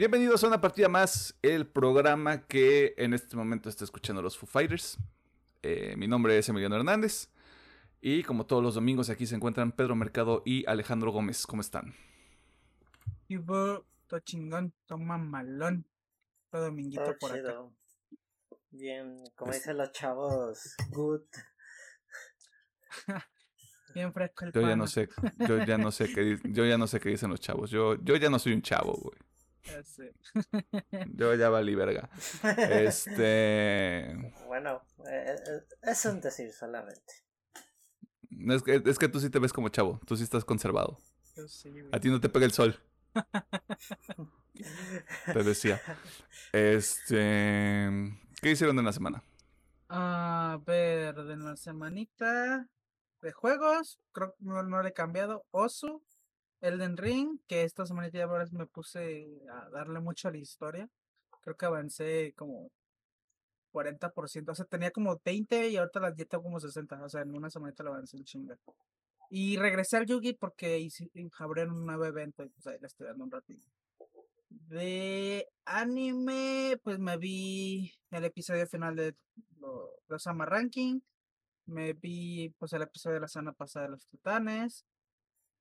Bienvenidos a una partida más, el programa que en este momento está escuchando los Foo Fighters. Eh, mi nombre es Emiliano Hernández y como todos los domingos aquí se encuentran Pedro Mercado y Alejandro Gómez. ¿Cómo están? Y todo chingón, toma malón. Todo dominguito Todo por acá. chido. Bien, como dicen los chavos, good. Bien fresco el Yo ya no sé, yo ya no sé qué, yo ya no sé qué dicen los chavos. Yo, yo ya no soy un chavo, güey. Yo ya valí verga. Este, Bueno, eh, eh, es un decir solamente. es que, es que tú sí te ves como chavo, tú sí estás conservado. Yo sí, güey. A ti no te pega el sol. Te decía. Este, ¿qué hicieron en la semana? A ver, de la semanita de juegos, creo que no, no le he cambiado. Osu, Elden Ring, que esta semanita ya me puse a darle mucho a la historia. Creo que avancé como 40%. O sea, tenía como 20 y ahorita las ya tengo como 60. O sea, en una semanita lo avancé el chinga. Y regresé al Yugi porque hice- abrieron un nuevo evento y pues ahí le estoy dando un ratito. De anime, pues me vi el episodio final de lo- los Ranking. Me vi pues el episodio de la semana pasada de los Titanes.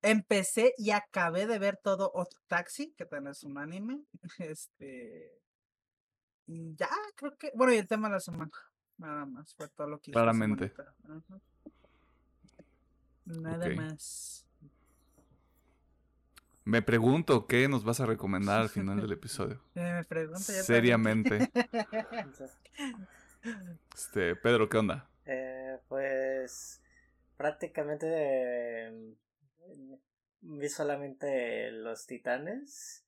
Empecé y acabé de ver todo Otro Taxi, que también es un anime. Este. y Ya, creo que. Bueno, y el tema de la semana. Nada más, fue todo lo que hice Claramente. Nada Ok. más. Me pregunto qué nos vas a recomendar al final del episodio. Eh, me pregunto ya. Seriamente. Este, Pedro, ¿qué onda? Eh, pues prácticamente eh, vi solamente los titanes.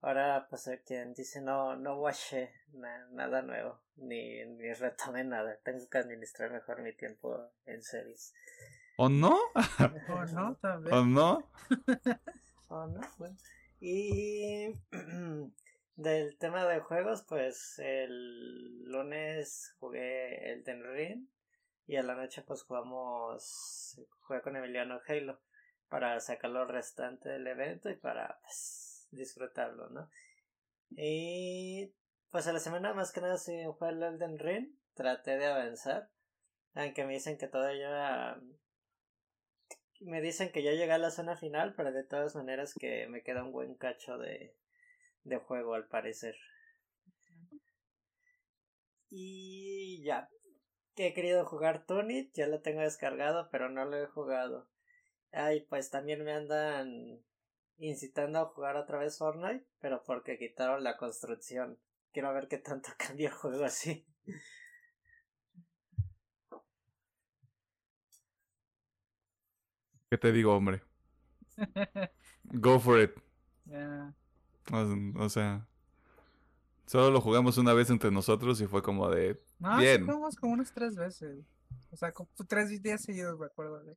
Ahora, pues hay quien dice no, no watché na- nada nuevo, ni, ni retomé nada. Tengo que administrar mejor mi tiempo en series. ¿O no? ¿O no? También. ¿O no? Oh, no, bueno. Y del tema de juegos, pues el lunes jugué el Ring y a la noche pues jugamos, jugué con Emiliano Halo para sacar lo restante del evento y para pues, disfrutarlo, ¿no? Y pues a la semana más que nada sí fue el Elden Ring, traté de avanzar, aunque me dicen que todavía me dicen que ya llegué a la zona final, pero de todas maneras que me queda un buen cacho de, de juego al parecer. Y ya. Que he querido jugar Tunit, ya lo tengo descargado, pero no lo he jugado. Ay, pues también me andan incitando a jugar otra vez Fortnite, pero porque quitaron la construcción. Quiero ver qué tanto cambia el juego así. ¿Qué te digo, hombre? Go for it. O, o sea, solo lo jugamos una vez entre nosotros y fue como de... No, Bien. sí jugamos como unas tres veces. O sea, como tres días seguidos, me acuerdo. de-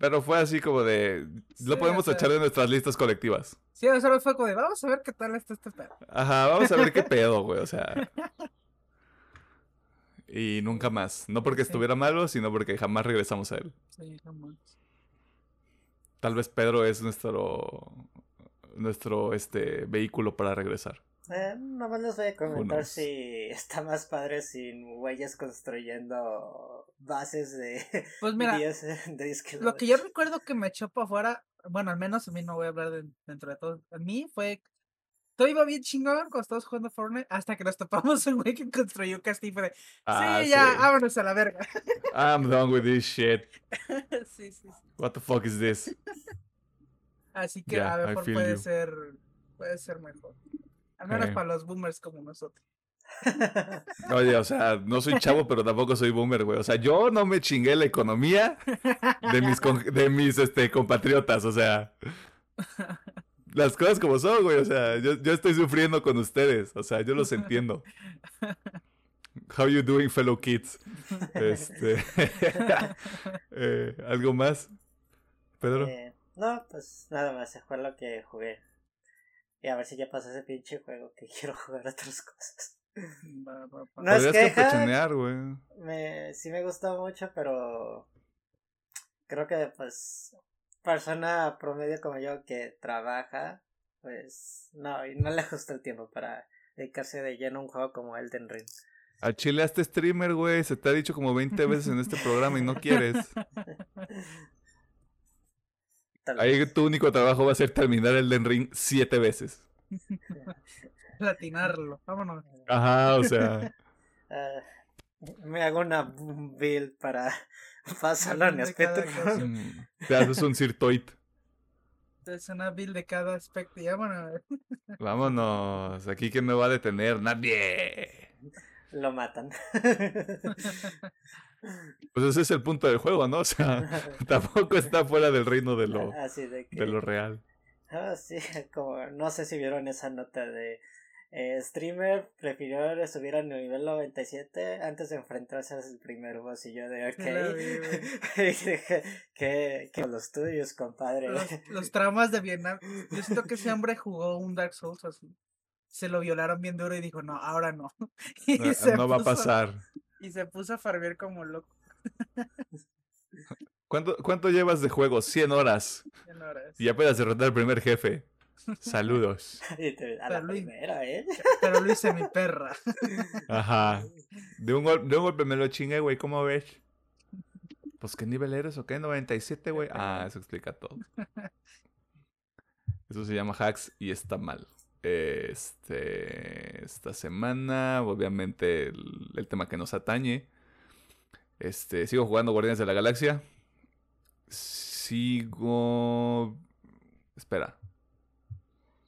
Pero fue así como de... Lo Sí, podemos o sea- echar de nuestras listas colectivas. Sí, o sea, fue como de, vamos a ver qué tal está este pedo. Ajá, vamos a ver qué pedo, güey, o sea... Y nunca más. No porque Sí. estuviera malo, sino porque jamás regresamos a él. Sí, jamás. Tal vez Pedro es nuestro... Nuestro, este, vehículo para regresar. Eh, nomás les voy a comentar si está más padre sin güeyes construyendo bases de Pues mira, 10, de 10 lo que yo recuerdo que me echó para afuera, bueno, al menos a mí no voy a hablar de- dentro de todo. A mí fue. Todo iba bien chingón cuando estábamos jugando Fortnite hasta que nos topamos un güey que construyó un castillo y fue de, Ah, sí, ya, sí. vámonos a la verga. I'm done with this shit. sí, sí, sí. What the fuck is this? Así que a lo mejor puede you. ser, puede ser mejor. Al menos Eh. para los boomers como nosotros. Oye, o sea, no soy chavo, pero tampoco soy boomer, güey. O sea, yo no me chingué la economía de mis, de mis este, compatriotas, o sea. Las cosas como son, güey. O sea, yo, yo estoy sufriendo con ustedes. O sea, yo los entiendo. How you doing, fellow kids? Este. eh, ¿Algo más? Pedro. Eh, no, pues nada más, fue lo que jugué. Y a ver si ya pasó ese pinche juego que quiero jugar otras cosas. Va, va, va. No es campechanear, güey. Me, sí me gustó mucho, pero creo que pues persona promedio como yo que trabaja pues no, y no le gusta el tiempo para dedicarse de lleno a un juego como Elden Ring. A Chile este streamer, güey, se te ha dicho como 20 veces en este programa y no quieres. Ahí tu único trabajo va a ser terminar el Den Ring siete veces. Platinarlo, vámonos. Ajá, o sea. Ah, me hago una build para pasarlo en aspecto. Mm, te haces un Sirtoid. Es una build de cada aspecto, vámonos. Vámonos, aquí quién me va a detener, nadie. Lo matan. Pues ese es el punto del juego, ¿no? O sea, tampoco está fuera del reino de lo, de, lo real. Ah, sí, como no sé si vieron esa nota de eh, streamer prefirió subir al nivel 97 antes de enfrentarse al primer boss y yo de ok. Que, que, los tuyos compadre. Los, traumas de Vietnam. Yo siento que ese hombre jugó un Dark Souls así se lo violaron bien duro y dijo no ahora no no, va a pasar y se puso a farbear como loco. ¿Cuánto, ¿Cuánto llevas de juego? 100 horas. 100 horas. Y apenas derrotar al primer jefe. Saludos. a la primera, ¿eh? Pero lo hice mi perra. Ajá. De un, de un golpe me lo chingué, güey. ¿Cómo ves? Pues, ¿qué nivel eres o qué? 97, güey. Ah, eso explica todo. Eso se llama hacks y está mal. Este, esta semana, obviamente, el, tema que nos atañe. Este, sigo jugando Guardianes de la Galaxia. Sigo. Espera.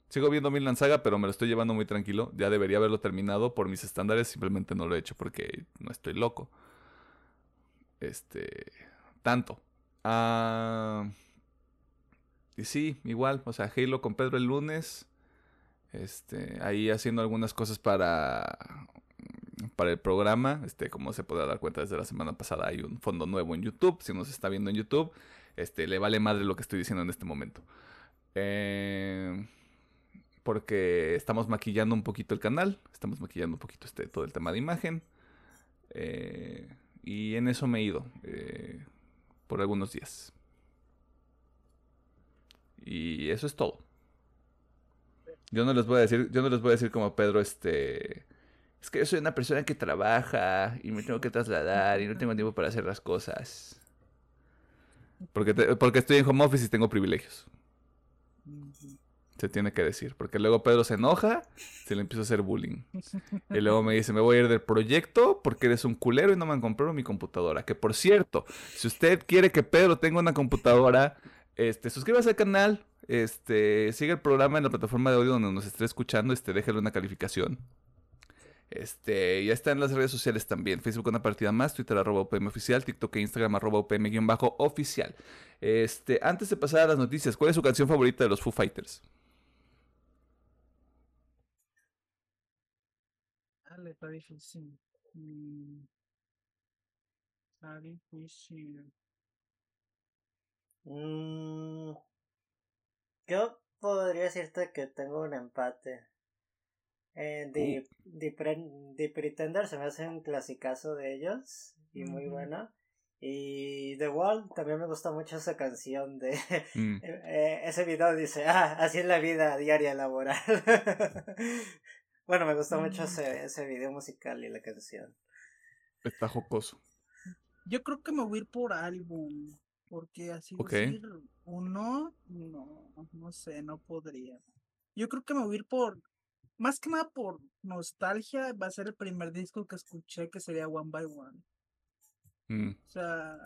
Sigo viendo Milland Saga, pero me lo estoy llevando muy tranquilo. Ya debería haberlo terminado por mis estándares. Simplemente no lo he hecho porque no estoy loco. Este. Tanto. Ah. Y sí, igual. O sea, Halo con Pedro el lunes. Este, ahí haciendo algunas cosas para, para el programa. Este, como se podrá dar cuenta desde la semana pasada, hay un fondo nuevo en YouTube. Si nos está viendo en YouTube, este, le vale madre lo que estoy diciendo en este momento. Eh, porque estamos maquillando un poquito el canal. Estamos maquillando un poquito este, todo el tema de imagen. Eh, y en eso me he ido. Eh, por algunos días. Y eso es todo. Yo no les voy a decir, yo no les voy a decir como Pedro, este, es que yo soy una persona que trabaja y me tengo que trasladar y no tengo tiempo para hacer las cosas. Porque, porque estoy en home office y tengo privilegios. Se tiene que decir. Porque luego Pedro se enoja, se le empieza a hacer bullying. Y luego me dice, me voy a ir del proyecto porque eres un culero y no me han comprado mi computadora. Que por cierto, si usted quiere que Pedro tenga una computadora, este, suscríbase al canal, este, sigue el programa en la plataforma de audio donde nos esté escuchando, este, déjale una calificación. Este, ya está en las redes sociales también. Facebook una partida más, Twitter arroba UPM oficial, TikTok e Instagram arroba UPM-oficial. Este, antes de pasar a las noticias, ¿cuál es su canción favorita de los Foo Fighters? Dale, está difícil. Mm. Está difícil. Mm, yo podría decirte que tengo un empate. Eh, The, uh. Pretender se me hace un clasicazo de ellos y muy bueno. Y The Wall también me gusta mucho esa canción de mm. eh, eh, ese video dice, ah, así es la vida diaria laboral. bueno, me gusta mucho mm. ese, ese video musical y la canción. Está jocoso. Yo creo que me voy a ir por álbum. Porque así decir uno, no, no sé, no podría. Yo creo que me voy a ir por, más que nada por nostalgia, va a ser el primer disco que escuché que sería One by One. Mm. O sea,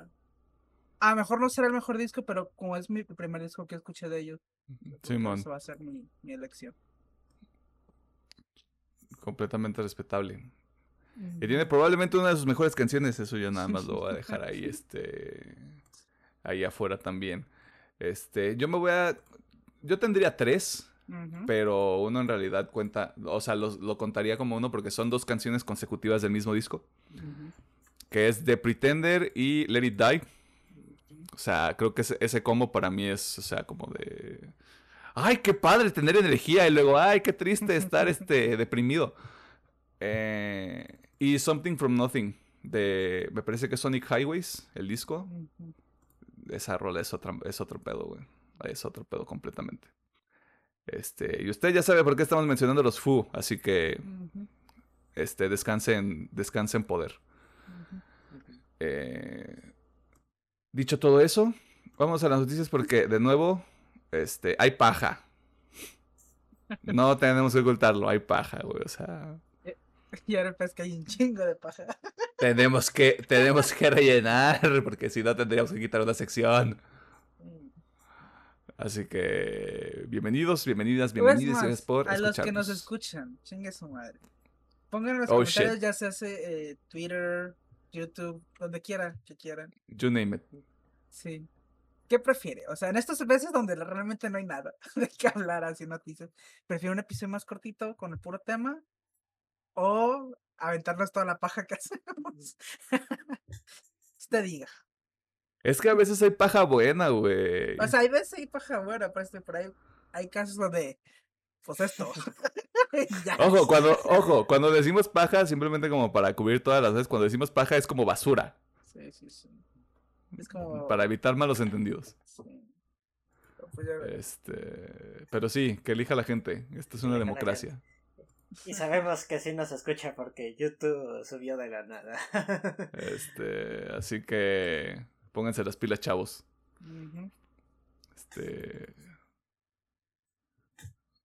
a lo mejor no será el mejor disco, pero como es mi primer disco que escuché de ellos, eso va a ser mi, mi elección. Completamente respetable. Y tiene probablemente una de sus mejores canciones, eso yo nada más lo voy a dejar ahí, este ahí afuera también. Este, yo me voy a. Yo tendría tres, pero uno en realidad cuenta. O sea, lo contaría como uno porque son dos canciones consecutivas del mismo disco. Que es The Pretender y Let It Die. O sea, creo que ese, combo para mí es, o sea, como de. ¡Ay, qué padre tener energía! Y luego, ¡ay, qué triste estar este, deprimido! Eh, y Something from Nothing. De. Me parece que es Sonic Highways, el disco esa rola es, otra, es otro pedo, güey. Es otro pedo completamente. Este, y usted ya sabe por qué estamos mencionando los Fu, así que este, descansen, descansen poder. Eh, dicho todo eso, vamos a las noticias porque, de nuevo, este, hay paja. No tenemos que ocultarlo, hay paja, güey. O sea, Y ahora pues que hay un chingo de paja. tenemos que, tenemos que rellenar, porque si no tendríamos que quitar una sección. Así que, bienvenidos, bienvenidas, bienvenidos, más, gracias por a los que nos escuchan, chingue su madre. Pongan en los Oh, comentarios, shit. ya se hace eh, Twitter, YouTube, donde quieran, que quieran. You name it. Sí. ¿Qué prefiere? O sea, en estas veces donde realmente no hay nada de qué hablar así noticias, ¿prefiere un episodio más cortito con el puro tema? ¿O aventarnos toda la paja que hacemos? Usted diga. Es que a veces hay paja buena, güey. O sea, hay veces hay paja buena, pero este, por ahí hay casos donde, pues esto. Ojo, cuando, ojo, cuando decimos paja, simplemente como para cubrir todas las veces, cuando decimos paja es como basura, Sí, sí, sí. Es como. para evitar malos entendidos. sí. Pero pues ya- Este, pero sí, que elija la gente. Esta es una Elija democracia. Y sabemos que sí nos escucha porque YouTube subió de la nada. Este, así que pónganse las pilas, chavos. Este,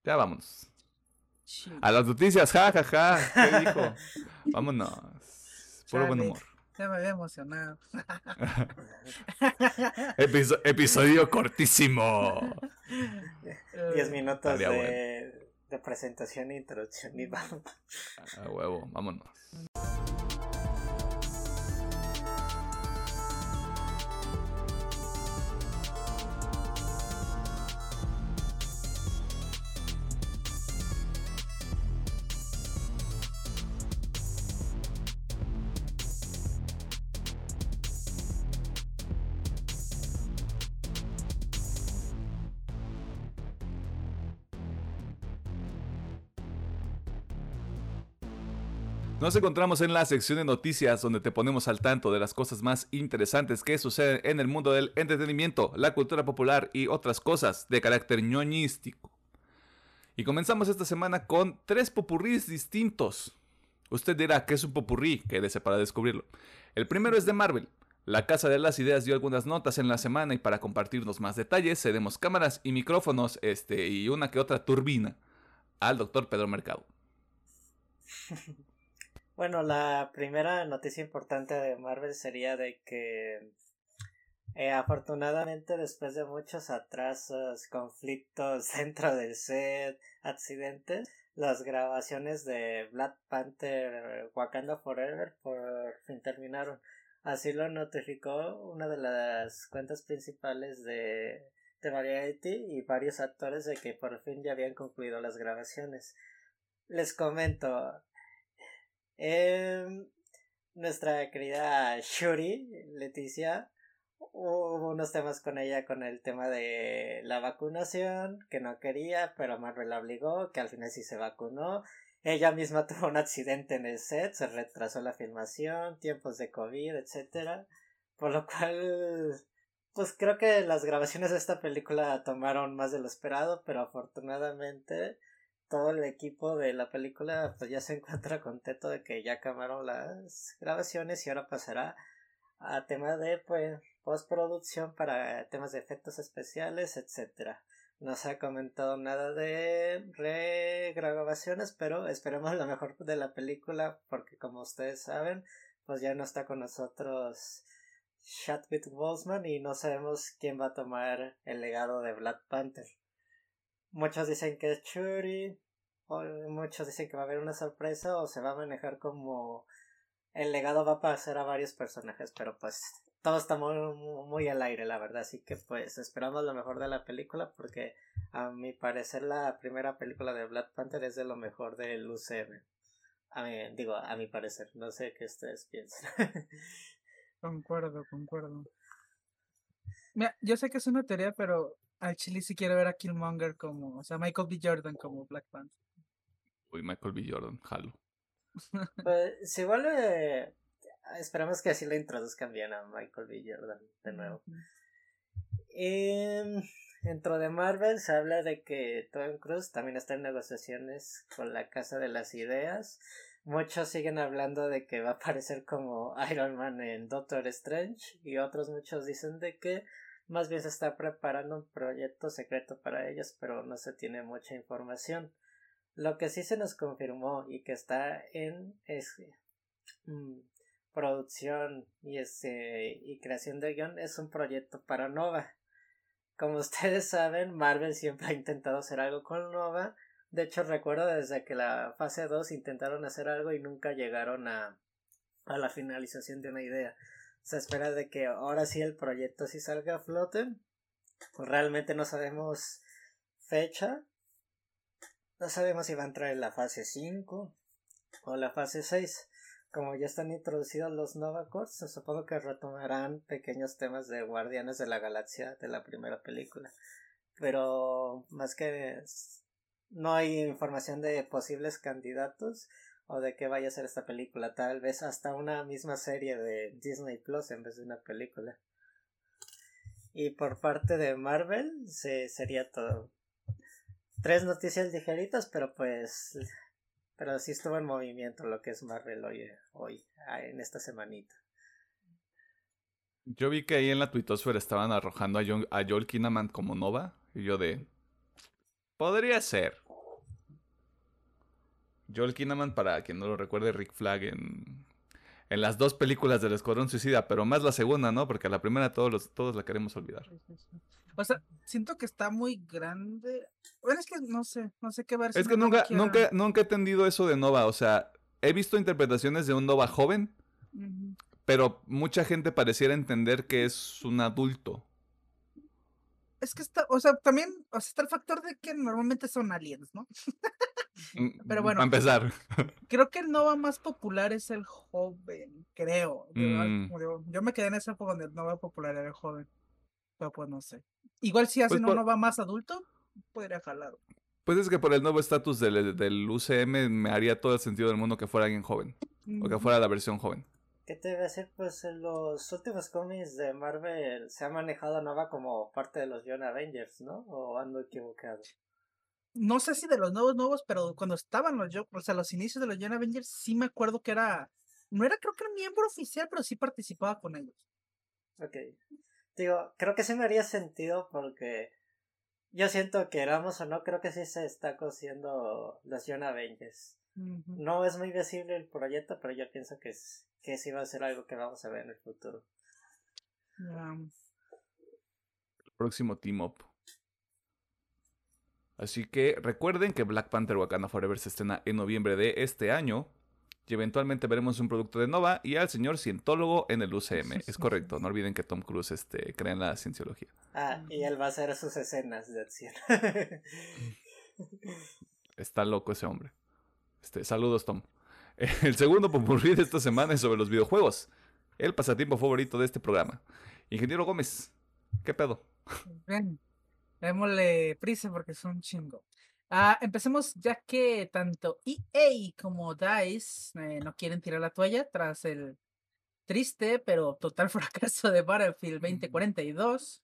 ya vámonos. Sí. A las noticias, ja, ja, ja. ¿Qué dijo? Vámonos. Puro buen humor. Ya me había emocionado. Episo- episodio cortísimo. Diez minutos de, de presentación e introducción y vamos. A huevo, vámonos. Nos encontramos en la sección de noticias donde te ponemos al tanto de las cosas más interesantes que suceden en el mundo del entretenimiento, la cultura popular y otras cosas de carácter ñoñístico. Y comenzamos esta semana con tres popurrís distintos. Usted dirá que es un popurrí, quédese para descubrirlo. El primero es de Marvel. La Casa de las Ideas dio algunas notas en la semana y para compartirnos más detalles cedemos cámaras y micrófonos este, y una que otra turbina al doctor Pedro Mercado. Bueno, la primera noticia importante de Marvel sería de que eh, afortunadamente después de muchos atrasos, conflictos dentro del set, accidentes, las grabaciones de Black Panther Wakanda Forever por fin terminaron. Así lo notificó una de las cuentas principales de, de Variety y varios actores de que por fin ya habían concluido las grabaciones. Les comento, Em, nuestra querida Shuri, Leticia, hubo unos temas con ella con el tema de la vacunación, que no quería, pero Marvel la obligó, que al final sí se vacunó. Ella misma tuvo un accidente en el set, se retrasó la filmación, tiempos de COVID, etcétera, por lo cual pues creo que las grabaciones de esta película tomaron más de lo esperado, pero afortunadamente todo el equipo de la película pues ya se encuentra contento de que ya acabaron las grabaciones y ahora pasará a tema de pues postproducción para temas de efectos especiales etcétera. No se ha comentado nada de regrabaciones pero esperemos lo mejor de la película porque como ustedes saben pues ya no está con nosotros Chadwick Boseman y no sabemos quién va a tomar el legado de Black Panther Muchos dicen que es Shuri, o muchos dicen que va a haber una sorpresa o se va a manejar como el legado va a pasar a varios personajes, pero pues todo está muy, muy al aire, la verdad, así que pues esperamos lo mejor de la película porque a mi parecer la primera película de Black Panther es de lo mejor del UCM. A mí, digo, a mi parecer, no sé qué ustedes piensan. Concuerdo, concuerdo. Mira, yo sé que es una teoría, pero al chile sí quiero ver a Killmonger como, o sea, Michael B. Jordan como Black Panther. Uy, Michael B. Jordan, jalo. pues si vuelve, esperamos que así lo introduzcan bien a Michael B. Jordan de nuevo. Em, Dentro de Marvel se habla de que Tom Cruise también está en negociaciones con la Casa de las Ideas. Muchos siguen hablando de que va a aparecer como Iron Man en Doctor Strange y otros muchos dicen de que más bien se está preparando un proyecto secreto para ellos, pero no se tiene mucha información. Lo que sí se nos confirmó y que está en es, mm, producción y, este, y creación de guion es un proyecto para Nova. Como ustedes saben, Marvel siempre ha intentado hacer algo con Nova. De hecho, recuerdo desde que la fase 2 intentaron hacer algo y nunca llegaron a, a la finalización de una idea. Se espera de que ahora sí el proyecto sí salga a flote. Realmente no sabemos fecha. No sabemos si va a entrar en la fase 5 o la fase 6. Como ya están introducidos los Nova Corps, supongo que retomarán pequeños temas de Guardianes de la Galaxia de la primera película. Pero más que no hay información de posibles candidatos o de qué vaya a ser esta película. Tal vez hasta una misma serie de Disney Plus en vez de una película. Y por parte de Marvel se, sería todo. Tres noticias ligeritas, pero pues. Pero sí estuvo en movimiento lo que es Marvel hoy, hoy en esta semanita. Yo vi que ahí en la Twittosfera estaban arrojando a, a Joel Kinnaman como Nova. Y yo de. Podría ser. Joel Kinnaman, para quien no lo recuerde, Rick Flag en, en las dos películas del Escuadrón Suicida, pero más la segunda, ¿no? Porque la primera todos, los, todos la queremos olvidar. O sea, siento que está muy grande. Bueno, es que no sé, no sé qué ver. Es que nunca, nunca, nunca he entendido eso de Nova. O sea, he visto interpretaciones de un Nova joven, pero mucha gente pareciera entender que es un adulto. Es que está, o sea, también o sea, está el factor de que normalmente son aliens, ¿no? Mm, Pero bueno. a empezar. Creo que el Nova más popular es el joven, creo. Mm. Yo, me quedé en esa época donde el Nova popular era el joven. Pero pues no sé. Igual si hacen pues un Nova más adulto, podría jalar. Pues es que por el nuevo estatus del, del, UCM me haría todo el sentido del mundo que fuera alguien joven. O que fuera la versión joven. ¿Qué te iba a decir? Pues en los últimos cómics de Marvel se ha manejado a Nova como parte de los Young Avengers, ¿no? ¿O ando equivocado? No sé si de los nuevos nuevos, pero cuando estaban los, o sea, los inicios de los Young Avengers, sí me acuerdo que era, no era creo que era miembro oficial, pero sí participaba con ellos. Ok. Digo, creo que sí me haría sentido porque yo siento que éramos o no, creo que sí se está cosiendo los Young Avengers. No es muy visible el proyecto, pero yo pienso que, es, que sí va a ser algo que vamos a ver en el futuro. El próximo Team Up. Así que recuerden que Black Panther Wakanda Forever se estrena en noviembre de este año. Y eventualmente veremos un producto de Nova y al señor cientólogo en el UCM. Es correcto, no olviden que Tom Cruise este, cree en la cienciología. Ah, y él va a hacer sus escenas de acción. Está loco ese hombre. Este, saludos, Tom. El segundo popurrí de esta semana es sobre los videojuegos. El pasatiempo favorito de este programa. Ingeniero Gómez, ¿qué pedo? Bien. Démosle prisa porque es un chingo. Ah, empecemos ya que tanto EA como DICE eh, no quieren tirar la toalla tras el triste pero total fracaso de Battlefield 2042,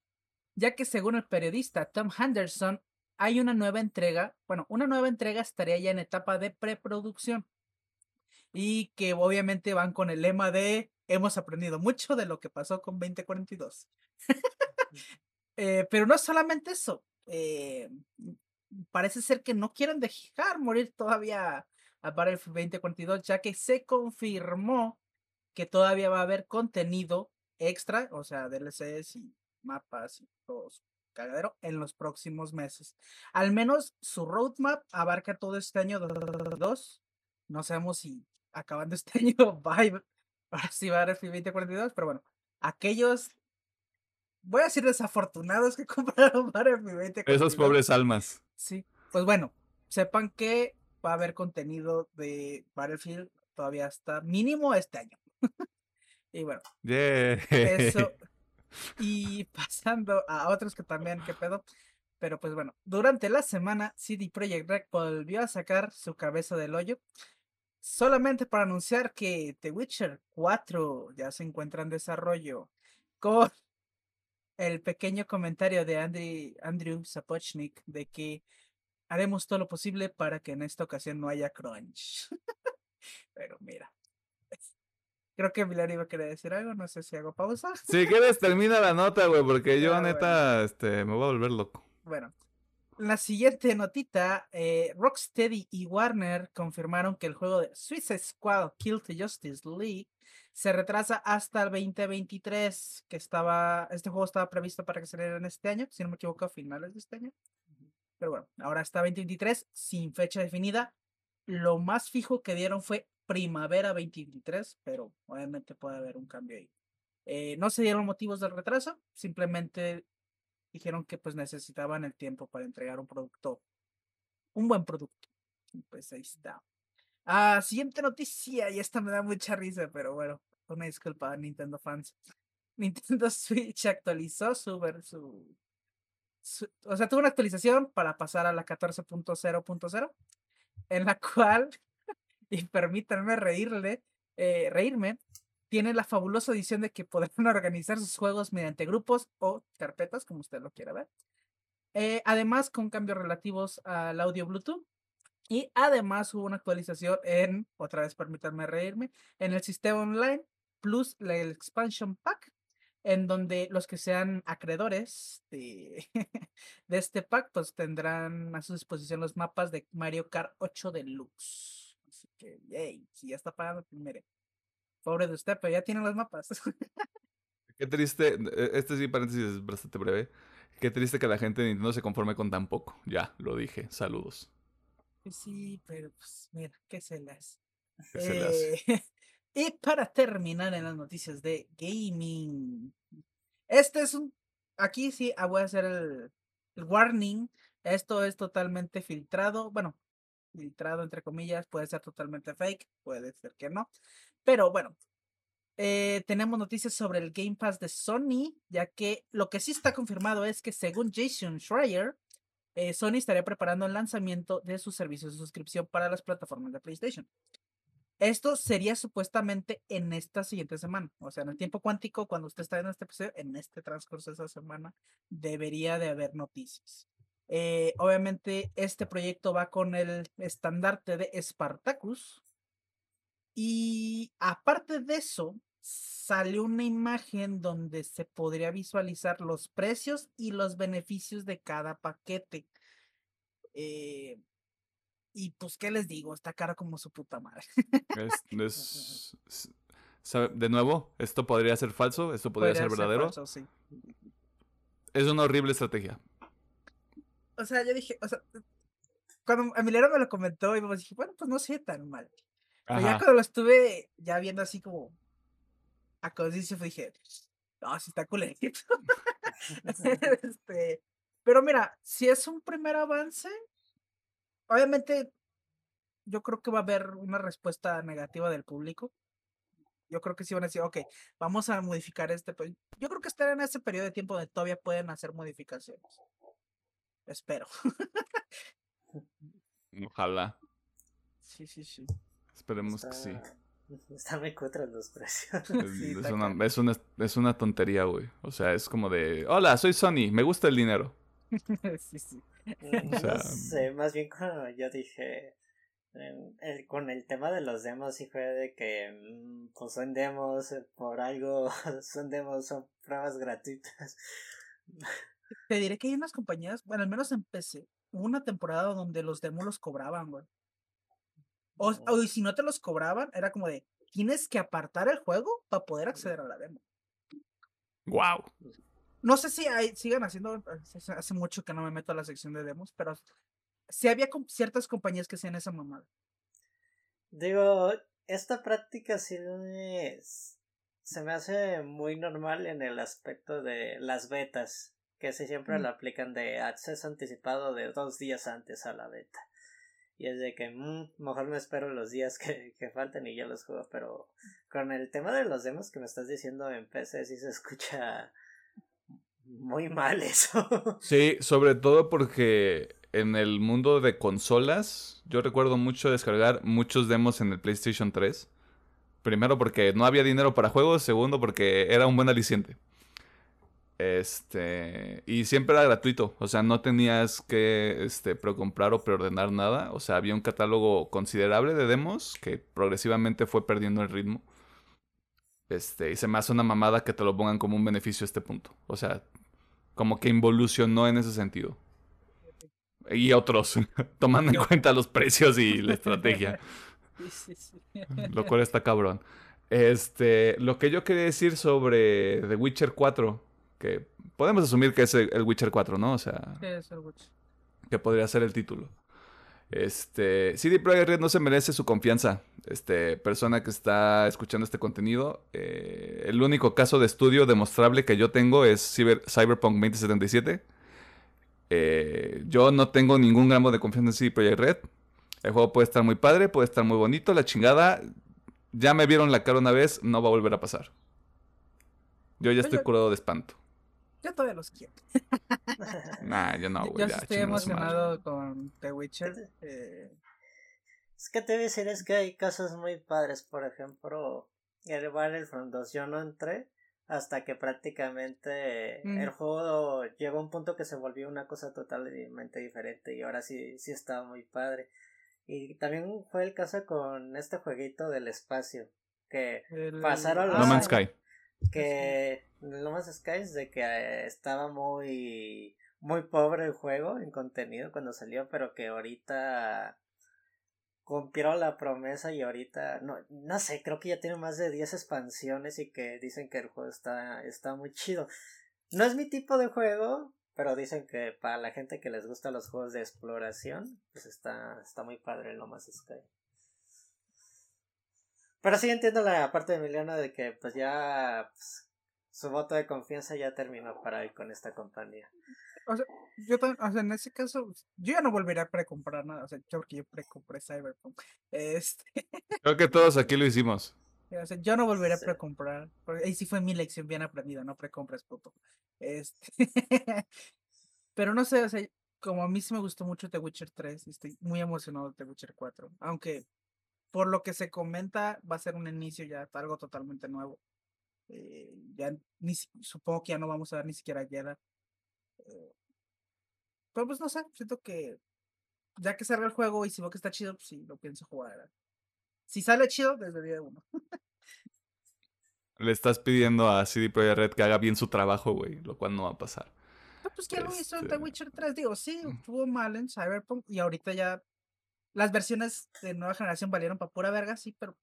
ya que según el periodista Tom Henderson hay una nueva entrega, bueno, una nueva entrega estaría ya en etapa de preproducción y que obviamente van con el lema de hemos aprendido mucho de lo que pasó con 2042. Eh, pero no es solamente eso. Eh, parece ser que no quieren dejar morir todavía a Battlefield 2042, ya que se confirmó que todavía va a haber contenido extra, o sea, DLCs y mapas y todo cagadero en los próximos meses. Al menos su roadmap abarca todo este año 2. No sabemos si acabando este año va a, si va a Battlefield 2042, pero bueno, aquellos voy a decir desafortunados que compraron Battlefield 2042. Esos pobres almas. Sí, pues bueno, sepan que va a haber contenido de Battlefield todavía hasta mínimo este año. y bueno, eso. Y pasando a otros que también, qué pedo. Pero pues bueno, durante la semana CD Projekt Red volvió a sacar su cabeza del hoyo. Solamente para anunciar que The Witcher 4 ya se encuentra en desarrollo con el pequeño comentario de Andrew, Andrew Sapochnik de que haremos todo lo posible para que en esta ocasión no haya crunch. Pero mira. Creo que Milán iba a querer decir algo, no sé si hago pausa. Si quieres, termina la nota, güey, porque yo Ah, neta, este, me voy a volver loco. Bueno, la siguiente notita, eh, Rocksteady y Warner confirmaron que el juego de Suicide Squad Kill the Justice League se retrasa hasta el 2023, que estaba, este juego estaba previsto para que saliera en este año, si no me equivoco, a finales de este año. Pero bueno, ahora está 2023, sin fecha definida. Lo más fijo que dieron fue primavera 2023, pero obviamente puede haber un cambio ahí. Eh, no se dieron motivos del retraso, simplemente dijeron que pues necesitaban el tiempo para entregar un producto, un buen producto. Pues ahí está. Ah, siguiente noticia, y esta me da mucha risa, pero bueno, una disculpa Nintendo fans. Nintendo Switch actualizó su, su, su- o sea, tuvo una actualización para pasar a la 14.0.0, en la cual, y permítanme reírle, eh, reírme, tiene la fabulosa edición de que podrán organizar sus juegos mediante grupos o carpetas, como usted lo quiera ver. Eh, además, con cambios relativos al audio Bluetooth. Y además hubo una actualización en, otra vez permítanme reírme, en el sistema online, plus el expansion pack, en donde los que sean acreedores de, de este pack, pues tendrán a su disposición los mapas de Mario Kart 8 Deluxe. Así que, yay, si ya está pagando, pues mire. Pobre de usted, pero ya tiene los mapas. Qué triste, eh, este sí, paréntesis es bastante breve. Qué triste que la gente de Nintendo se conforme con tan poco. Ya, lo dije. Saludos. Sí, pero pues mira, ¿qué se les? ¿Qué se hace? Eh, y para terminar en las noticias de gaming. Este es un. Aquí sí ah, voy a hacer el, el warning. Esto es totalmente filtrado. Bueno, filtrado entre comillas. Puede ser totalmente fake. Puede ser que no. Pero bueno. eh, tenemos noticias sobre el Game Pass de Sony. Ya que lo que sí está confirmado es que según Jason Schreier. Eh, Sony estaría preparando el lanzamiento de sus servicios de suscripción para las plataformas de PlayStation. Esto sería supuestamente en esta siguiente semana, o sea, en el tiempo cuántico, cuando usted está viendo este episodio, en este transcurso de esa semana, debería de haber noticias. Eh, obviamente, este proyecto va con el estandarte de Spartacus. Y aparte de eso, salió una imagen donde se podría visualizar los precios y los beneficios de cada paquete. Eh, y pues, ¿qué les digo? Está caro como su puta madre. Es- es- de nuevo, esto podría ser falso, esto podría, ser verdadero. falso, sí. Es una horrible estrategia. O sea, yo dije, o sea, cuando Emiliano me lo comentó, y pues dije, bueno, pues no sé tan mal. Pero ya cuando lo estuve ya viendo así como a conciencia, dije, no, sí está culerito. este, pero mira, si es un primer avance, obviamente yo creo que va a haber una respuesta negativa del público. Yo creo que sí van a decir, ok, vamos a modificar este. pe-". Yo creo que estar en ese periodo de tiempo donde todavía pueden hacer modificaciones. Espero. Ojalá. Sí, sí, sí. Esperemos que sí. Está- Están muy cutres los precios. Es, Sí, es está una, es, una, es una tontería, güey. O sea, es como de, hola, soy Sony, me gusta el dinero. sí, sí. No sea, sé, más bien cuando yo dije em, el- con el tema de los demos sí fue de que mm, pues son demos eh, por algo, son demos, son pruebas gratuitas. Te diré que hay unas compañías, bueno, al menos en PC, hubo una temporada donde los demos los cobraban, güey. O, si no te los cobraban, era como de, tienes que apartar el juego para poder acceder a la demo. Wow. No sé si hay, sigan haciendo, hace, hace mucho que no me meto a la sección de demos, pero sí había ciertas compañías que hacían esa mamada. Digo, esta práctica sí me- se me hace muy normal en el aspecto de las betas, que sí siempre Mm. lo aplican de acceso anticipado de dos días antes a la beta. Y es de que, mm, mejor me espero los días que, que faltan y ya los juego, pero con el tema de los demos que me estás diciendo en PC sí se escucha muy mal eso. Sí, sobre todo porque en el mundo de consolas, yo recuerdo mucho descargar muchos demos en el PlayStation 3. Primero porque no había dinero para juegos, segundo porque era un buen aliciente. Este, y siempre era gratuito, o sea, no tenías que este, precomprar o preordenar nada, o sea, había un catálogo considerable de demos que progresivamente fue perdiendo el ritmo. Este, y se me hace una mamada que te lo pongan como un beneficio a este punto, o sea, como que involucionó en ese sentido. Y otros, tomando en cuenta los precios y la estrategia. Lo cual está cabrón. Este, lo que yo quería decir sobre The Witcher 4, que podemos asumir que es el, el Witcher 4, ¿no? O sea, Sí, es el Witcher. que podría ser el título. Este, CD Projekt Red no se merece su confianza. Este, persona que está escuchando este contenido, eh, el único caso de estudio demostrable que yo tengo es Cyber- Cyberpunk 2077. Eh, yo no tengo ningún gramo de confianza en CD Projekt Red. El juego puede estar muy padre, puede estar muy bonito, la chingada. Ya me vieron la cara una vez, no va a volver a pasar. Yo ya estoy Oye. curado de espanto. Yo todavía los quiero. Nah, yo no, güey. yo ya, estoy emocionado con The Witcher. eh, Es que te voy a decir, es que hay cosas muy padres, por ejemplo, el Battlefront 2 yo no entré hasta que prácticamente Mm. el juego llegó a un punto que se volvió una cosa totalmente diferente y ahora sí, sí está muy padre. Y también fue el caso con este jueguito del espacio, que el- Pasaron No los Man's años. Sky. que No Man's Sky es de que eh, estaba muy muy pobre el juego en contenido cuando salió, pero que ahorita cumplió la promesa y ahorita no no sé, creo que ya tiene más de 10 expansiones y que dicen que el juego está está muy chido. No es mi tipo de juego, pero dicen que para la gente que les gusta los juegos de exploración, pues está está muy padre el No Sky. Pero sí entiendo la parte de Emiliano de que pues ya pues, su voto de confianza ya terminó para ir con esta compañía. O sea, yo también, o sea, en ese caso, yo ya no volveré a precomprar nada. O sea, yo porque yo precompré Cyberpunk. Este, Creo que todos aquí lo hicimos. o sea, yo no volveré Sí. a precomprar. Porque ahí sí fue mi lección bien aprendida, no precompres, puto. Este. Pero no sé, o sea, como a mí sí me gustó mucho The Witcher 3, y estoy muy emocionado de The Witcher 4. Aunque, por lo que se comenta, va a ser un inicio ya, algo totalmente nuevo. Eh, ya ni, supongo que ya no vamos a ver ni siquiera Geralt. Eh, pero pues no sé, siento que ya que salga el juego y si veo que está chido, pues sí, lo pienso jugar. Si sale chido, desde día uno. Le estás pidiendo a CD Projekt Red que haga bien su trabajo, güey, lo cual no va a pasar. Pues ya lo hizo en The Este- Witcher 3. Digo, sí, estuvo mal en Cyberpunk y ahorita ya las versiones de nueva generación valieron para pura verga, sí, pero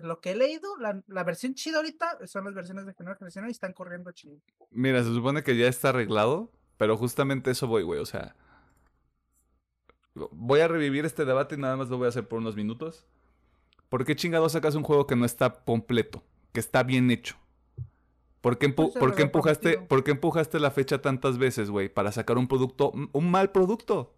de lo que he leído, la, la versión chida ahorita son las versiones de nueva generación y están corriendo chido. Mira, se supone que ya está arreglado, pero justamente eso voy, güey, o sea... Voy a revivir este debate y nada más lo voy a hacer por unos minutos. ¿Por qué chingados sacas un juego que no está completo? Que está bien hecho. ¿Por qué, empu- por empujaste. ¿Por qué empujaste la fecha tantas veces, güey? Para sacar un producto, un mal producto.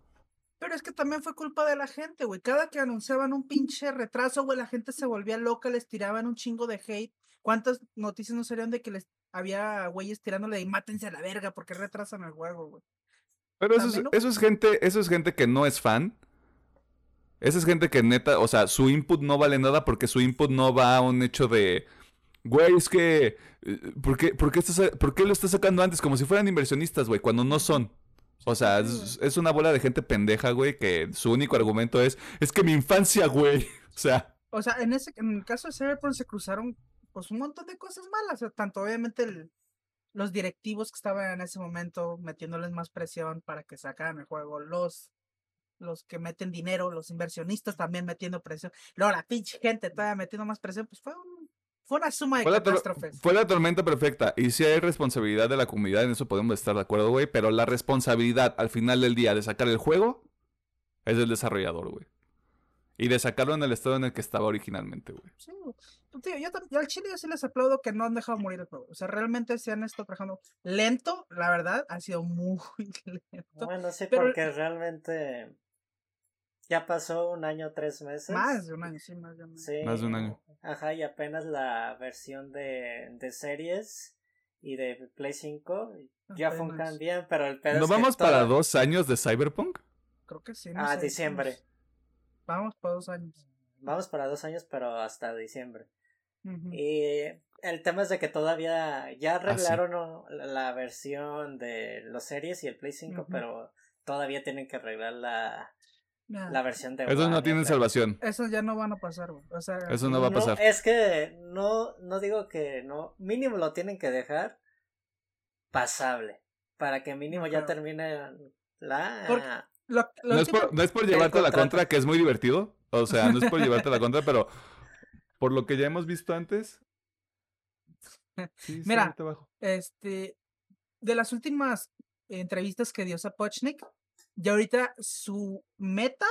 Pero es que también fue culpa de la gente, güey. Cada que anunciaban un pinche retraso, güey, la gente se volvía loca, les tiraban un chingo de hate. ¿Cuántas noticias no salieron de que les había güeyes tirándole y mátense a la verga porque retrasan el juego, güey? Pero eso es, eso es gente, eso es gente que no es fan. Esa es gente que neta, o sea, su input no vale nada porque su input no va a un hecho de, güey, es que, eh, ¿por qué, por qué, estás, por qué lo estás sacando antes? Como si fueran inversionistas, güey, cuando no son. O sea, es, es una bola de gente pendeja, güey, que su único argumento es, es que mi infancia, güey. O sea, O sea, en ese, en el caso de Cyberpunk se cruzaron pues un montón de cosas malas. O sea, tanto obviamente el- los directivos que estaban en ese momento metiéndoles más presión para que sacaran el juego, los los que meten dinero, los inversionistas también metiendo presión, luego la pinche gente todavía metiendo más presión, pues fue un, fue una suma de fue la, catástrofes. fue la tormenta perfecta. Y sí hay responsabilidad de la comunidad, en eso podemos estar de acuerdo, güey. Pero la responsabilidad al final del día de sacar el juego es del desarrollador, güey. Y de sacarlo en el estado en el que estaba originalmente, güey. Sí. Pues, tío, yo, yo al chile yo sí les aplaudo que no han dejado morir el juego. O sea, realmente se han estado trabajando lento, la verdad, ha sido muy lento. Bueno, sí, Pero- porque realmente ya pasó un año, tres meses. Más de un año, sí, más de un año. Sí. Más de un año. Ajá, y apenas la versión de, de series y de Play 5 ya funcan Apenas. bien, pero el pedo ¿No es que vamos para toda- dos años de Cyberpunk? Creo que sí. no Ah, sé, diciembre. Vamos, vamos para dos años. Vamos para dos años, pero hasta diciembre. Y el tema es de que todavía ya Ah, sí. arreglaron la, versión de los series y el Play 5, Ujú. pero todavía tienen que arreglar la, La versión de Esos no tienen salvación. Esos ya no van a pasar, güey. O sea, Eso no va a pasar. es que no, no digo que no, mínimo lo tienen que dejar pasable, para que mínimo ya termine la... Porque- lo- lo No es, por, no es por llevarte la contra, que es muy divertido. O sea, no es por llevarte la contra, pero por lo que ya hemos visto antes. Sí, Mira. este, de las últimas entrevistas que dio Sapochnik, ya ahorita su meta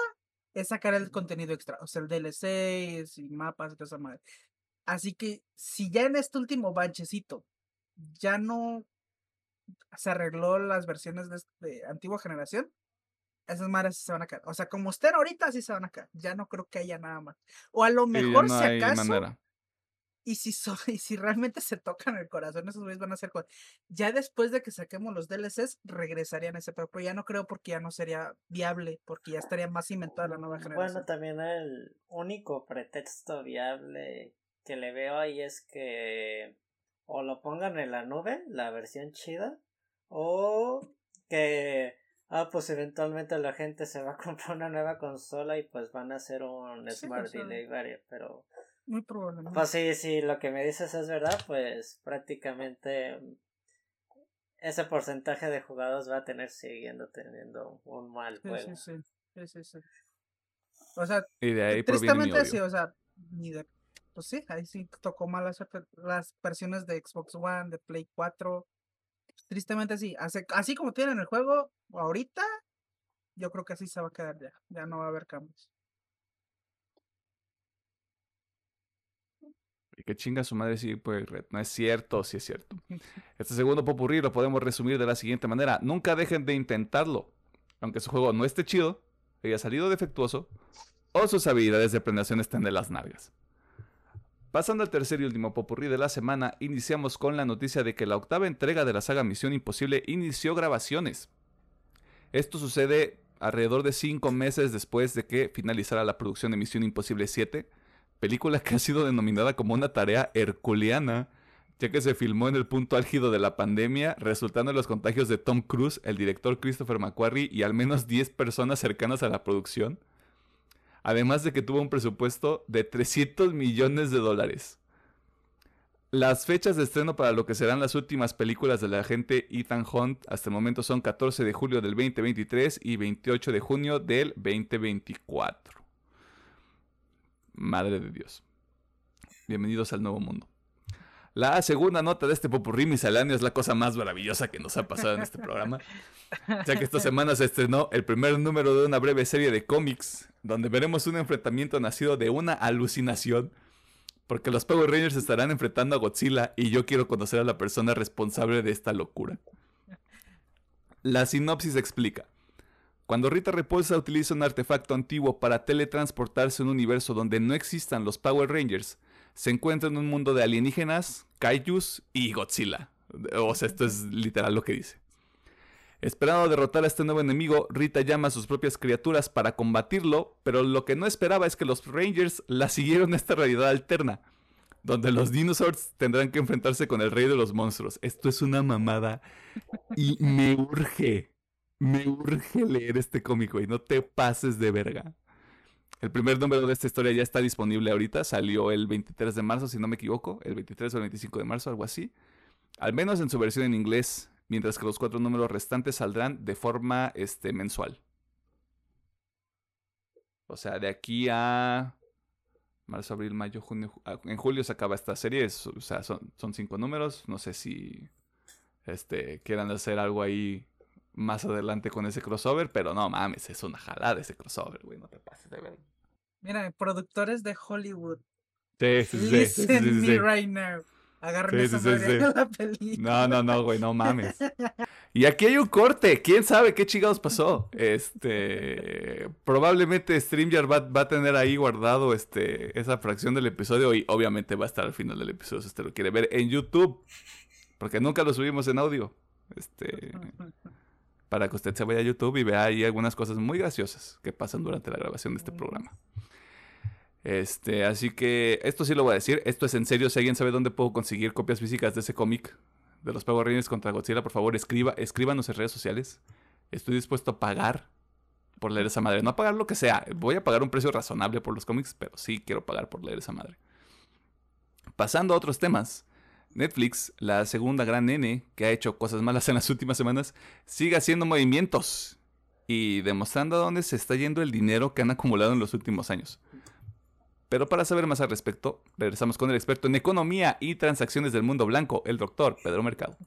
es sacar el contenido extra, o sea, el DLC y mapas y toda esa madre. Así que si ya en este último banchecito ya no se arregló las versiones de, de antigua generación, esas madres se van a caer. O sea, como estén ahorita, sí se van a caer. Ya no creo que haya nada más. O a lo Sí, mejor, no si acaso, manera. Y si, so- y si realmente se tocan el corazón, esos güeyes van a hacer cosas. Ya después de que saquemos los DLCs, regresarían a ese pero, ya no creo porque ya no sería viable, porque ya estaría más inventada la nueva generación. Bueno, también el único pretexto viable que le veo ahí es que o lo pongan en la nube, la versión chida, o que, ah, pues eventualmente la gente se va a comprar una nueva consola y pues van a hacer un Sí, Smart Delivery, pero Muy probablemente. pues sí, sí, lo que me dices es verdad, pues prácticamente ese porcentaje de jugadores va a tener siguiendo teniendo un mal juego. sí, sí, sí, sí, sí. O sea, Y de ahí proviene mi tristemente sí, o sea, ni de... Pues sí, ahí sí tocó mal las, las versiones de Xbox One, de Play 4. Tristemente sí, hace, así como tienen el juego ahorita, yo creo que así se va a quedar ya. Ya no va a haber cambios. Que chinga su madre sí, pues Red. No es cierto, sí es cierto. Este segundo popurrí lo podemos resumir de la siguiente manera. Nunca dejen de intentarlo. Aunque su juego no esté chido, haya salido defectuoso, o sus habilidades de planeación estén de las nalgas. Pasando al tercer y último popurrí de la semana, iniciamos con la noticia de que la octava entrega de la saga Misión Imposible inició grabaciones. Esto sucede alrededor de cinco meses después de que finalizara la producción de Misión Imposible 7, película que ha sido denominada como una tarea herculeana, ya que se filmó en el punto álgido de la pandemia, resultando en los contagios de Tom Cruise, el director Christopher McQuarrie y al menos 10 personas cercanas a la producción. Además de que tuvo un presupuesto de 300 millones de dólares. Las fechas de estreno para lo que serán las últimas películas del agente Ethan Hunt hasta el momento son 14 de julio del 2023 y 28 de junio del 2024. Madre de Dios. Bienvenidos al nuevo mundo. La segunda nota de este popurrí misceláneo es la cosa más maravillosa que nos ha pasado en este programa. Ya que esta semana se estrenó el primer número de una breve serie de cómics, donde veremos un enfrentamiento nacido de una alucinación, porque los Power Rangers estarán enfrentando a Godzilla y yo quiero conocer a la persona responsable de esta locura. La sinopsis explica. Cuando Rita Repulsa utiliza un artefacto antiguo para teletransportarse a un universo donde no existan los Power Rangers, se encuentra en un mundo de alienígenas, kaijus y Godzilla. O sea, esto es literal lo que dice. Esperando derrotar a este nuevo enemigo, Rita llama a sus propias criaturas para combatirlo, pero lo que no esperaba es que los Rangers la siguieron a esta realidad alterna, donde los dinosaurs tendrán que enfrentarse con el rey de los monstruos. Esto es una mamada y me urge, me urge leer este cómic, güey, no te pases de verga. El primer número de esta historia ya está disponible ahorita, salió el 23 de marzo, si no me equivoco, el 23 o el 25 de marzo, algo así. Al menos en su versión en inglés, mientras que los cuatro números restantes saldrán de forma este, mensual. O sea, de aquí a marzo, abril, mayo, junio. ju- ah, En julio se acaba esta serie. o sea, son, son cinco números. No sé si este, quieran hacer algo ahí más adelante con ese crossover. Pero no mames, es una jalada ese crossover, güey. No te pases de ver. Mira, productores de Hollywood. Sí, sí, sí, sí, sí, Listen sí, me sí. right now. Agarren Sí, esa sí, sí, madre sí. a la película. No, no, no, güey, no mames. Y aquí hay un corte. ¿Quién sabe qué chingados pasó? Este. Probablemente StreamYard va, va a tener ahí guardado este, esa fracción del episodio. Y obviamente va a estar al final del episodio si usted lo quiere ver en YouTube. Porque nunca lo subimos en audio. Este. Para que usted se vaya a YouTube y vea ahí algunas cosas muy graciosas que pasan durante la grabación de este programa. Este, así que esto sí lo voy a decir. Esto es en serio. Si alguien sabe dónde puedo conseguir copias físicas de ese cómic de los Power contra Godzilla, por favor, escriba, escríbanos en redes sociales. Estoy dispuesto a pagar por leer esa madre. No a pagar lo que sea. Voy a pagar un precio razonable por los cómics, pero sí quiero pagar por leer esa madre. Pasando a otros temas. Netflix, la segunda gran nene que ha hecho cosas malas en las últimas semanas, sigue haciendo movimientos y demostrando a dónde se está yendo el dinero que han acumulado en los últimos años. Pero para saber más al respecto, regresamos con el experto en economía y transacciones del mundo blanco, el doctor Pedro Mercado.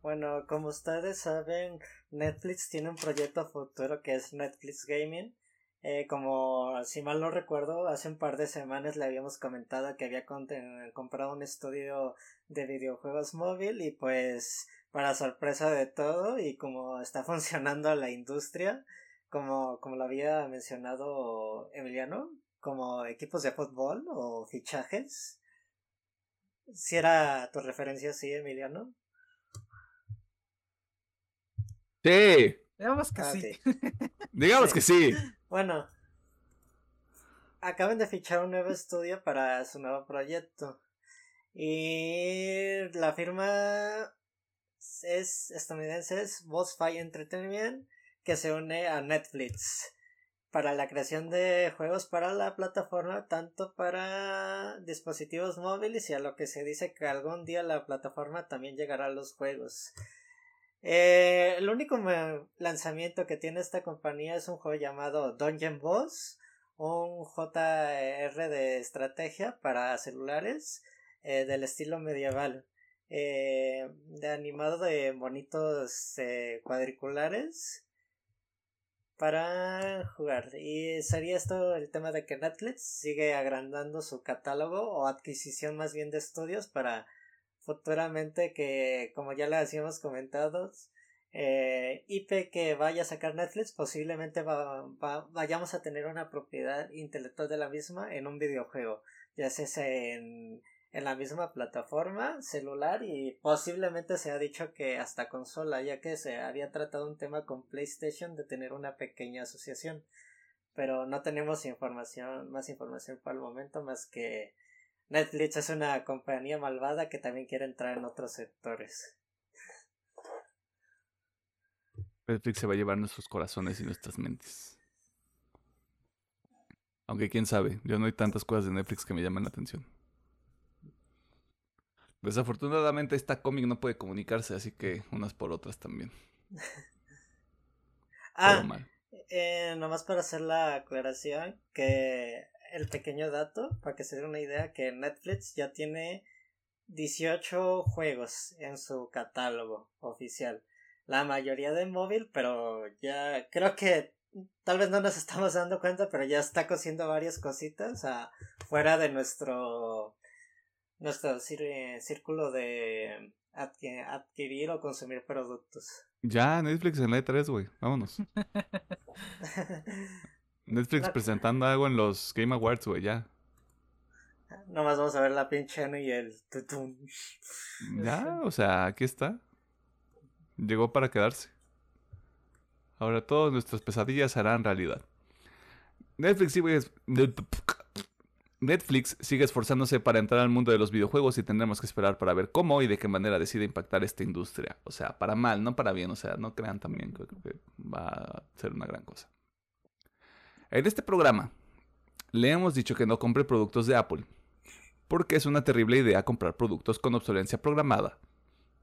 Bueno, como ustedes saben, Netflix tiene un proyecto futuro que es Netflix Gaming. Eh, como si mal no recuerdo, hace un par de semanas le habíamos comentado que había comprado un estudio de videojuegos móvil y pues para sorpresa de todo y como está funcionando la industria, como, como lo había mencionado Emiliano, como equipos de fútbol o fichajes. Si era tu referencia, sí, Emiliano. Sí. Digamos que sí. Digamos que sí. Bueno, acaban de fichar un nuevo estudio para su nuevo proyecto. Y la firma es estadounidense, es Bossfire Entertainment, que se une a Netflix para la creación de juegos para la plataforma, tanto para dispositivos móviles y a lo que se dice que algún día la plataforma también llegará a los juegos. Eh, el único lanzamiento que tiene esta compañía es un juego llamado Dungeon Boss, un JR de estrategia para celulares eh, del estilo medieval, eh, de animado de bonitos cuadriculares para jugar. Y sería esto el tema de que Netflix sigue agrandando su catálogo o adquisición más bien de estudios para futuramente que, como ya le habíamos comentado, eh, IP que vaya a sacar Netflix posiblemente vayamos a tener una propiedad intelectual de la misma en un videojuego, ya sea en en la misma plataforma celular y posiblemente se ha dicho que hasta consola, ya que se había tratado un tema con PlayStation de tener una pequeña asociación. Pero no tenemos información, más información para el momento, más que Netflix es una compañía malvada que también quiere entrar en otros sectores. Netflix se va a llevar nuestros corazones y nuestras mentes. Aunque quién sabe, yo no hay tantas cosas de Netflix que me llaman la atención. Desafortunadamente esta cómic no puede comunicarse, así que unas por otras también. ah, eh, nomás para hacer la aclaración, que el pequeño dato, para que se den una idea, que Netflix ya tiene 18 juegos en su catálogo oficial. La mayoría de móvil, pero ya creo que tal vez no nos estamos dando cuenta, pero ya está cosiendo varias cositas fuera de nuestro nuestro círculo de adquirir o consumir productos. Ya, Netflix en la E3, güey. Vámonos. Netflix presentando algo en los Game Awards, güey, ya. Nomás vamos a ver la pinche y el tutum. Ya, o sea, aquí está. Llegó para quedarse. Ahora todas nuestras pesadillas harán realidad. Netflix sí, güey. Netflix sigue esforzándose para entrar al mundo de los videojuegos y tendremos que esperar para ver cómo y de qué manera decide impactar esta industria. O sea, para mal, no para bien. O sea, no crean también que va a ser una gran cosa. En este programa le hemos dicho que no compre productos de Apple, porque es una terrible idea comprar productos con obsolencia programada.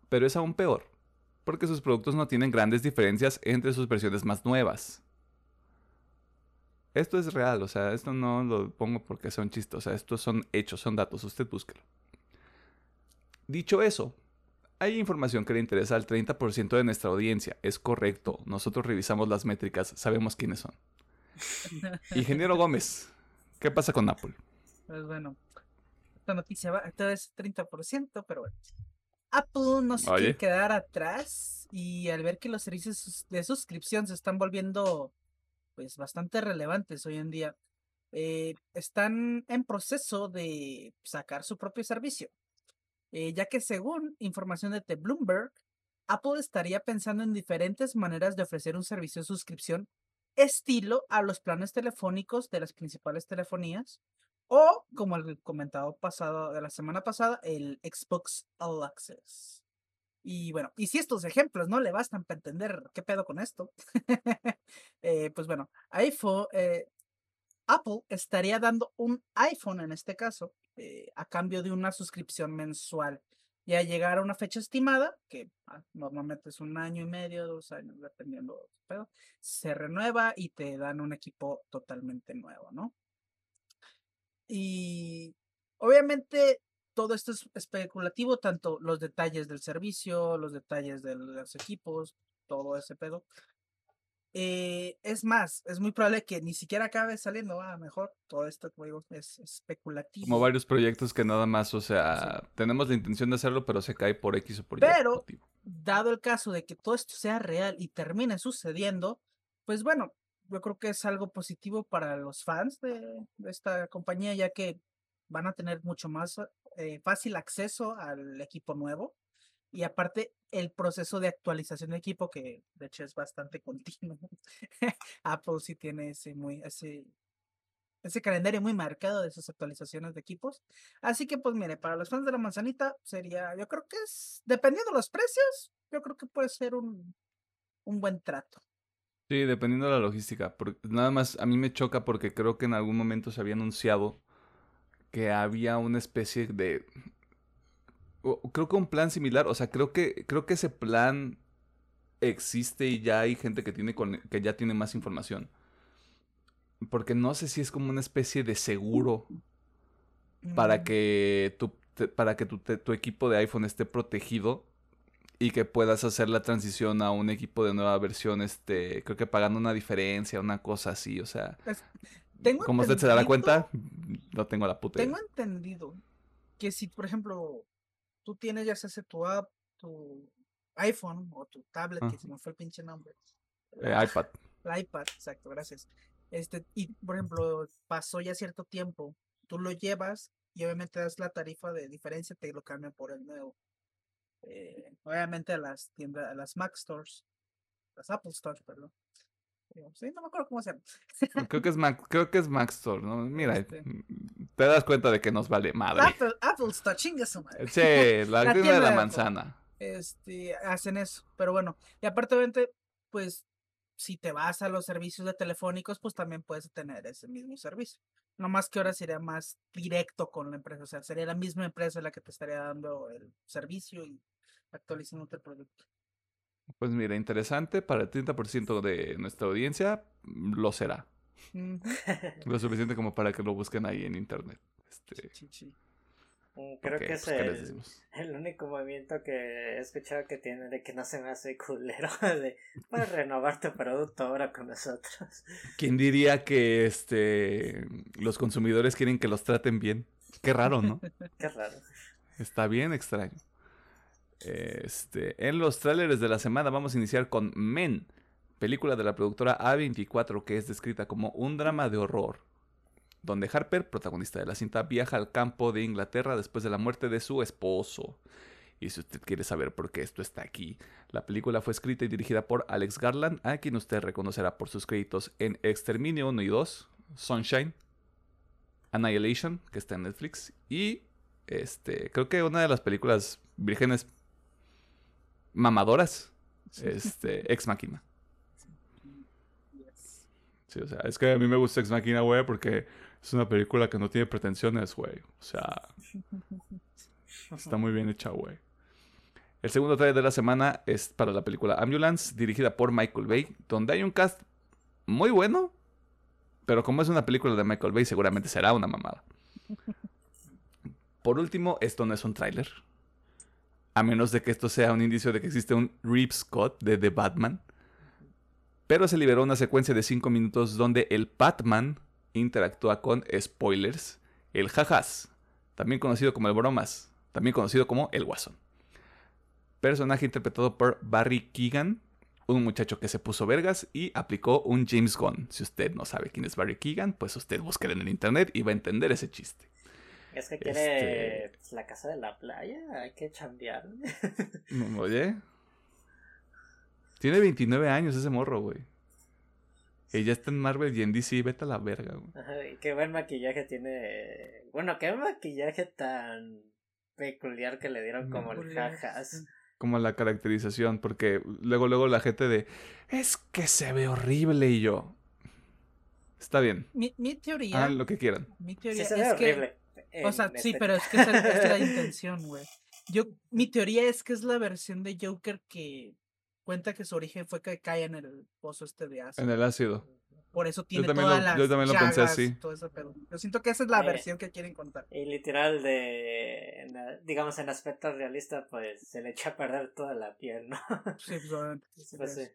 Pero es aún peor, porque sus productos no tienen grandes diferencias entre sus versiones más nuevas. Esto es real, o sea, esto no lo pongo porque son chistes, o sea, estos son hechos, son datos, usted búsquelo. Dicho eso, hay información que le interesa al 30% de nuestra audiencia, es correcto, nosotros revisamos las métricas, sabemos quiénes son. Ingeniero Gómez, ¿qué pasa con Apple? Pues bueno, esta noticia va, esta es 30%, pero bueno. Apple no se quiere quedar atrás y al ver que los servicios de suscripción se están volviendo pues bastante relevantes hoy en día, eh, están en proceso de sacar su propio servicio, eh, ya que según información de The Bloomberg, Apple estaría pensando en diferentes maneras de ofrecer un servicio de suscripción estilo a los planes telefónicos de las principales telefonías, O, como el comentado pasado de la semana pasada, el Xbox All Access. Y bueno, y si estos ejemplos no le bastan para entender qué pedo con esto, eh, pues bueno, iPhone, eh, Apple estaría dando un iPhone en este caso eh, a cambio de una suscripción mensual. Y a llegar a una fecha estimada, que ah, normalmente es un año y medio, dos años, dependiendo, pero se renueva y te dan un equipo totalmente nuevo, ¿no? Y obviamente todo esto es especulativo, tanto los detalles del servicio, los detalles de los equipos, todo ese pedo. Eh, es más, es muy probable que ni siquiera acabe saliendo. a ah, mejor todo esto, como digo, es especulativo. Como varios proyectos que nada más, o sea, tenemos la intención de hacerlo, pero se cae por X o por Y. Pero, dado el caso de que todo esto sea real y termine sucediendo, pues bueno, yo creo que es algo positivo para los fans de, esta compañía, ya que van a tener mucho más eh, fácil acceso al equipo nuevo y aparte, el proceso de actualización de equipo, que de hecho es bastante continuo. Apple sí tiene ese muy, ese, ese calendario muy marcado de sus actualizaciones de equipos. Así que, pues mire, para los fans de la manzanita sería, yo creo que es, dependiendo de los precios, yo creo que puede ser un, un buen trato. Sí, dependiendo de la logística. nada más a mí me choca porque creo que en algún momento se había anunciado que había una especie de creo que un plan similar, o sea, creo que, creo que ese plan existe y ya hay gente que, tiene que ya tiene más información. Porque no sé si es como una especie de seguro para mm. que tu, para que tu, tu equipo de iPhone esté protegido y que puedas hacer la transición a un equipo de nueva versión, este, creo que pagando una diferencia, una cosa así, o sea. Pues, como usted se da cuenta, no tengo la puta Tengo entendido que si, por ejemplo, tú tienes ya sea tu app, tu iPhone o tu tablet, que se me fue el pinche nombre. Eh, iPad. El iPad, exacto, gracias. Este, y por ejemplo, pasó ya cierto tiempo, tú lo llevas y obviamente das la tarifa de diferencia, te lo cambian por el nuevo. Eh, obviamente a las tiendas, a las Mac Stores, las Apple Stores, perdón. Sí, no me acuerdo cómo se llama. Creo que es Mac, creo que es Mac Store, ¿no? Mira, este te das cuenta de que nos vale madre. Apple, Apple Store, chinga su madre. Sí, la, tienda de la manzana. Este, hacen eso, pero bueno, y aparte, obviamente, pues, si te vas a los servicios de telefónicos, pues también puedes tener ese mismo servicio. No más que ahora sería más directo con la empresa, o sea, sería la misma empresa la que te estaría dando el servicio y actualizando el producto. Pues mira, interesante, para el 30% de nuestra audiencia lo será. lo suficiente como para que lo busquen ahí en internet. Este... Mm, creo que es pues, el, único movimiento que he escuchado que tiene de que no se me hace culero de renovar tu producto ahora con nosotros. ¿Quién diría que este los consumidores quieren que los traten bien? Qué raro, ¿no? Qué raro. Está bien extraño. Este, en los trailers de la semana vamos a iniciar con Men, película de la productora A24 que es descrita como un drama de horror, donde Harper, protagonista de la cinta, viaja al campo de Inglaterra después de la muerte de su esposo. Y si usted quiere saber por qué esto está aquí, la película fue escrita y dirigida por Alex Garland, a quien usted reconocerá por sus créditos en Exterminio 1 y 2, Sunshine, Annihilation, que está en Netflix, y este, creo que una de las películas vírgenes mamadoras, este, Ex Máquina. Sí, o sea, es que a mí me gusta Ex Máquina, güey, porque es una película que no tiene pretensiones, güey. O sea, está muy bien hecha, güey. El segundo trailer de la semana es para la película Ambulance, dirigida por Michael Bay, donde hay un cast muy bueno, pero como es una película de Michael Bay, seguramente será una mamada. Por último, esto no es un tráiler, a menos de que esto sea un indicio de que existe un Rip Scott de The Batman. Pero se liberó una secuencia de 5 minutos donde el Batman interactúa con spoilers, el jajas, también conocido como el bromas, también conocido como el guasón. Personaje interpretado por Barry Keegan, un muchacho que se puso vergas y aplicó un James Gunn. Si usted no sabe quién es Barry Keegan, pues usted búsquelo en el internet y va a entender ese chiste. Es que quiere este... Pues, la casa de la playa, hay que chambear. Oye. Tiene 29 años ese morro, güey. Ella está en Marvel y en DC, vete a la verga, güey. Ajá, y qué buen maquillaje tiene. Bueno, qué maquillaje tan peculiar que le dieron como el jajas. sí. Como la caracterización, porque luego, luego la gente de, es que se ve horrible y yo. Está bien, Mi, mi teoría, hagan lo que quieran. mi Sí, teoría se ve es que, horrible. O sea, sí, pero es que esa es la intención, güey. Yo, mi teoría es que es la versión de Joker que cuenta que su origen fue que cae en el pozo este de ácido. En el ácido. Por eso tiene también todas lo- las yo también lo pensé llagas, así. todo ese pedo. Yo siento que esa es la Eh, versión que quieren contar. Y literal de, la- digamos, en aspecto realista, pues se le echa a perder toda la piel, ¿no? Sí, Pues pues. sí.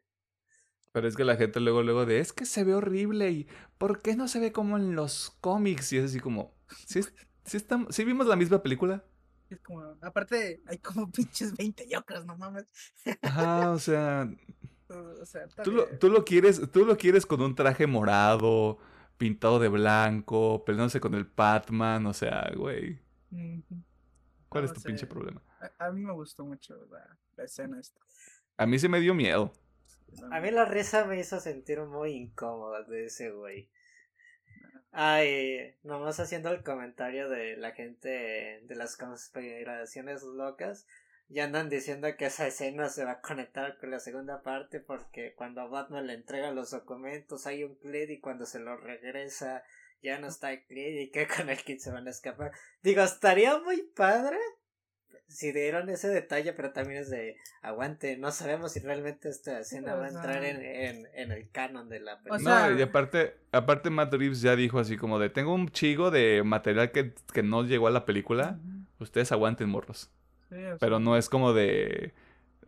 Pero es que la gente luego, luego de, es que se ve horrible y ¿por qué no se ve como en los cómics? Y es así como, ¿sí, sí, estamos, ¿sí vimos la misma película? Es como, aparte, hay como pinches 20 Jokers, no mames. Ajá, o sea, O sea, tú lo, tú lo quieres, tú lo quieres con un traje morado, pintado de blanco, peleándose con el Batman, o sea, güey, Ujú. ¿cuál No es tu sé. pinche problema? A, a mí me gustó mucho la, la escena esta. A mí se me dio miedo. A mí la risa me hizo sentir muy incómoda de ese güey. Ay, nomás haciendo el comentario de la gente de las conspiraciones locas. Ya andan diciendo que esa escena se va a conectar con la segunda parte porque cuando Batman le entrega los documentos hay un clip y cuando se lo regresa ya no está el clip y que con el kit se van a escapar. Digo, estaría muy padre si dieron ese detalle, pero también es de aguante, no sabemos si realmente esta escena va a entrar en, en, en el canon de la película. O sea- no, y aparte, aparte Matt Reeves ya dijo así como de, tengo un chigo de material que, que no llegó a la película, ustedes aguanten morros. Sí, Pero no es como de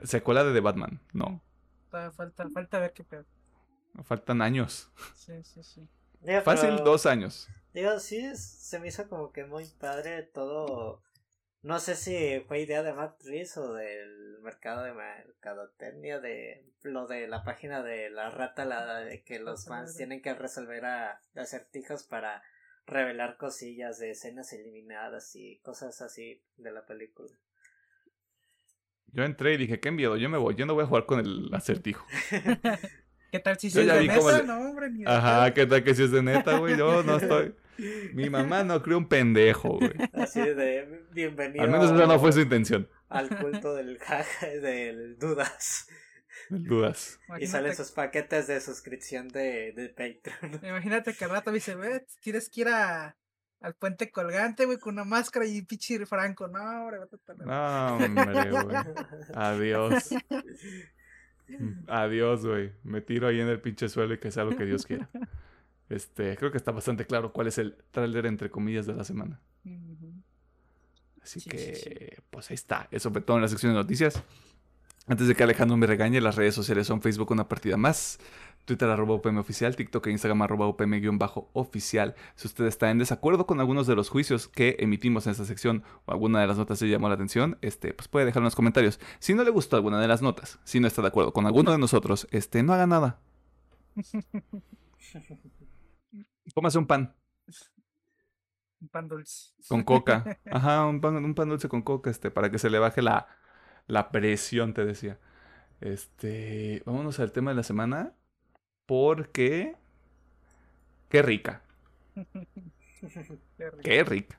secuela de The Batman, no. falta, falta ver qué pedo. Faltan años. Sí, sí, sí. Digo, Fácil pero- dos años. Digo, sí, se me hizo como que muy padre todo. No sé si fue idea de Matt Reeves o del mercado de mercadotecnia, de lo de la página de la rata, la de que los fans tienen que resolver a acertijos para revelar cosillas de escenas eliminadas y cosas así de la película. Yo entré y dije, qué miedo, yo me voy, yo no voy a jugar con el acertijo. ¿Qué tal si Yo se ya de le- No, hombre, ni Ajá. ¿qué tal que si es de neta, güey? Yo no estoy. Mi mamá no creo un pendejo, güey. Así de bienvenido Al menos esa no fue su intención. al culto del jaja del dudas. Dudas. Y salen sus paquetes de suscripción de, de Patreon. imagínate que al rato me dice, ve, tienes que ir a, al puente colgante, güey, con una máscara y pinche Franco. No, hombre, No, hombre, güey. Adiós. Adiós, güey. Me tiro ahí en el pinche suelo y que sea lo que Dios quiera. Este, creo que está bastante claro cuál es el tráiler entre comillas de la semana. Así Sí, sí, que, sí. pues ahí está. Eso fue todo en la sección de noticias. Antes de que Alejandro me regañe, las redes sociales son Facebook una partida más, Twitter arroba UPM oficial, TikTok e Instagram arroba UPM guion bajo oficial. Si usted está en desacuerdo con algunos de los juicios que emitimos en esta sección o alguna de las notas le llamó la atención, este, pues puede dejar en los comentarios. Si no le gustó alguna de las notas, si no está de acuerdo con alguno de nosotros, este, no haga nada. Cómase un pan Un pan dulce. con coca. Ajá, un pan, un pan dulce con coca, este, para que se le baje la, la presión, te decía. Este, vámonos al tema de la semana. Porque. Qué rica. Qué rica.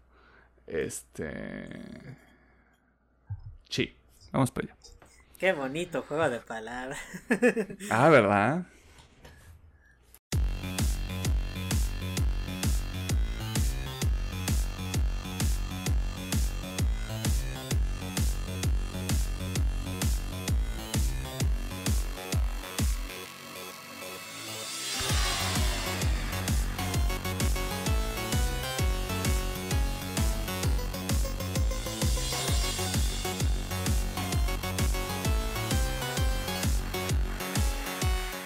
Este. Sí. Vamos para allá. Qué bonito juego de palabras. Ah, ¿verdad?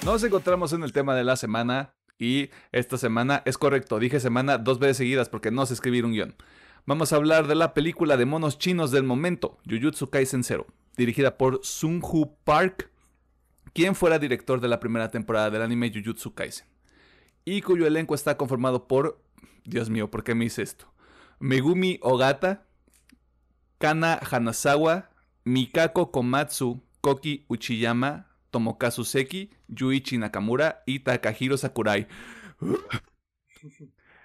Nos encontramos en el tema de la semana y esta semana es correcto, dije semana dos veces seguidas porque no sé escribir un guion. Vamos a hablar de la película de monos chinos del momento, Jujutsu Kaisen Zero, dirigida por Sung Hu Park, quien fuera director de la primera temporada del anime Jujutsu Kaisen, y cuyo elenco está conformado por, Dios mío, ¿por qué me hice esto? Megumi Ogata, Kana Hanazawa, Mikako Komatsu, Koki Uchiyama, Tomokazu Seki, Yuichi Nakamura y Takahiro Sakurai.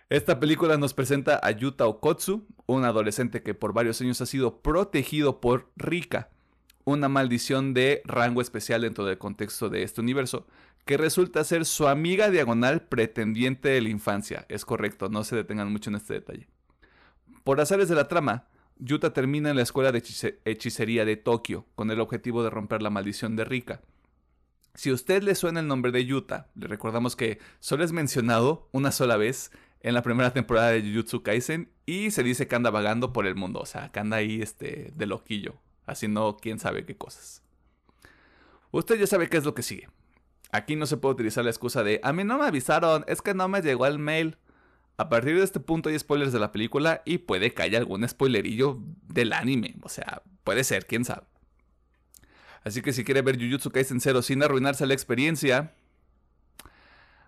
Esta película nos presenta a Yuta Okotsu, un adolescente que por varios años ha sido protegido por Rika, una maldición de rango especial dentro del contexto de este universo, que resulta ser su amiga diagonal pretendiente de la infancia. Es correcto, no se detengan mucho en este detalle. Por azares de la trama, Yuta termina en la escuela de hechicería de Tokio con el objetivo de romper la maldición de Rika. Si a usted le suena el nombre de Yuta, le recordamos que solo es mencionado una sola vez en la primera temporada de Jujutsu Kaisen y se dice que anda vagando por el mundo, o sea, que anda ahí este, de loquillo, haciendo quién sabe qué cosas. Usted ya sabe qué es lo que sigue. Aquí no se puede utilizar la excusa de a mí no me avisaron, es que no me llegó el mail. A partir de este punto hay spoilers de la película y puede que haya algún spoilerillo del anime, o sea, puede ser, quién sabe. Así que si quiere ver Jujutsu Kaisen 0 sin arruinarse la experiencia,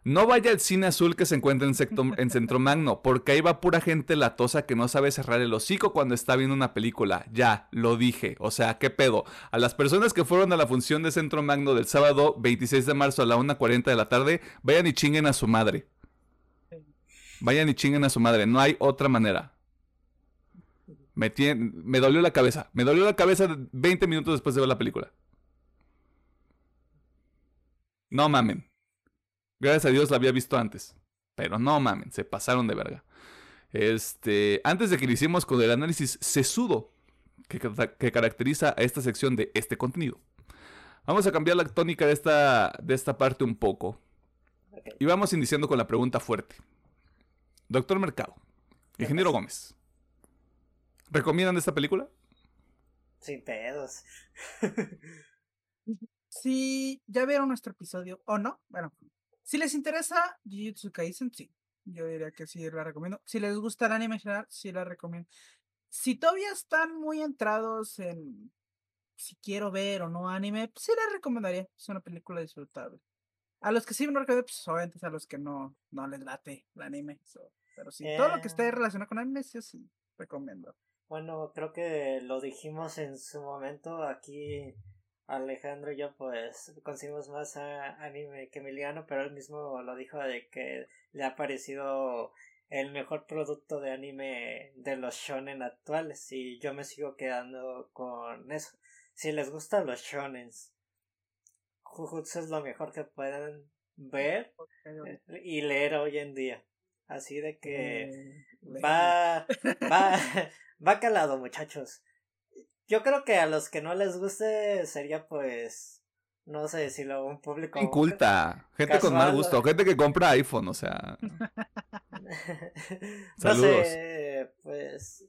no vaya al cine azul que se encuentra en, Centro Magno, porque ahí va pura gente latosa que no sabe cerrar el hocico cuando está viendo una película. Ya, lo dije. O sea, ¿qué pedo? A las personas que fueron a la función de Centro Magno del sábado 26 de marzo a la 1.40 de la tarde, vayan y chinguen a su madre. Vayan y chinguen a su madre. No hay otra manera. Me, me dolió la cabeza. Me dolió la cabeza 20 minutos después de ver la película. No mamen. Gracias a Dios la había visto antes. Pero no mamen, se pasaron de verga. Este, antes de que iniciemos con el análisis sesudo que, que, caracteriza a esta sección de este contenido, vamos a cambiar la tónica de esta, de esta parte un poco. Y vamos iniciando con la pregunta fuerte. Doctor Mercado, Ingeniero Gómez, ¿recomiendan esta película? Sin pedos. si ya vieron nuestro episodio o no, bueno, si les interesa Jujutsu Kaisen, sí. Yo diría que sí la recomiendo. Si les gusta el anime en general, sí la recomiendo. Si todavía están muy entrados en si quiero ver o no anime, pues sí la recomendaría. Es una película disfrutable. A los que sí me recomiendo, pues obviamente a los que no, no les late el anime. pero sí, todo lo que esté eh. relacionado con anime, sí, sí, recomiendo. Bueno, creo que lo dijimos en su momento aquí Alejandro y yo pues conseguimos más anime que Emiliano, pero él mismo lo dijo de que le ha parecido el mejor producto de anime de los shonen actuales y yo me sigo quedando con eso. Si les gustan los shonens, Jujutsu es lo mejor que pueden ver y leer hoy en día. Así de que eh, va, va, va calado muchachos. Yo creo que a los que no les guste sería pues no sé decirlo, un público inculta, gente con mal gusto, gente que compra iPhone, o sea. Saludos. pues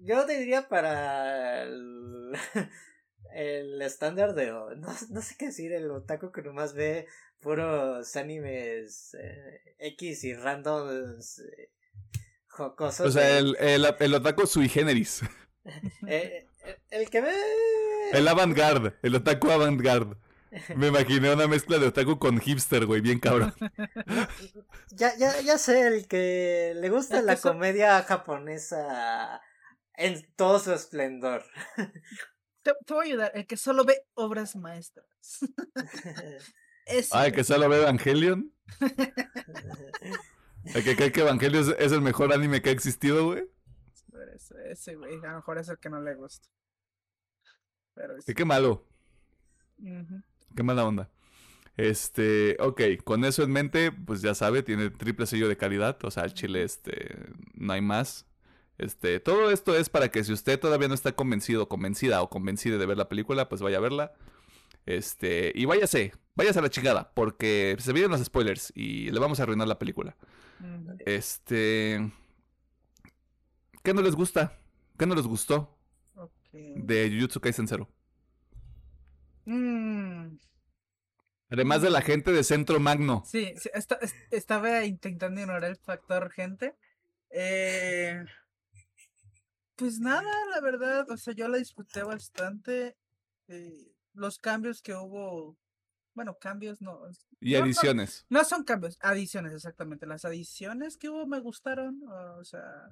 yo diría para el, el estándar de no, sé qué decir, el otaku que nomás ve puros animes eh, X y randoms eh, jocosos. O sea, el, el, el otaku sui generis. Eh, eh, el que ve. El avant-garde, el otaku avant-garde. Me imaginé una mezcla de otaku con hipster, güey, bien cabrón. ya, ya, ya sé, el que le gusta la comedia japonesa en todo su esplendor. Te, voy a ayudar, el que solo ve obras maestras. ah, el que solo ve Evangelion. el que cree que Evangelion es el mejor anime que ha existido, güey ese, güey. A lo mejor es el que no le gusta. Pero Qué malo. Qué mala onda. Este, ok, con eso en mente, pues ya sabe, tiene triple sello de calidad, o sea, el chile, este, no hay más. Este, todo esto es para que si usted todavía no está convencido, convencida o convencida de ver la película, pues vaya a verla. Este, y váyase, váyase a la chingada, porque se vienen los spoilers y le vamos a arruinar la película. Este, ¿Qué no les gusta? ¿Qué no les gustó? De Jujutsu Kaisen Zero. Mm. Además de la gente de Centro Magno. Sí, estaba intentando ignorar el factor gente. Eh, pues nada, la verdad, o sea, yo la disfruté bastante. Eh, los cambios que hubo, bueno, cambios no. Y adiciones. No, no, son cambios, adiciones, exactamente. Las adiciones que hubo me gustaron, o sea,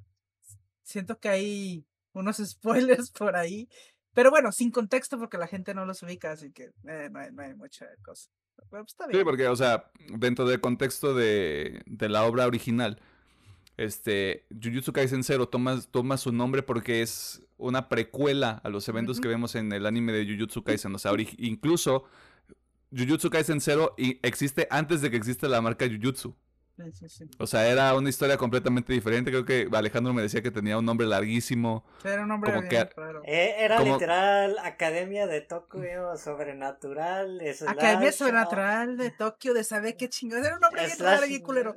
siento que hay unos spoilers por ahí. Pero bueno, sin contexto porque la gente no los ubica, así que eh, no, hay, no, hay, mucha cosa. Pero pues, está bien. Sí, porque, o sea, dentro del contexto de, de la obra original, este, Jujutsu Kaisen Zero toma, toma su nombre porque es una precuela a los eventos que vemos en el anime de Jujutsu Kaisen. O sea, incluso Jujutsu Kaisen Zero existe antes de que exista la marca Jujutsu. O sea, era una historia completamente diferente. Creo que Alejandro me decía que tenía un nombre larguísimo. Era un nombre como que, eh, Era literal Academia de Tokio Sobrenatural. Academia Sobrenatural de Tokio de saber qué chingados. Era un nombre bien raro y culero.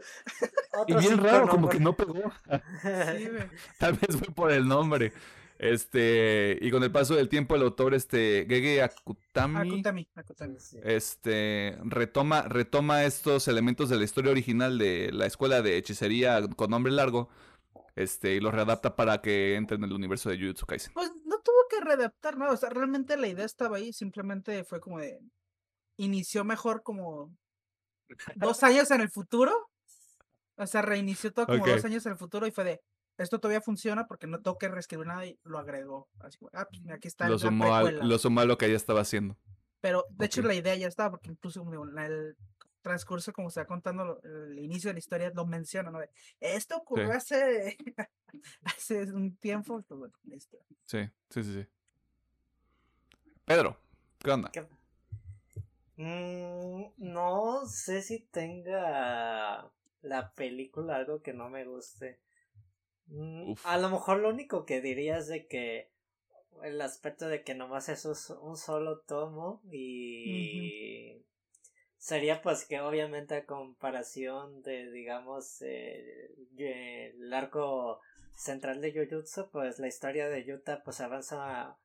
Y bien raro, como que no pegó. Tal vez fue por el nombre. Este, y con el paso del tiempo, el autor, este, Gege Akutami, este, retoma, retoma estos elementos de la historia original de la escuela de hechicería con nombre largo, este, y los readapta para que entren en el universo de Jujutsu Kaisen. Pues no tuvo que readaptar nada, o sea, realmente la idea estaba ahí, simplemente fue como de, inició mejor como dos años en el futuro, o sea, reinició todo como dos años en el futuro y fue de, esto todavía funciona porque no tengo que reescribir nada y lo agregó. Así, ah, pues aquí está. Lo sumó, a, lo sumó lo que ya estaba haciendo. Pero de hecho la idea ya estaba porque incluso el transcurso como se va contando el inicio de la historia lo menciona, ¿no? Esto ocurrió hace, hace un tiempo. Pues, sí, sí, sí, sí. Pedro, ¿qué onda? Mm, no sé si tenga la película algo que no me guste. Mm, a lo mejor lo único que diría es de que el aspecto de que nomás es un solo tomo y sería pues que obviamente a comparación de digamos eh, el arco central de Jujutsu pues la historia de Yuta pues avanza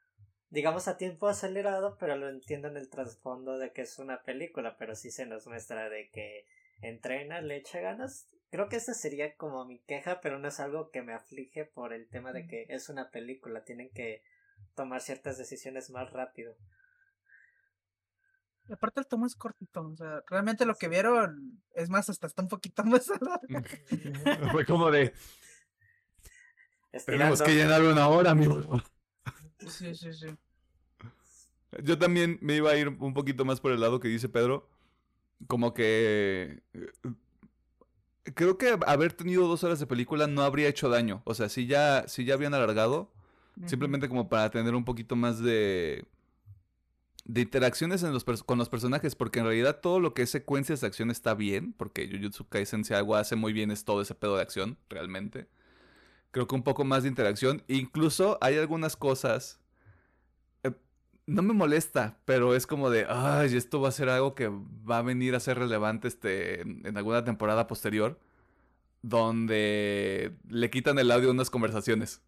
digamos a tiempo acelerado pero lo entiendo en el trasfondo de que es una película pero sí se nos muestra de que entrena le echa ganas Creo que esa sería como mi queja, pero no es algo que me aflige por el tema de que es una película, tienen que tomar ciertas decisiones más rápido. Y aparte el tomo es cortito, o sea, realmente lo que vieron es más, hasta está un poquito más Fue como de... Tenemos que llenar una hora, amigo. Sí, sí, sí. Yo también me iba a ir un poquito más por el lado que dice Pedro. Como que creo que haber tenido dos horas de película no habría hecho daño. O sea, si ya, si ya habían alargado, simplemente como para tener un poquito más de, de interacciones en los con los personajes, porque en realidad todo lo que es secuencias de acción está bien, porque Jujutsu Kaisen si algo hace muy bien es todo ese pedo de acción, realmente. Creo que un poco más de interacción. Incluso hay algunas cosas no me molesta, pero es como de, ay, esto va a ser algo que va a venir a ser relevante este, en alguna temporada posterior, donde le quitan el audio a unas conversaciones,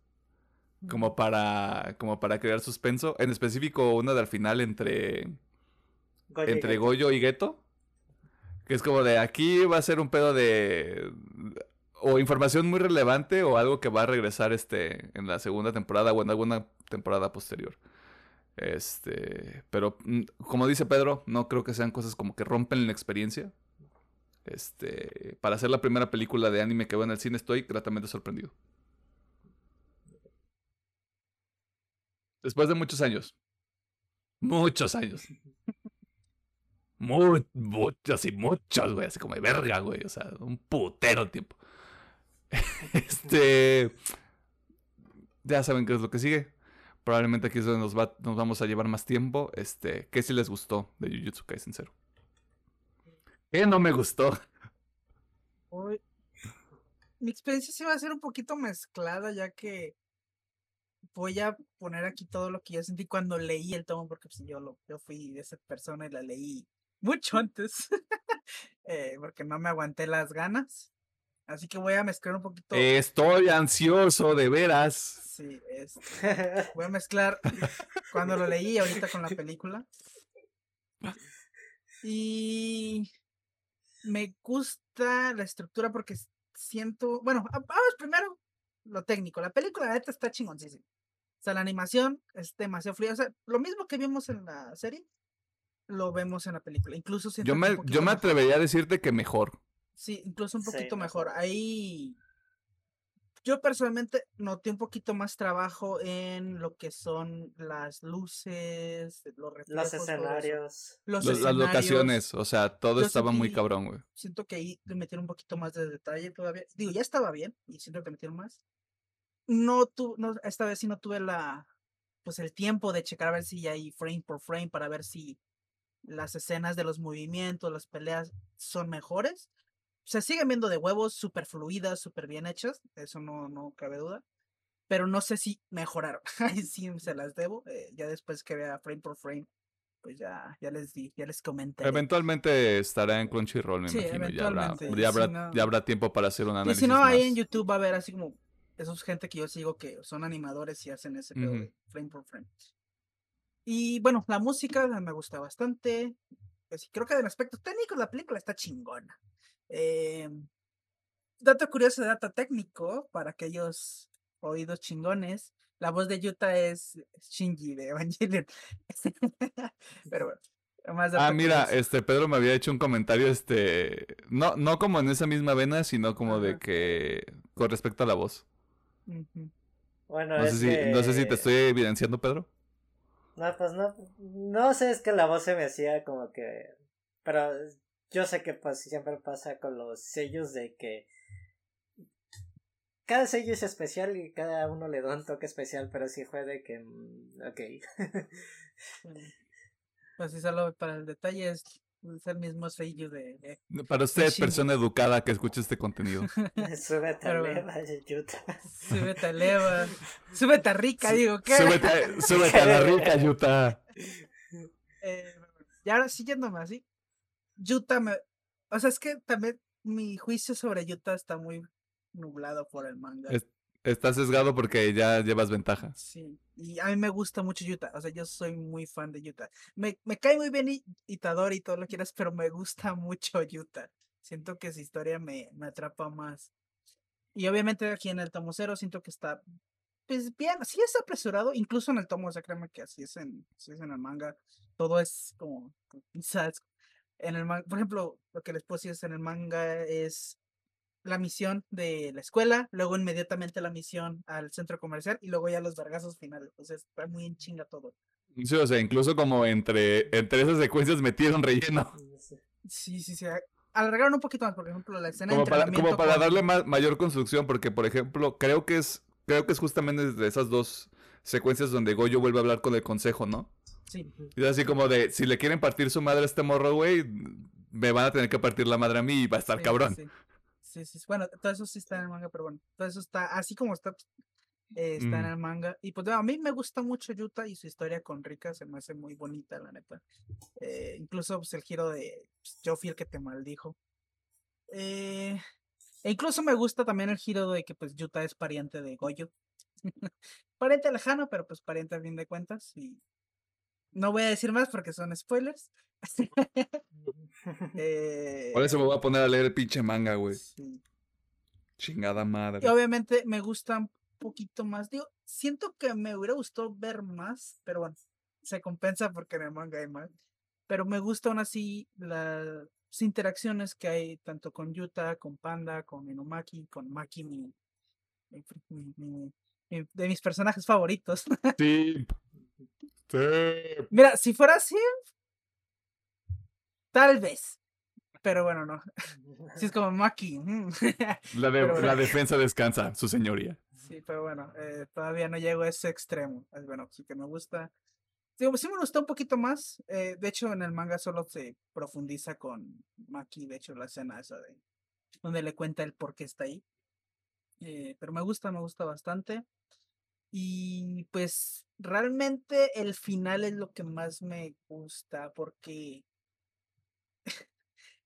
como para, como para crear suspenso, en específico una del final entre, Goyo entre y Goyo y Geto, que es como de, aquí va a ser un pedo de o información muy relevante o algo que va a regresar este en la segunda temporada o en alguna temporada posterior. Este, pero mm, como dice Pedro, no creo que sean cosas como que rompen la experiencia. Este, para hacer la primera película de anime que veo en el cine estoy gratamente sorprendido. Después de muchos años. Muchos años. muchos y muchos, güey. Así como de verga, güey. O sea, un putero tiempo. este. Ya saben qué es lo que sigue. Probablemente aquí es donde nos, va, nos vamos a llevar más tiempo. Este, ¿Qué si les gustó de Jujutsu Kaisen Zero? ¿Qué no me gustó? Mi experiencia sí va a ser un poquito mezclada, ya que voy a poner aquí todo lo que yo sentí cuando leí el tomo, porque pues, yo, lo, yo fui de esa persona y la leí mucho antes, eh, porque no me aguanté las ganas. Así que voy a mezclar un poquito. Estoy ansioso, de veras. Sí, voy a mezclar cuando lo leí ahorita con la película. Y me gusta la estructura porque siento, bueno, vamos primero lo técnico. La película la neta está chingoncísima. O sea, la animación es demasiado fría. O sea, lo mismo que vimos en la serie, lo vemos en la película. Incluso yo me, yo me atrevería a decirte que mejor. Sí, incluso un poquito mejor. Ahí. Yo personalmente noté un poquito más trabajo en lo que son las luces, los reflejos. Los escenarios. Los Los- las escenarios. locaciones, o sea, todo Yo estaba muy sentí- cabrón, güey. Siento que ahí le metieron un poquito más de detalle todavía. Digo, ya estaba bien y siento que metieron más. No tu, no, esta vez sí no tuve la, pues el tiempo de checar a ver si ya hay frame por frame para ver si las escenas de los movimientos, las peleas son mejores. Se siguen viendo de huevos, súper fluidas, súper bien hechas, eso no, no cabe duda. Pero no sé si mejoraron. Ahí sí se las debo. eh, ya después que vea frame por frame, pues ya, ya les di, ya les comenté. Eventualmente estará en Crunchyroll, me Sí, imagino. Ya habrá, ya, y si habrá, no- ya habrá tiempo para hacer un Y análisis si no, ahí más. en YouTube va a haber así como esos gente que yo sigo que son animadores y hacen ese pedo Ujú. de frame por frame. Y bueno, la música me gusta bastante. Pues, creo que del aspecto técnico la película está chingona. Eh, dato curioso, dato técnico, para aquellos oídos chingones. La voz de Yuta es Shinji de Evangelion. Pero bueno, más Ah, mira, curioso. este Pedro me había hecho un comentario, este, no, no como en esa misma vena, sino como de que con respecto a la voz. Bueno, No sé es si, no sé si te estoy evidenciando, Pedro. No, pues no, no sé, es que la voz se me hacía como que, pero yo sé que pues siempre pasa con los sellos de que cada sello es especial y cada uno le da un toque especial, pero sí fue de que, mm, ok. Pues sí, solo para el detalle es, es el mismo sello de, de- Para usted, persona educada que escucha este contenido. Súbete a leva, Yuta. Súbete a Leva, súbete a Rica, digo, ¿qué? súbete, súbete a la rica, Yuta. Eh, y ahora sí yéndome así, Yuta me... O sea, es que también mi juicio sobre Yuta está muy nublado por el manga. Es- Estás sesgado porque ya llevas ventaja. Sí, y a mí me gusta mucho Yuta, o sea, yo soy muy fan de Yuta. Me, me cae muy bien Itadori y todo lo que quieras, pero me gusta mucho Yuta. Siento que su historia me, me atrapa más. Y obviamente aquí en el tomo cero siento que está, pues bien, sí es apresurado, incluso en el tomo, o sea, créeme que así es en, así es en el manga. Todo es como, pinzas. En el manga, por ejemplo, lo que les puedo decir es en el manga es la misión de la escuela, luego inmediatamente la misión al centro comercial y luego ya los vergazos finales. O sea, está muy en chinga todo. Sí, o sea, incluso como entre, entre esas secuencias metieron relleno. Sí, sí, sí. Alargaron un poquito más, por ejemplo, la escena Como de para, como para con- darle ma- mayor construcción, porque por ejemplo, creo que es, creo que es justamente de esas dos secuencias donde Goyo vuelve a hablar con el consejo, ¿no? Sí, Y es así como de, si le quieren partir su madre a este morro, güey, me van a tener que partir la madre a mí y va a estar sí, cabrón. Sí, sí. Bueno, todo eso sí está en el manga, pero bueno, todo eso está, así como está, eh, está en Mm. el manga. Y pues a mí me gusta mucho Yuta y su historia con Rika se me hace muy bonita, la neta. Eh, incluso pues, el giro de pues, yo fui el que te maldijo. Eh, e incluso me gusta también el giro de que pues Yuta es pariente de Goyo. pariente lejano, pero pues pariente a fin de cuentas. Y no voy a decir más porque son spoilers. Eh, Por eso me voy a poner a leer el pinche manga, güey. sí. Chingada madre. Y obviamente me gusta un poquito más. Digo, siento que me hubiera gustado ver más, pero bueno, se compensa porque en el manga hay más. Pero me gusta aún así las interacciones que hay tanto con Yuta, con Panda, con Inumaki, con Maki, mi, mi- mi- mi- mi- de mis personajes favoritos. Sí. Sí. Mira, si fuera así, tal vez. Pero bueno, no. Si es como Maki. La, de- bueno. la defensa descansa, su señoría. Sí, pero bueno, eh, todavía no llego a ese extremo. Bueno, sí que me gusta. Digo, sí me gustó un poquito más. eh, de hecho, en el manga solo se profundiza con Maki. De hecho, la escena esa de donde le cuenta el por qué está ahí. Eh, pero me gusta, me gusta bastante. Y pues realmente el final es lo que más me gusta porque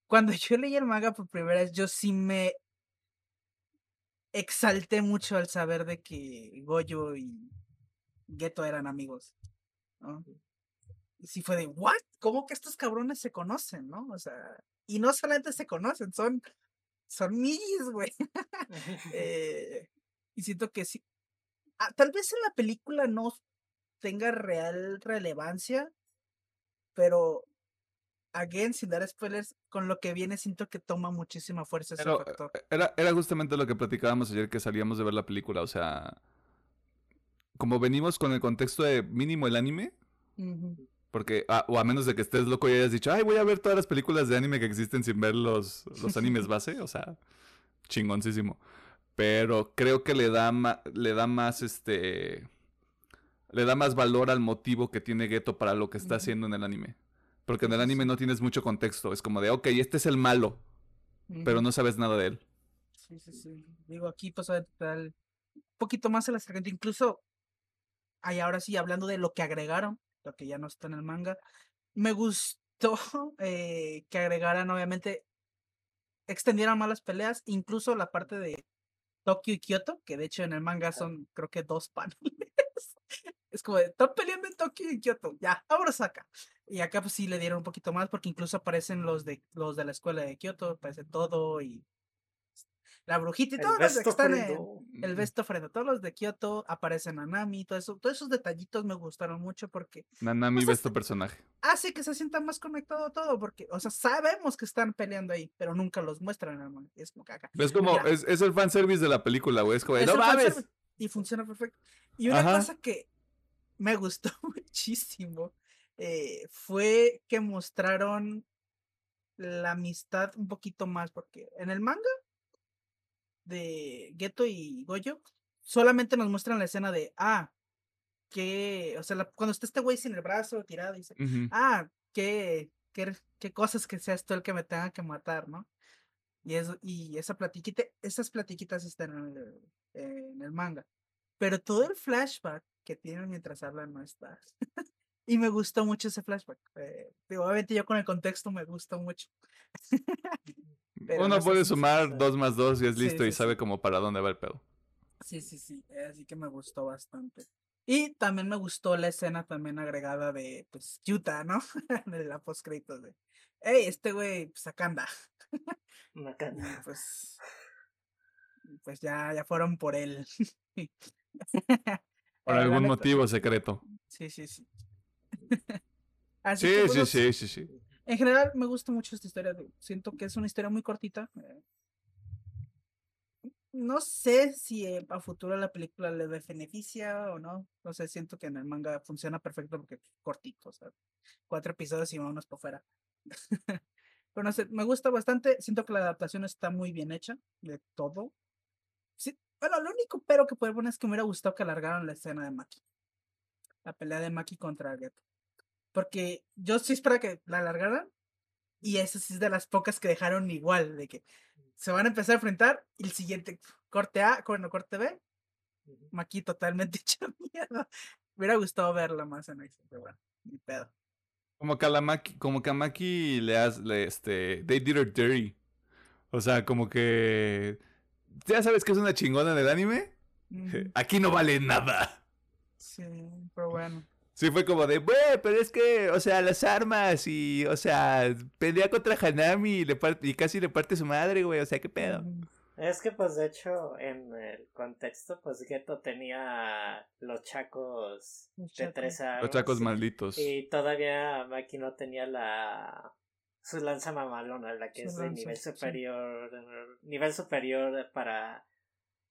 cuando yo leí el manga por primera vez, yo sí me exalté mucho al saber de que Goyo y Geto eran amigos. ¿no? Y sí fue de, ¿what? ¿Cómo que estos cabrones se conocen, no? O sea, y no solamente se conocen, son, son migis, güey. Eh, y siento que sí. Ah, tal vez en la película no tenga real relevancia, pero again, sin dar spoilers, con lo que viene siento que toma muchísima fuerza ese Pero, factor. eh, era, era justamente lo que platicábamos ayer que salíamos de ver la película. O sea, como venimos con el contexto de mínimo el anime, porque, ah, o a menos de que estés loco y hayas dicho, ay, voy a ver todas las películas de anime que existen sin ver los, los animes base, o sea, chingoncísimo. Pero creo que le da, le da más, este, le da más valor al motivo que tiene Geto para lo que está haciendo en el anime. Porque en el anime no tienes mucho contexto, es como de, ok, este es el malo, pero no sabes nada de él. Sí, sí, sí. Digo, aquí pues a tal un poquito más el acercamiento. Incluso, ahí ahora sí, hablando de lo que agregaron, lo que ya no está en el manga, me gustó eh, que agregaran, obviamente, extendieran más las peleas, incluso la parte de Tokio y Kioto, que de hecho en el manga son creo que dos paneles. Es como de, están peleando en Tokio y Kioto, ya, ahora saca. Y acá pues sí le dieron un poquito más porque incluso aparecen los de los de la escuela de Kioto, aparece todo y la brujita y El todos los de que están en, friendo. el besto frente, todos los de Kioto aparecen Nanami, todo eso, todos esos detallitos me gustaron mucho porque Nanami es- este personaje. hace que se sienta más conectado todo, porque, o sea, sabemos que están peleando ahí, pero nunca los muestran, hermano. Es como caca. Es como, es, es el fanservice de la película, güey. Es como, Es no el mames. Y funciona perfecto. Y una Ajá. cosa que me gustó muchísimo eh, fue que mostraron la amistad un poquito más, porque en el manga de Geto y Goyo solamente nos muestran la escena de, ah, que, o sea, la- cuando está este güey sin el brazo tirado dice, ah, qué, qué, qué cosas que seas tú el que me tenga que matar, ¿no? Y, eso, y esa platiquita, esas platiquitas están en el, en el manga. Pero todo el flashback que tienen mientras hablan no está. y me gustó mucho ese flashback. eh, digo, obviamente yo con el contexto me gustó mucho. Pero Uno no puede sumar dos más dos y es Sí, listo y sabe sí. como para dónde va el pedo. Sí, sí, sí. eh, Así que me gustó bastante. Y también me gustó la escena también agregada de, pues, Yuta, ¿no? de la post de, hey, este güey, pues acá anda. Pues, pues ya, ya fueron por él. Por algún neta, motivo secreto. Sí, sí, sí. Así Sí, que, sí, sí, sí, sí. En general me gusta mucho esta historia. Siento que es una historia muy cortita. eh, No sé si eh, a futuro la película le beneficia o no. No sé, siento que en el manga funciona perfecto porque es cortito. O sea, cuatro episodios y vámonos por fuera. Pero no sé, me gusta bastante. Siento que la adaptación está muy bien hecha de todo. Sí, bueno, lo único pero que puedo poner es que me hubiera gustado que alargaran la escena de Maki. La pelea de Maki contra Geto. Porque yo sí espero que la alargaran. Y esa sí es de las pocas que dejaron igual. De que se van a empezar a enfrentar. Y el siguiente corte A, bueno, corte B. Maki totalmente hecha mierda. Me hubiera gustado verla más en acción. Pero bueno, ni pedo. Como que a la Maki, como que a Maki le has, le, este, they did her dirty. O sea, como que, ya sabes que es una chingona en el anime. Aquí no vale nada. Sí, pero bueno. Sí, fue como de, güey, pero es que, o sea, las armas y, o sea, pelea contra Hanami y, le y casi le parte su madre, güey, o sea, qué pedo. Es que pues de hecho en el contexto pues Geto tenía los chacos de tres armas Los chacos malditos. y todavía Maki no tenía la su lanza mamalona la que Su es de nivel sí. superior nivel superior para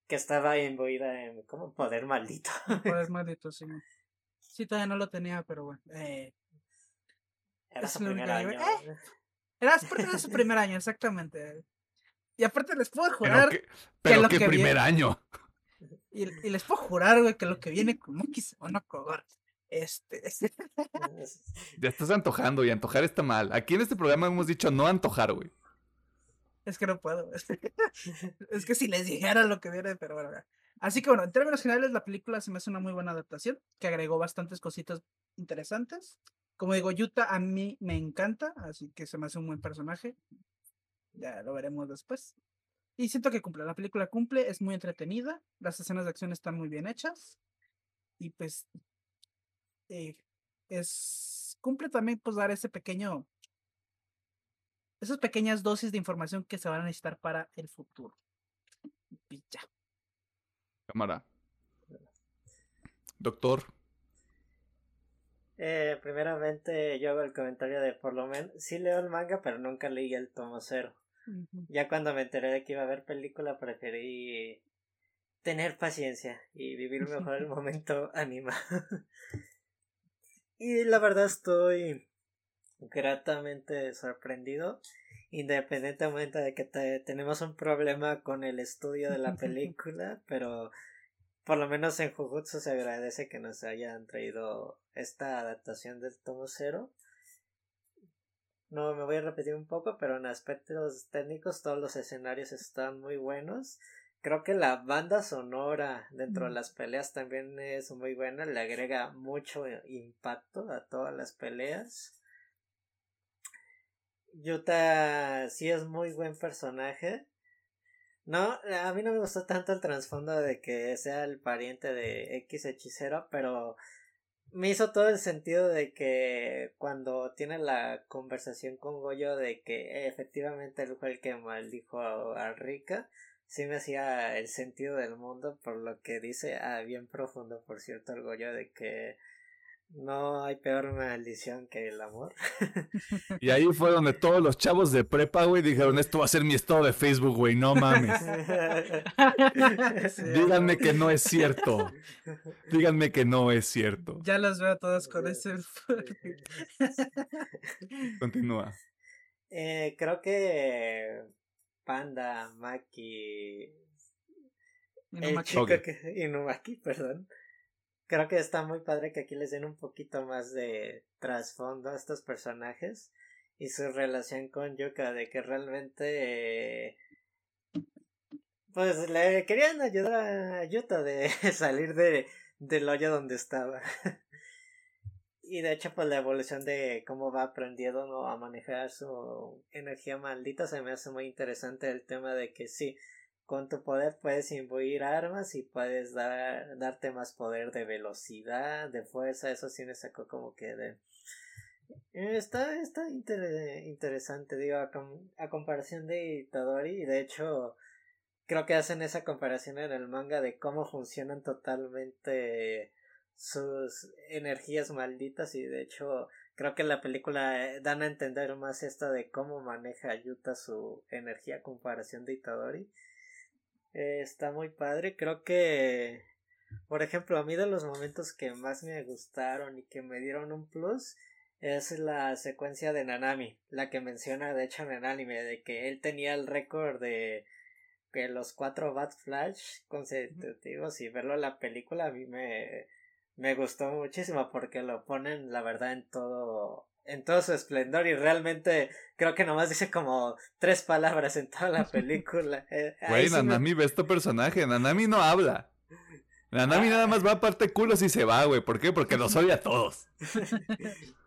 que estaba imbuida en como poder maldito Poder maldito, sí. Sí, todavía no lo tenía, pero bueno. Eh, era Es su primer año que era parte de su primer año, exactamente. Y aparte les puedo Pero jurar, qué, pero lo qué que primer viene- año. y, y les puedo jurar, güey, que lo que viene con Monkey se van a. Este, Es- Ya estás antojando y antojar está mal. Aquí en este programa hemos dicho no antojar, güey. es que no puedo. Es que si les dijera lo que viene, pero bueno. Así que bueno, en términos generales, la película se me hace una muy buena adaptación, que agregó bastantes cositas interesantes. Como digo, Yuta a mí me encanta, así que se me hace un buen personaje. Ya lo veremos después. Y siento que cumple, la película cumple, es muy entretenida, las escenas de acción están muy bien hechas. Y pues eh, es cumple también pues dar ese pequeño esas pequeñas dosis de información que se van a necesitar para el futuro. Y ya. Cámara. Doctor. Eh, primeramente yo hago el comentario de por lo menos sí leo el manga pero nunca leí el tomo cero. Ya cuando me enteré de que iba a haber película preferí tener paciencia y vivir mejor el momento animado. y la verdad estoy gratamente sorprendido independientemente de que tenemos un problema con el estudio de la película, pero por lo menos en Jujutsu se agradece que nos hayan traído esta adaptación del tomo cero. No me voy a repetir un poco, pero en aspectos técnicos todos los escenarios están muy buenos. Creo que la banda sonora dentro de las peleas también es muy buena, le agrega mucho impacto a todas las peleas. Yuta sí es muy buen personaje. No, a mí no me gustó tanto el trasfondo de que sea el pariente de X hechicero, pero me hizo todo el sentido de que cuando tiene la conversación con Goyo de que efectivamente él fue el que maldijo a, Rika, sí me hacía el sentido del mundo por lo que dice, ah, bien profundo por cierto el Goyo de que no hay peor maldición que el amor. Y ahí fue donde todos los chavos de prepa, güey, dijeron, esto va a ser mi estado de Facebook, güey, no mames. Díganme que no es cierto. Díganme que no es cierto. Ya los veo todos con ese... Continúa. Eh, creo que Panda, Maki... Inumaki. Inumaki, perdón creo que está muy padre que aquí les den un poquito más de trasfondo a estos personajes y su relación con Yuka, de que realmente pues le querían ayudar a Yuta de salir de, del hoyo donde estaba. y de hecho pues la evolución de cómo va aprendiendo a manejar su energía maldita se me hace muy interesante el tema de que sí, con tu poder puedes imbuir armas y puedes dar, darte más poder de velocidad, de fuerza, eso sí me sacó como que de... Eh, está, está interesante, digo, a, comparación de Itadori, de hecho creo que hacen esa comparación en el manga de cómo funcionan totalmente sus energías malditas y de hecho creo que en la película eh, dan a entender más esto de cómo maneja Yuta su energía a comparación de Itadori eh, está muy padre. Creo que, por ejemplo, a mí de los momentos que más me gustaron y que me dieron un plus es la secuencia de Nanami, la que menciona de hecho en el anime, de que él tenía el récord de que los cuatro Bat Flash consecutivos y verlo en la película a mí me, me gustó muchísimo porque lo ponen la verdad en todo en todo su esplendor y realmente creo que nomás dice como tres palabras en toda la película. Eh, Güey, Nanami ve este personaje, Nanami no habla. Nanami nada más va a parte culos y se va, güey. ¿Por qué? Porque los odia a todos.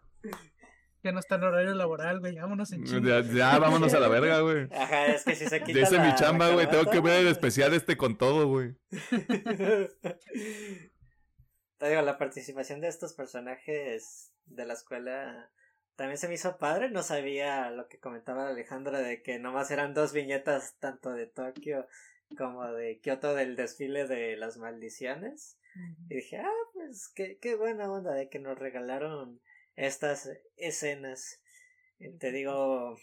Ya no está en horario laboral, güey. Vámonos en chinga. Ya, vámonos a la verga, güey. Ajá, es que si se quita Dice mi chamba, güey. Tengo que ver el especial este con todo, güey. Te digo, la participación de estos personajes de la escuela también se me hizo padre, no sabía lo que comentaba Alejandra de que nomás eran dos viñetas tanto de Tokio como de Kioto del desfile de las maldiciones. Y dije, ah, pues qué, qué buena onda de que nos regalaron estas escenas. te digo,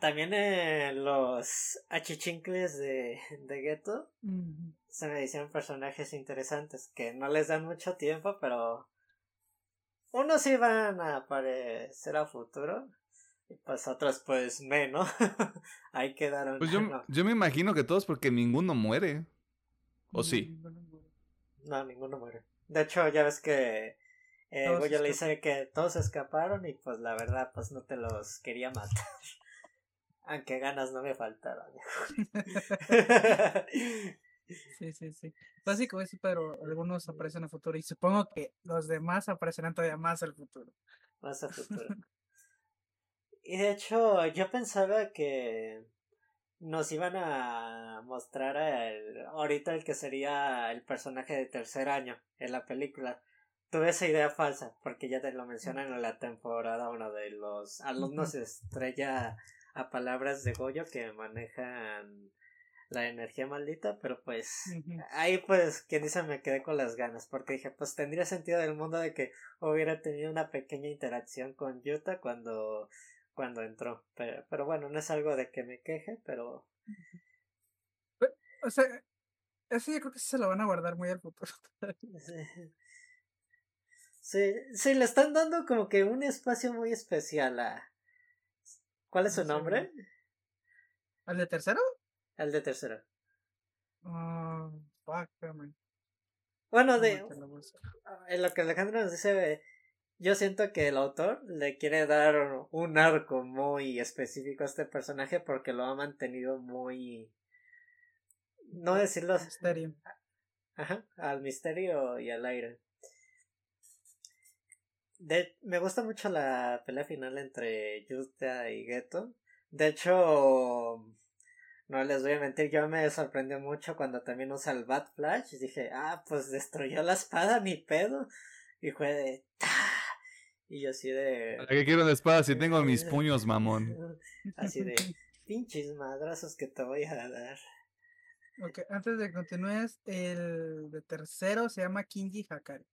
también eh, los achichincles de, de Ghetto se me hicieron personajes interesantes que no les dan mucho tiempo, pero unos iban a aparecer a futuro y pues otros pues menos. Ahí quedaron. Pues yo, yo me imagino que todos porque ninguno muere. ¿O sí? No, ninguno muere. De hecho, ya ves que eh, Goyo le dice que todos escaparon y pues la verdad pues no te los quería matar. Aunque ganas no me faltaron. Sí, sí, sí. Básico eso, pero algunos aparecen en el futuro y supongo que los demás aparecerán todavía más al futuro. Más al futuro. y de hecho, yo pensaba que nos iban a mostrar el, ahorita el que sería el personaje de tercer año en la película. Tuve esa idea falsa, porque ya te lo mencionan en la temporada uno de los alumnos estrella a palabras de Goyo que manejan la energía maldita, pero pues ahí pues quien dice me quedé con las ganas porque dije pues tendría sentido del mundo de que hubiera tenido una pequeña interacción con Yuta cuando cuando entró, pero, pero bueno, no es algo de que me queje, pero O sea, eso yo creo que se lo van a guardar muy al futuro. sí, sí, sí, le están dando como que un espacio muy especial a ¿Cuál es su nombre? ¿Al de tercero? El de tercero. Ah, fuck, man. Bueno, de, ¿Cómo te lo busco? en lo que Alejandro nos dice, yo siento que el autor le quiere dar un arco muy específico a este personaje porque lo ha mantenido muy... No decirlo Misterio. ajá, al misterio y al aire. De, me gusta mucho la pelea final entre Yuta y Geto. De hecho, no les voy a mentir, yo me sorprendió mucho cuando también usa el Bat Flash. Y dije, ah, pues destruyó la espada, mi pedo. Y fue de... ¡ta! Y yo así de... ¿Para qué quiero una espada si tengo mis puños, mamón? Así de... Pinches madrazos que te voy a dar. Ok, antes de que continúes, el de tercero se llama Kinji Hakari.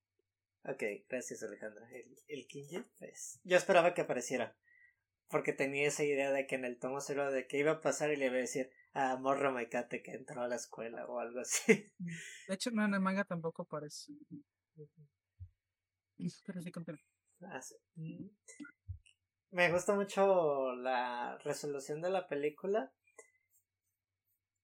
Ok, gracias Alejandra. El, el Kinji, pues. Yo esperaba que apareciera. Porque tenía esa idea de que en el tomo cero de que iba a pasar y le iba a decir a Morro Maikate que entró a la escuela o algo así. De hecho, no, en el manga tampoco aparece. Pero sí continúa. Así. Mm. Me gusta mucho la resolución de la película.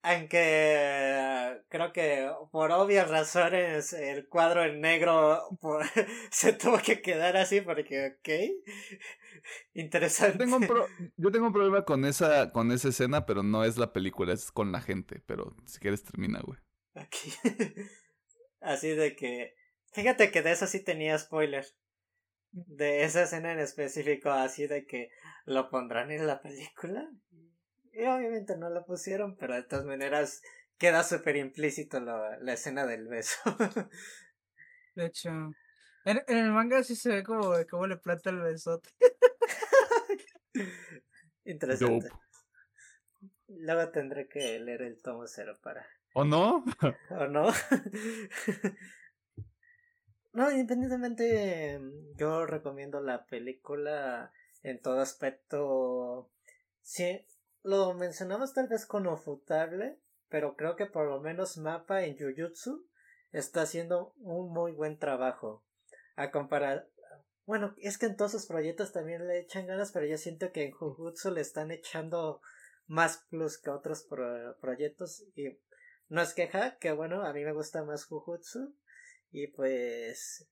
Aunque creo que por obvias razones el cuadro en negro por- se tuvo que quedar así porque, ok, interesante. Tengo un pro- yo tengo un problema con esa, con esa escena, pero no es la película, es con la gente. Pero si quieres termina, güey. Aquí. Así de que. Fíjate que de eso sí tenía spoiler. De esa escena en específico, así de que lo pondrán en la película. Y obviamente no lo pusieron, pero de todas maneras queda súper implícito lo- la escena del beso. De hecho, en, en el manga sí se ve como cómo le planta el besote. Interesante. Dope. Luego tendré que leer el tomo cero para ¿O no? ¿O no? no, independientemente, yo recomiendo la película en todo aspecto. Sí, lo mencionamos tal vez con Ofutable, pero creo que por lo menos Mapa en Jujutsu está haciendo un muy buen trabajo. A comparar. Bueno, es que en todos sus proyectos también le echan ganas, pero yo siento que en Jujutsu le están echando más plus que otros pro- proyectos y no es queja, que bueno, a mí me gusta más Jujutsu. Y pues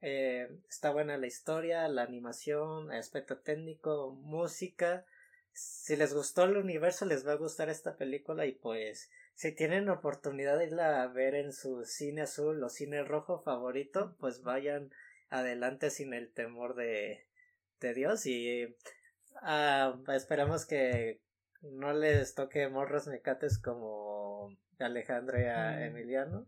eh, está buena la historia, la animación, aspecto técnico, música. Si les gustó el universo, les va a gustar esta película. Y pues, si tienen oportunidad de irla a ver en su cine azul o cine rojo favorito, pues vayan adelante sin el temor de, de Dios. Y ah, esperamos que no les toque morros mecates como Alejandro y a Mm. Emiliano.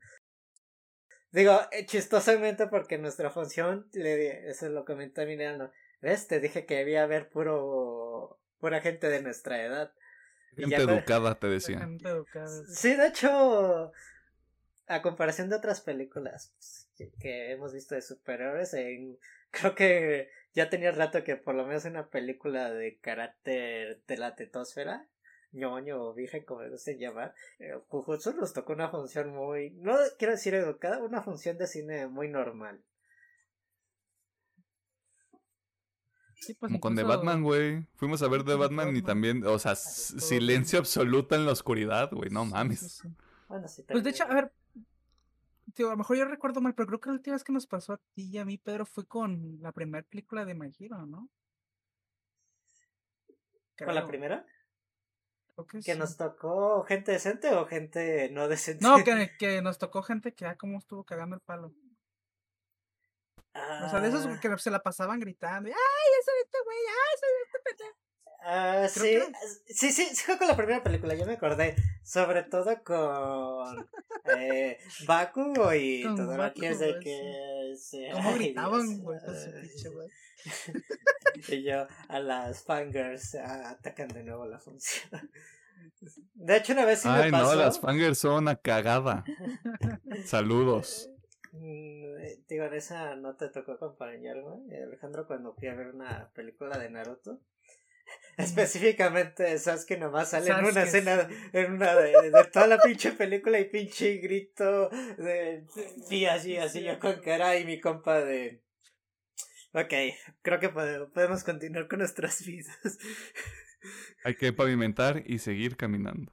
Digo, eh, chistosamente porque nuestra función, le, eso lo comenté a Emiliano, ¿ves? Te dije que debía haber pura gente de nuestra edad. Gente educada, te decía. Gente educada. Sí, de hecho, a comparación de otras películas pues, que, hemos visto de superhéroes, en- creo que ya tenía rato que por lo menos una película de carácter de la tetosfera, ñoño o virgen, como le gusten llamar, eh, Jujutsu nos tocó una función muy, no quiero decir educada, una función de cine muy normal. Sí, pues Como con The Batman, güey. Fuimos a ver The Batman y también, o sea, silencio absoluto en la oscuridad, güey. No mames. sí, sí. Bueno, sí, Pues de hecho, a ver, tío, a lo mejor yo recuerdo mal, pero creo que la última vez que nos pasó a ti y a mí, Pedro, fue con la primera película de My Hero, ¿no? ¿Con la primera? que ¿Que sí. nos tocó gente decente o gente no decente? No, que, que nos tocó gente que, ah, cómo estuvo cagando el palo. O sea, de esos Ah. que se la pasaban gritando, ¡ay, eso de este güey! ¡ay, eso de este pendejo! Ah, sí, que- sí, sí, sí fue con la primera película, ya me acordé. Sobre todo con eh, Bakugo y Con es de Bakugo, que se... ¿Cómo ay, gritaban, güey? Y yo, a las fangirls ah, atacan de nuevo la función. De hecho, una vez sí me Ay, pasó. no, las fangirls son una cagada. Saludos. Mm, eh, Digo, en esa no te tocó acompañarme, Alejandro, cuando fui a ver una película de Naruto. Específicamente Sasuke nomás sale en una Sasuke. escena, en una de, de toda la pinche película y pinche grito de sí, así, así, yo con cara y mi compa de Ok, creo que pode- podemos continuar con nuestras vidas. Hay que pavimentar y seguir caminando.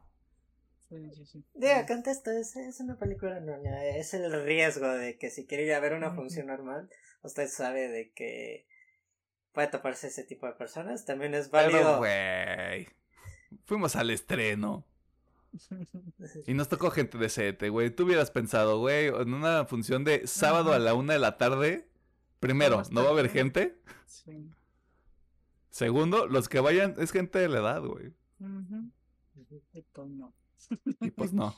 Sí, sí, sí. Diga, contesto, es, es una película ñoña, es el riesgo de que si quiere ir a ver una función normal, usted sabe de que puede toparse ese tipo de personas, también es Pero, válido. güey. Fuimos al estreno. Y nos tocó gente de sete, güey. Tú hubieras pensado, güey, en una función de sábado a la una de la tarde. Primero, no va a haber gente. Sí. Segundo, los que vayan es gente de la edad, güey. Pues no. Y pues no.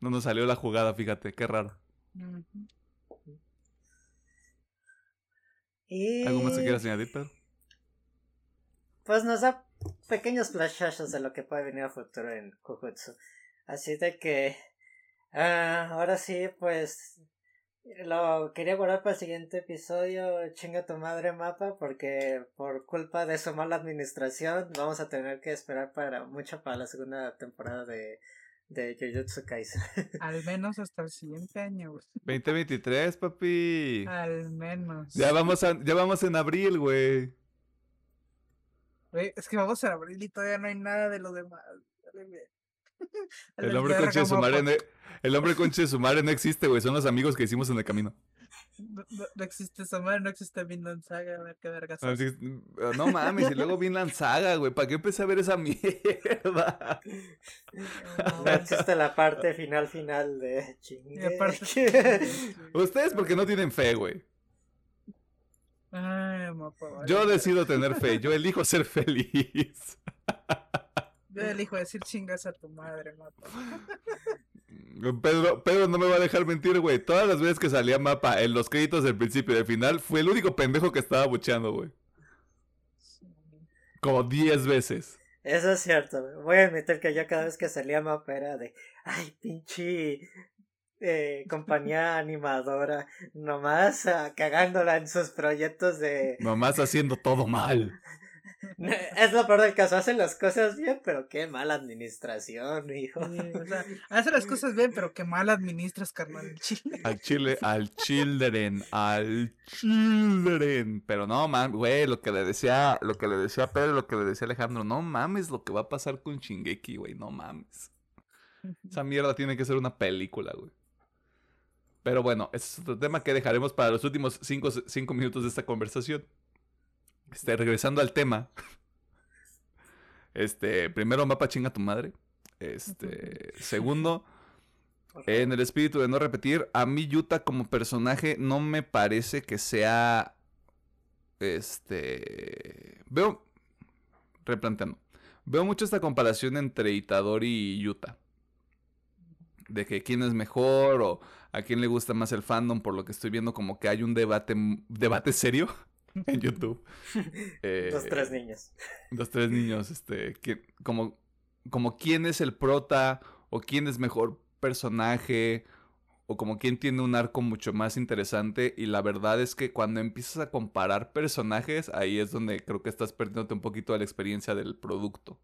No nos salió la jugada, fíjate, qué raro. Y ¿Algo más que quieras añadir, Pedro? pues nos da pequeños flashazos de lo que puede venir a futuro en Jujutsu. Así de que ah, ahora sí, pues lo quería guardar para el siguiente episodio, chinga tu madre mapa, porque por culpa de su mala administración vamos a tener que esperar para mucho para la segunda temporada de, de Jujutsu Kaisen. Al menos hasta el siguiente año, güey. 2023, papi. Al menos. Ya vamos, a- ya vamos en abril, güey. Güey, es que vamos a abril y todavía no hay nada de lo demás. El hombre verga, conche de su madre mapa. no, el hombre conche de su madre no existe, güey. Son los amigos que hicimos en el camino. No, existe esa madre, no existe Vinland Saga, a ver qué vergas. No, sí, no mames, y luego Vinland Saga, güey. ¿Para qué empecé a ver esa mierda? No existe la parte final final de chingue. aparte. Ustedes porque no tienen fe, güey. Ay, mapa. Yo decido tener fe, yo elijo ser feliz. Yo elijo decir chingas a tu madre, mapa. Pedro, Pedro no me va a dejar mentir, güey. Todas las veces que salía mapa en los créditos del principio y del final, fue el único pendejo que estaba bucheando, güey. Como 10 veces. Eso es cierto. güey. Voy a admitir que yo cada vez que salía mapa era de, ay, pinche eh, compañía animadora, nomás ah, cagándola en sus proyectos de... Nomás haciendo todo mal. Es lo peor del caso, hacen las cosas bien, pero qué mala administración, hijo. Sí, o sea, hace las cosas bien, pero que mal administras, carnal. Chile. Al chile, al children, al children. Pero no, man, güey, lo que le decía, lo que le decía a Pedro, lo que le decía a Alejandro, no mames lo que va a pasar con Shingeki, güey, no mames. Esa mierda tiene que ser una película, güey. Pero bueno, ese es otro tema que dejaremos para los últimos cinco, cinco minutos de esta conversación. Este, regresando al tema. Este, primero, mapa chinga tu madre. Este, segundo, en el espíritu de no repetir, a mí Yuta como personaje no me parece que sea. Este. Veo. Replanteando. Veo mucho esta comparación entre Itadori y Yuta. De que quién es mejor o a quién le gusta más el fandom, por lo que estoy viendo como que hay un debate, debate serio en YouTube. Eh, Dos, tres niños. Dos, tres niños, este, que, como, como quién es el prota, o quién es mejor personaje, o como quién tiene un arco mucho más interesante, y la verdad es que cuando empiezas a comparar personajes, ahí es donde creo que estás perdiéndote un poquito de la experiencia del producto.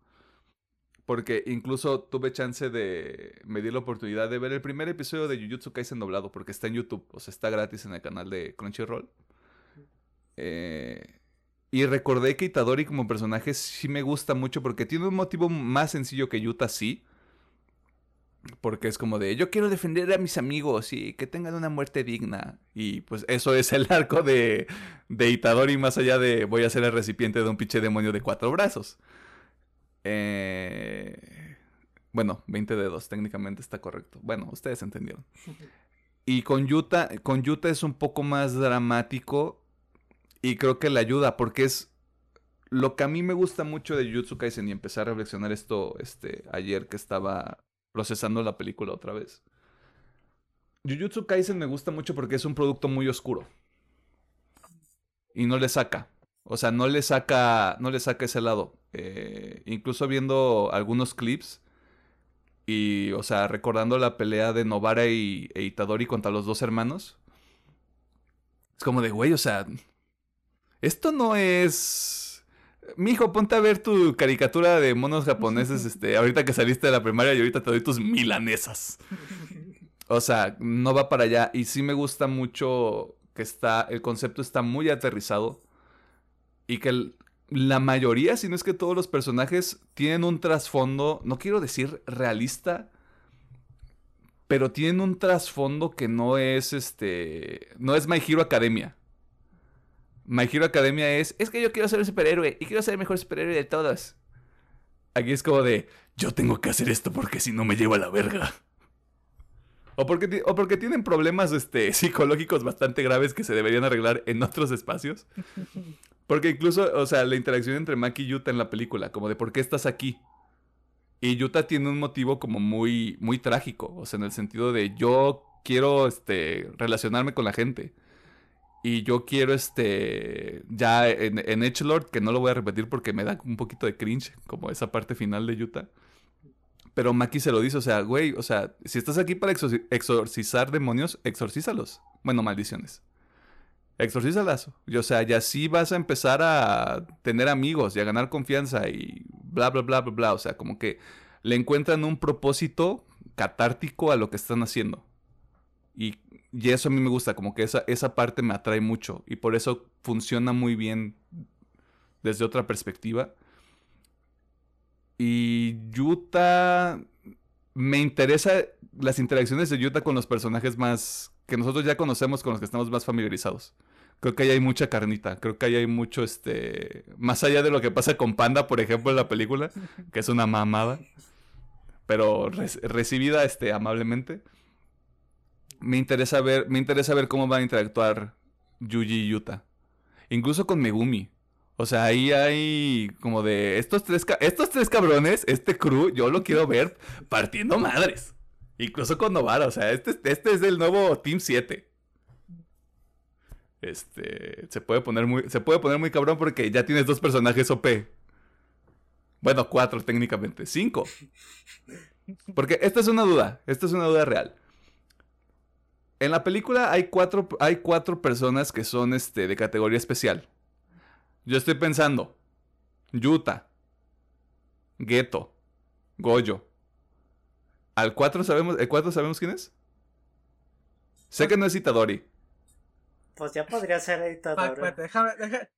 Porque incluso tuve chance de... Me di la oportunidad de ver el primer episodio de Jujutsu Kaisen doblado, porque está en YouTube, o sea, está gratis en el canal de Crunchyroll. Eh, y recordé que Itadori como personaje sí me gusta mucho porque tiene un motivo más sencillo que Yuta, sí. Porque es como de, yo quiero defender a mis amigos y que tengan una muerte digna. Y pues eso es el arco de, de Itadori más allá de voy a ser el recipiente de un pinche demonio de cuatro brazos. Eh, bueno, 20 dedos, técnicamente está correcto. Bueno, ustedes entendieron. Y con Yuta, con Yuta es un poco más dramático y creo que le ayuda porque es lo que a mí me gusta mucho de Jujutsu Kaisen y empecé a reflexionar esto este, ayer que estaba procesando la película otra vez. Jujutsu Kaisen me gusta mucho porque es un producto muy oscuro. Y no le saca. O sea, no le saca, no le saca ese lado. Eh, incluso viendo algunos clips, Y, o sea, recordando la pelea de Novara y, e Itadori contra los dos hermanos. Es como de, güey, o sea, esto no es... Mijo, ponte a ver tu caricatura de monos japoneses, este, ahorita que saliste de la primaria y ahorita te doy tus milanesas. O sea, no va para allá. Y sí me gusta mucho que está, el concepto está muy aterrizado. Y que el- la mayoría, si no es que todos los personajes, tienen un trasfondo, no quiero decir realista, pero tienen un trasfondo que no es este. No es My Hero Academia. My Hero Academia es. Es que yo quiero ser un superhéroe y quiero ser el mejor superhéroe de todos. Aquí es como de. Yo tengo que hacer esto porque si no me lleva a la verga. O porque, o porque tienen problemas este, psicológicos bastante graves que se deberían arreglar en otros espacios. Porque incluso, o sea, la interacción entre Maki y Yuta en la película, como de por qué estás aquí. Y Yuta tiene un motivo como muy, muy trágico, o sea, en el sentido de yo quiero, este, relacionarme con la gente. Y yo quiero, este, ya en, en Edgelord, que no lo voy a repetir porque me da un poquito de cringe, como esa parte final de Yuta. Pero Maki se lo dice, o sea, güey, o sea, si estás aquí para exorci- exorcizar demonios, exorcízalos. Bueno, maldiciones. Exorcízalas. Y, o sea, y así vas a empezar a tener amigos y a ganar confianza y bla, bla, bla, bla, bla. O sea, como que le encuentran un propósito catártico a lo que están haciendo. Y, y eso a mí me gusta, como que esa, esa parte me atrae mucho. Y por eso funciona muy bien desde otra perspectiva. Y Yuta. Me interesa las interacciones de Yuta con los personajes más. que nosotros ya conocemos, con los que estamos más familiarizados. Creo que ahí hay mucha carnita. Creo que ahí hay mucho, este. Más allá de lo que pasa con Panda, por ejemplo, en la película, que es una mamada. Pero re- recibida este, amablemente. Me interesa ver. Me interesa ver cómo van a interactuar Yuji y Yuta. Incluso con Megumi. O sea, ahí hay como de estos tres, estos tres cabrones, este crew, yo lo quiero ver partiendo madres. Incluso con Novara, o sea, este, este es el nuevo Team 7. Este, se puede poner muy, se puede poner muy cabrón porque ya tienes dos personajes OP. Bueno, cuatro técnicamente, cinco. Porque esta es una duda, esta es una duda real. En la película hay cuatro, hay cuatro personas que son este, de categoría especial. Yo estoy pensando, Yuta, Geto, Goyo. ¿Al 4 sabemos, el 4 sabemos quién es? Sé que no es Itadori. Pues ya podría ser espérate, déjame, deja-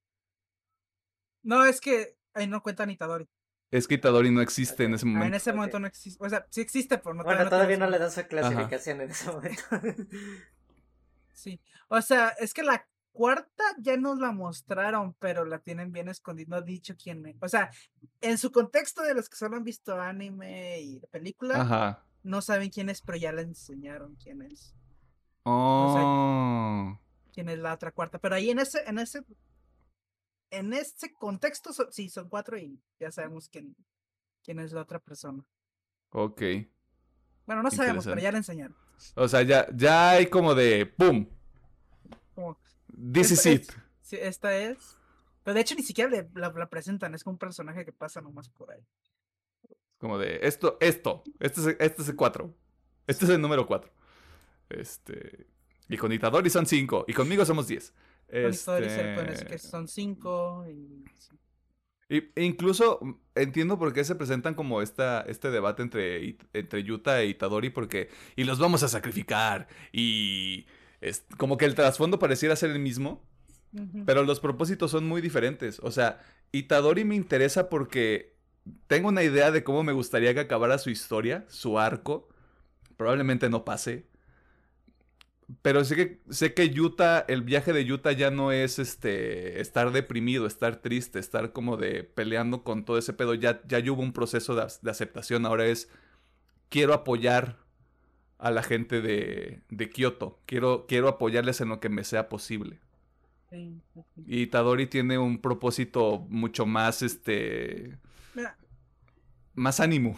No, es que ahí no cuenta Itadori. Es que Itadori no existe en ese Ah, en momento. ese Ok. momento no existe. O sea, sí existe, pero no Bueno, todavía no le dan su clasificación en ese momento. Sí. O sea, es que la cuarta ya nos la mostraron, pero la tienen bien escondida. No ha dicho quién es. O sea, en su contexto de los que solo han visto anime y película, Ajá. no saben quién es, pero ya le enseñaron quién es. Oh. Quién es la otra cuarta. Pero ahí en ese, en ese, en ese contexto, son- sí, son cuatro y ya sabemos quién, quién es la otra persona. Ok. Bueno, no sabemos, pero ya le enseñaron. O sea, ya, ya hay como de ¡Pum! Como, This is it. es- sí, esta es. Pero de hecho ni siquiera le- la, la presentan, es como un personaje que pasa nomás por ahí. Como de esto, esto. Este es, este es el 4. Este es el número 4. Este. Y con Itadori son 5. Y conmigo somos 10. Con historias se pueden decir Este, que son cinco y e incluso mm, entiendo por qué se presentan como esta, este debate entre, entre Yuta e Itadori, porque. Y los vamos a sacrificar. Y. es, como que el trasfondo pareciera ser el mismo. Pero los propósitos son muy diferentes. O sea, Itadori me interesa porque tengo una idea de cómo me gustaría que acabara su historia, su arco. Probablemente no pase. Pero sé que, sé que Yuta, el viaje de Yuta ya no es este estar deprimido, estar triste, estar como de peleando con todo ese pedo. Ya, ya hubo un proceso de, ac- de aceptación. Ahora es quiero apoyar a la gente de, de Kioto. Quiero, quiero apoyarles en lo que me sea posible. Sí. Y Itadori tiene un propósito mucho más, este, Mira, más ánimo.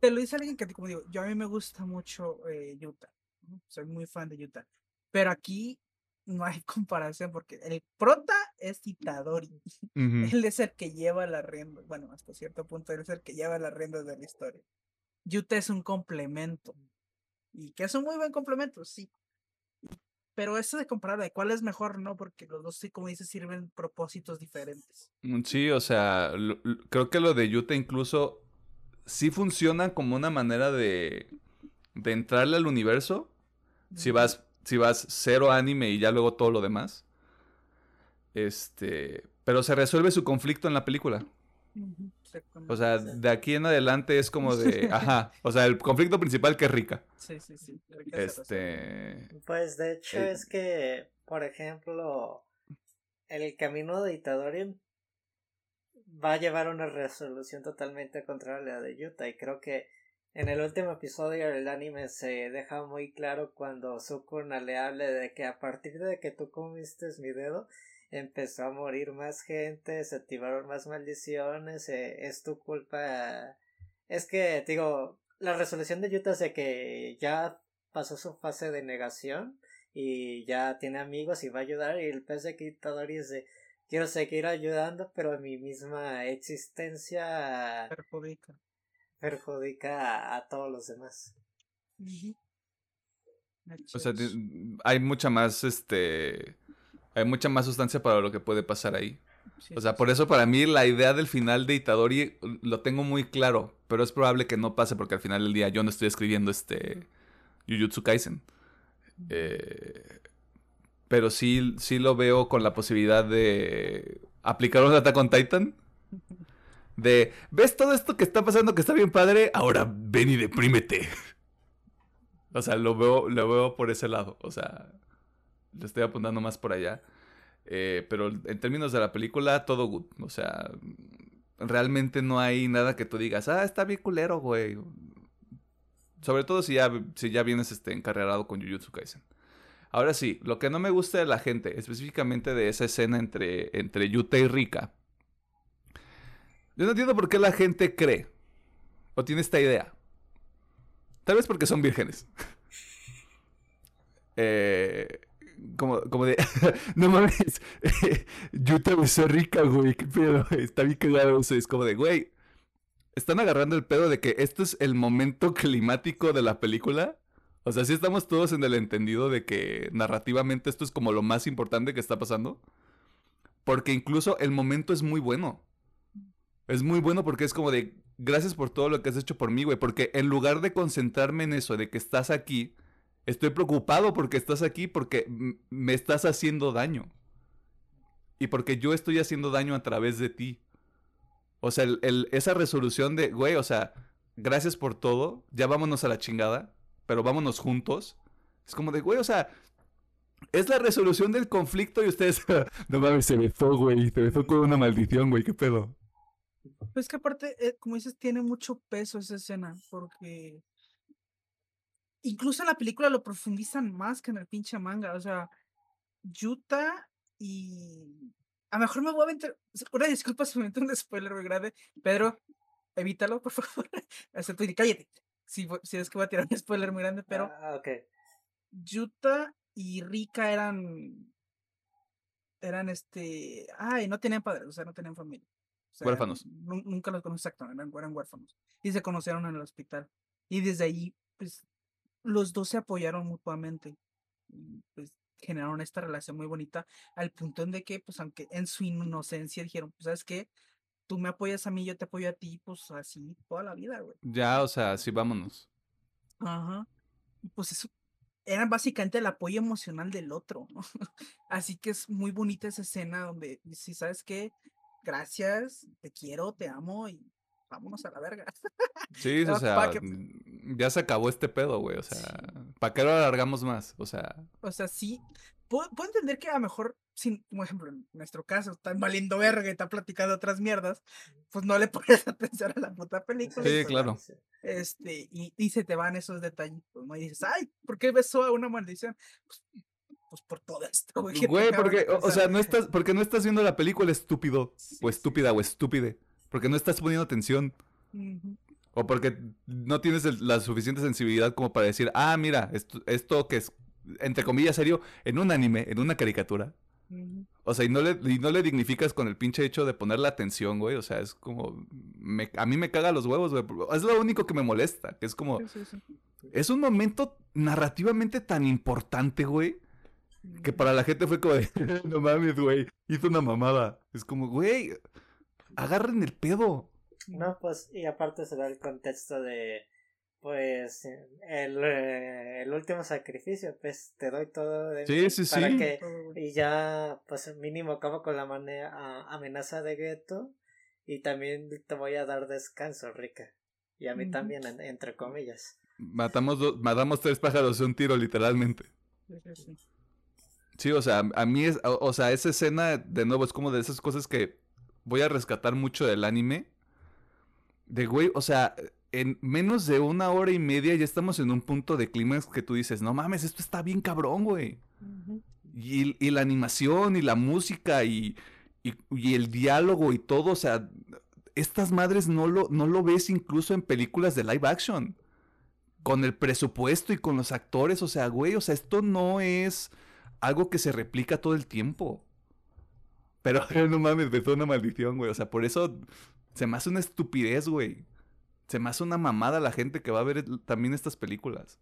te lo dice alguien que, como digo, yo a mí me gusta mucho eh, Yuta. Soy muy fan de Yuta. Pero aquí no hay comparación porque el prota es Itadori. Él es el que lleva la rienda. Bueno, hasta cierto punto él es el que lleva la rienda de la historia. Yuta es un complemento. Y que es un muy buen complemento, sí. Pero eso de comparar de cuál es mejor, no, porque los dos, como dices, sirven propósitos diferentes. Mm, Sí, o sea, lo- lo- creo que lo de Yuta incluso sí funciona como una manera de, de entrarle al universo. Si vas, si vas cero anime y ya luego todo lo demás. Este, pero se resuelve su conflicto en la película. O sea, de aquí en adelante es como de, ajá, o sea, el conflicto principal que es rica. Sí, sí, sí. Este, Pues de hecho Eh. es que, por ejemplo, el camino de Itadori va a llevar una resolución totalmente contraria a la de Yuta y creo que en el último episodio del anime se deja muy claro cuando Sukuna le hable de que a partir de que tú comiste mi dedo empezó a morir más gente, se activaron más maldiciones, eh, es tu culpa. Es que, digo, la resolución de Yuta es de que ya pasó su fase de negación y ya tiene amigos y va a ayudar y el pez de Kitadori es quiero seguir ayudando pero mi misma existencia Perjudica. Perjudica a, a todos los demás. O sea, hay mucha más, este, hay mucha más sustancia para lo que puede pasar ahí. Sí, O sea, sí, por eso para mí la idea del final de Itadori lo tengo muy claro, pero es probable que no pase porque al final del día yo no estoy escribiendo este Jujutsu Kaisen. Eh, pero sí, sí lo veo con la posibilidad de aplicar un Attack on Titan. De, ¿ves todo esto que está pasando que está bien padre? Ahora ven y deprímete. O sea, lo veo, lo veo por ese lado. O sea, le estoy apuntando más por allá. Eh, pero en términos de la película, todo good. O sea, realmente no hay nada que tú digas, ah, está bien culero, güey. Sobre todo si ya, si ya vienes este, encarrerado con Jujutsu Kaisen. Ahora sí, lo que no me gusta de la gente, específicamente de esa escena entre, entre Yuta y Rika. Yo no entiendo por qué la gente cree o tiene esta idea. Tal vez porque son vírgenes. Eh, como, como de, no mames, Yuta besó a Rika, güey, qué pedo, está bien cagado eso. Es como de, güey, están agarrando el pedo de que esto es el momento climático de la película. O sea, sí estamos todos en el entendido de que narrativamente esto es como lo más importante que está pasando. Porque incluso el momento es muy bueno. Es muy bueno porque es como de, gracias por todo lo que has hecho por mí, güey. Porque en lugar de concentrarme en eso, de que estás aquí, estoy preocupado porque estás aquí, porque me estás haciendo daño. Y porque yo estoy haciendo daño a través de ti. O sea, el- esa resolución de, güey, o sea, gracias por todo, ya vámonos a la chingada, pero vámonos juntos. Es como de, güey, o sea, es la resolución del conflicto y ustedes, no mames, se besó, güey, se besó con una maldición, güey, qué pedo. Pues que aparte, eh, como dices, tiene mucho peso esa escena, porque incluso en la película lo profundizan más que en el pinche manga. O sea, Yuta y. A lo mejor me voy a aventar. Una disculpa si me meto un spoiler muy grande. Pedro, evítalo, por favor. O sea, tú di, cállate. Si, si es que voy a tirar un spoiler muy grande, pero Ah, ok. Yuta y Rika eran. Eran este. Ay, no tenían padres, o sea, no tenían familia. Sea, Huérfanos. nu- Nunca los conocí exactamente, eran, eran huérfanos. Y se conocieron en el hospital. Y desde ahí, pues, los dos se apoyaron mutuamente. Y pues generaron esta relación muy bonita. Al punto en de que, pues, aunque en su inocencia dijeron, pues, ¿sabes qué? Tú me apoyas a mí, yo te apoyo a ti, pues así toda la vida, güey. Ya, o sea, sí, vámonos. Ajá. Y pues eso era básicamente el apoyo emocional del otro, ¿no? Así que es muy bonita esa escena donde si sabes qué, gracias, te quiero, te amo y vámonos a la verga. Sí, o sea, que- mm, ya se acabó este pedo, güey, o sea, ¿para qué lo alargamos más? O sea, O sea, sí, puedo, puedo entender que a lo mejor, sin, como ejemplo, en nuestro caso, están valiendo verga y está platicando otras mierdas, pues no le pones atención a la puta película. Sí, pues, claro. Este, y, y se te van esos detallitos, ¿no? Y dices, ay, ¿por qué besó a una maldición? Pues, pues por todo esto, güey. güey, porque, o, sea, no estás, porque no estás viendo la película estúpido, Sí, o sí. estúpida, o estúpide, porque no estás poniendo atención, o porque no tienes el- la suficiente sensibilidad como para decir, ah, mira, esto, esto que es, entre comillas, serio, en un anime, en una caricatura. O sea, y no, le, y no le dignificas con el pinche hecho de poner la atención, güey. O sea, es como... me- a mí me caga los huevos, güey. Es lo único que me molesta. Que es como... Sí, sí, sí. Es un momento narrativamente tan importante, güey. Que para la gente fue como de... no mames, güey. Hizo una mamada. Es como, güey... Agarren el pedo. No, pues, y aparte se da el contexto de, pues, el, eh, el último sacrificio, pues, te doy todo de Sí, mí sí, para sí. que, y ya, pues, mínimo acabo con la mane- a- amenaza de gueto, y también te voy a dar descanso, rica. Y a mí también, en- entre comillas. Matamos, dos- matamos tres pájaros de un tiro, literalmente. Sí, sí, sí. O sea, a mí es, o, o sea, esa escena, de nuevo, es como de esas cosas que voy a rescatar mucho del anime. De güey, o sea, en menos de una hora y media ya estamos en un punto de clímax que tú dices, no mames, esto está bien cabrón, güey. Y, y la animación y la música y, y, y el diálogo y todo, o sea, estas madres no lo, no lo ves incluso en películas de live action. Con el presupuesto y con los actores, o sea, güey, o sea, esto no es algo que se replica todo el tiempo. Pero no mames, me una maldición, güey. O sea, por eso se me hace una estupidez, güey. Se me hace una mamada la gente que va a ver también estas películas.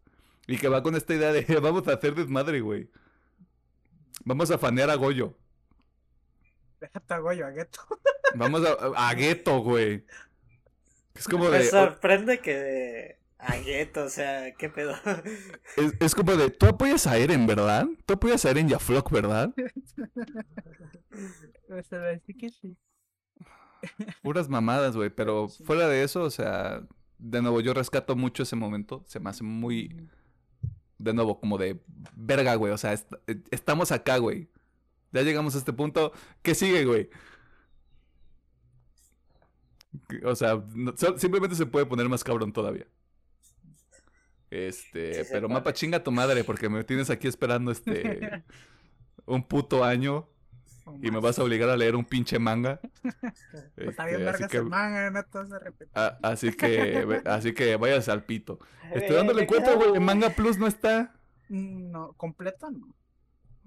Y que va con esta idea de vamos a hacer desmadre, güey. Vamos a fanear a Goyo. Déjate a Goyo, a Gueto. Vamos a, a Gueto, güey. Es como Me de. sorprende que, a gueto, o sea, qué pedo. Es, es como de. Tú apoyas a Eren, ¿verdad? Tú apoyas a Eren y a Flock, ¿verdad? A decir que sí. Puras mamadas, güey. Pero Sí. fuera de eso, o sea. De nuevo, yo rescato mucho ese momento. Se me hace muy. De nuevo, como de. Verga, güey. O sea, est- eh, estamos acá, güey. Ya llegamos a este punto. ¿Qué sigue, güey? O sea, no- simplemente se puede poner más cabrón todavía. Este, Sí pero puede. mapa chinga tu madre, porque me tienes aquí esperando este un puto año y me vas a obligar a leer un pinche manga. Pues Está bien Este, así vergas que, el manga, no todo se repite. a- así que, así que vayas al pito. Este, Eh, ¿dónde lo me encuentro, queda- güey? En Manga Plus no está. No, completo no.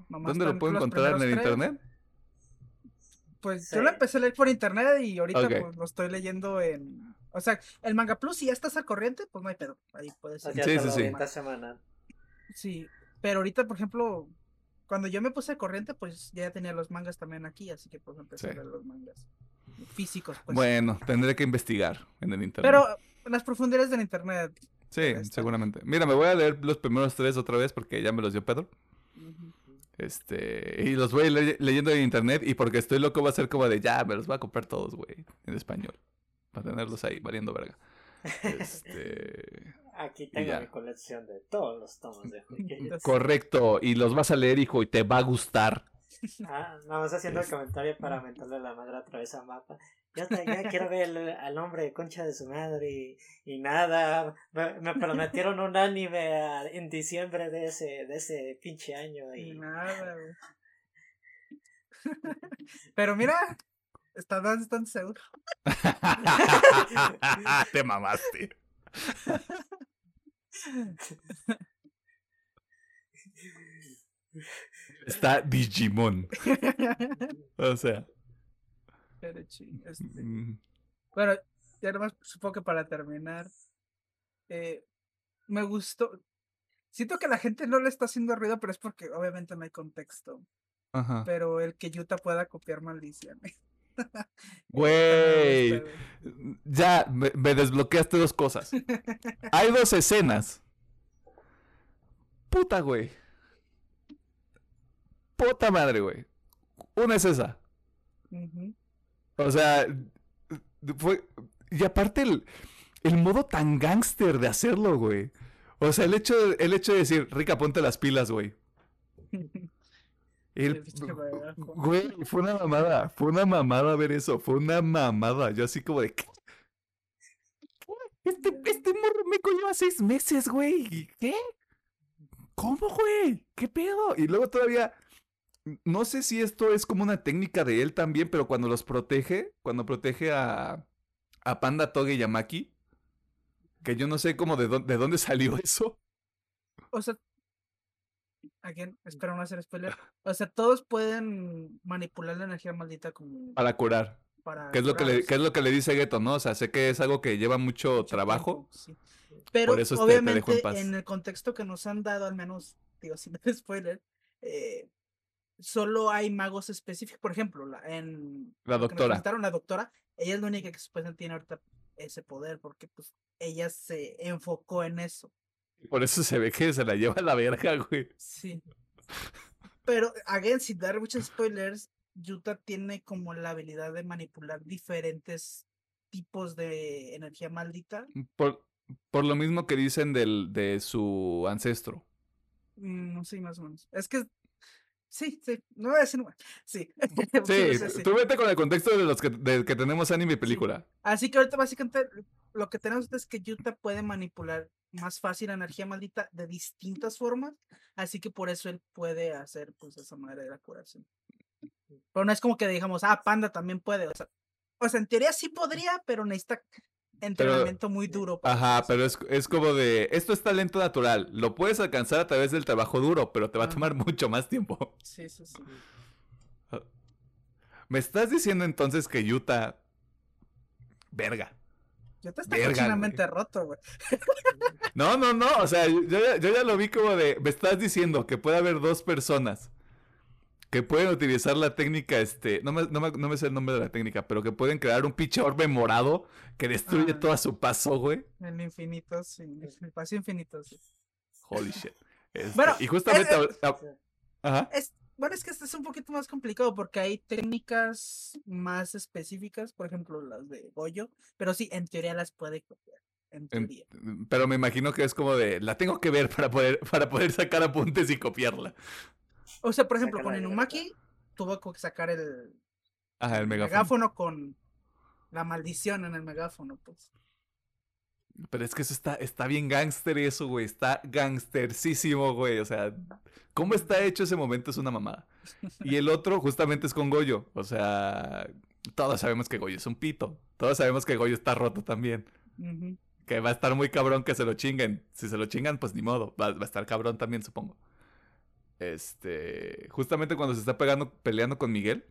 Nomás ¿Dónde lo puedo encontrar en el tres. internet? Pues Sí. yo lo empecé a leer por internet y ahorita pues lo estoy leyendo en... O sea, el Manga Plus, si ya estás al corriente, pues no hay pedo. Ahí puedes... o ir. Sí, sí, sí. semanal. Sí, pero ahorita, por ejemplo, cuando yo me puse al corriente, pues ya tenía los mangas también aquí, así que pues empecé a leer los mangas físicos, pues. Bueno, tendré que investigar en el internet. Pero en las profundidades del internet. sí, seguramente. Mira, me voy a leer los primeros tres otra vez porque ya me los dio Pedro. Este, y los voy le- leyendo en internet y porque estoy loco va a ser como de ya, me los voy a comprar todos, güey, en español. Para tenerlos ahí, valiendo verga. Este, Aquí tengo mi colección de todos los tomos de. Entonces, correcto, y los vas a leer, hijo, y te va a gustar. Ah, vamos haciendo el comentario para mentarle la madre otra vez a Mapa. Ya, te- ya quiero ver el- al hombre concha de su madre y, y nada. Me, me prometieron un anime a- en diciembre de ese, de ese pinche año y y nada. Pero mira, estás bastante seguro. te mamaste. Está Digimon. O sea. Pero este, mm, Bueno, ya nomás supongo que para terminar, eh, me gustó. Siento que la gente no le está haciendo ruido, pero es porque obviamente no hay contexto. Ajá. Pero el que Yuta pueda copiar maldiciones. Güey. Ya, me, me desbloqueaste dos cosas. Hay dos escenas. Puta, güey. Puta madre, güey. Una es esa. O sea, fue... Y aparte el, el modo tan gángster de hacerlo, güey. O sea, el hecho, de- el hecho de decir, Rica, ponte las pilas, güey. El-. Güey, fue una mamada. Fue una mamada ver eso. Fue una mamada. Yo así como de... ¿qué? Este, este morro me lleva seis meses, güey. ¿Qué? ¿Cómo, güey? ¿Qué pedo? Y luego todavía... No sé si esto es como una técnica de él también, pero cuando los protege, cuando protege a, a Panda, Toge y Yamaki, que yo no sé cómo de, de dónde salió eso. O sea, Again, espero no hacer spoiler. O sea, todos pueden manipular la energía maldita como Para curar. para ¿Qué es lo que le, qué es lo que le dice Geto, no? O sea, sé que es algo que lleva mucho trabajo. sí. Pero eso este, te dejo en obviamente en el contexto que nos han dado, al menos, digo, sin dar spoiler, eh, solo hay magos específicos. Por ejemplo, la, en La lo que nos doctora. la doctora, ella es la única que supuestamente tiene ahorita ese poder, porque pues ella se enfocó en eso. Por eso se ve que se la lleva a la verga, güey. Sí. Pero, again, sin dar muchos spoilers, Yuta tiene como la habilidad de manipular diferentes tipos de energía maldita. Por, por lo mismo que dicen del, de su ancestro. Mm, No sé, más o menos. Es que. Sí, sí. No voy a decir. nada. Sí. Sí, sí, sí. tú vete con el contexto de los que, de que tenemos anime y película. Así que ahorita, básicamente, lo que tenemos es que Yuta puede manipular más fácil la energía maldita de distintas formas. Así que por eso él puede hacer, pues, esa manera de la curación. Pero no es como que digamos, ah, Panda también puede. O sea, o sea en teoría sí podría, pero necesita entrenamiento muy duro. para Ajá, pero es, es como de, esto es talento natural, lo puedes alcanzar a través del trabajo duro, pero te va a tomar mucho más tiempo. eso. Sí, sí, sí. ¿Me estás diciendo entonces que Yuta... Verga. Yuta está Verga, roto, güey. No, no, no, o sea, yo ya, yo ya lo vi como de, me estás diciendo que puede haber dos personas que pueden utilizar la técnica, este, no me, no me, no me sé el nombre de la técnica, pero que pueden crear un pinche orbe morado que destruye Ah. todo a su paso, güey. El infinito, sí. El espacio infinito, sí. Holy shit. Este, Bueno, y justamente... eh, ah, Ajá. Es, bueno, es que este es un poquito más complicado porque hay técnicas más específicas, por ejemplo, las de Goyo, pero sí, en teoría las puede copiar. En En- teoría. pero me imagino que es como de, la tengo que ver para poder, para poder sacar apuntes y copiarla. O sea, por ejemplo, Saca con Inumaki tuvo que sacar el Ajá, el megáfono. megáfono con la maldición en el megáfono, pues. Pero es que eso está, está bien gángster eso, güey. Está gangstercísimo, güey. O sea, cómo está hecho ese momento es una mamada. Y el otro justamente es con Goyo. O sea, todos sabemos que Goyo es un pito. Todos sabemos que Goyo está roto también. Que va a estar muy cabrón que se lo chinguen. Si se lo chingan, pues ni modo. Va, va a estar cabrón también, supongo. Este, justamente cuando se está pegando, peleando con Miguel,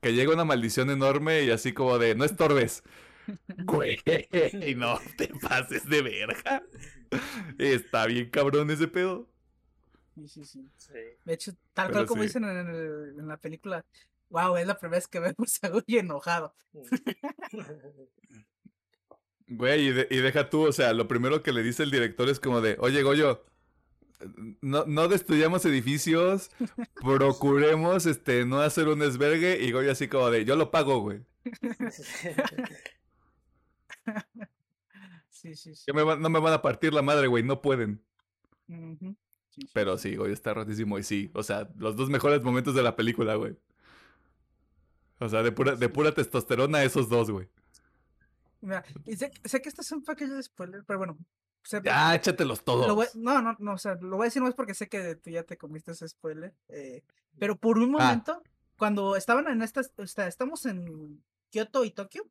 que llega una maldición enorme y así como de, no estorbes. Güey, no te pases de verga. Está bien cabrón ese pedo. Sí, sí, sí. Sí. De hecho, tal Pero cual como sí. dicen en, el- en la película, wow, es la primera vez que vemos a Goyo enojado. Güey, y, de- y deja tú, o sea, lo primero que le dice el director es como de, oye, Goyo, no, no destruyamos edificios, procuremos este, no hacer un desvergue, y Goyo así como de, yo lo pago, güey. Sí, sí, sí. Que me no me van a partir la madre, güey, no pueden. Sí, sí, Pero sí, Goyo está rotísimo y sí, o sea, los dos mejores momentos de la película, güey. O sea, de pura, de pura testosterona esos dos, güey. Mira, y sé, sé que este es un pequeño spoiler, pero bueno. sé- Ya, échatelos todos. voy- no, no, no, o sea, lo voy a decir más porque sé que tú ya te comiste ese spoiler. eh, pero por un Ah. momento, cuando estaban en estas, o sea, estamos en Kioto y Tokio,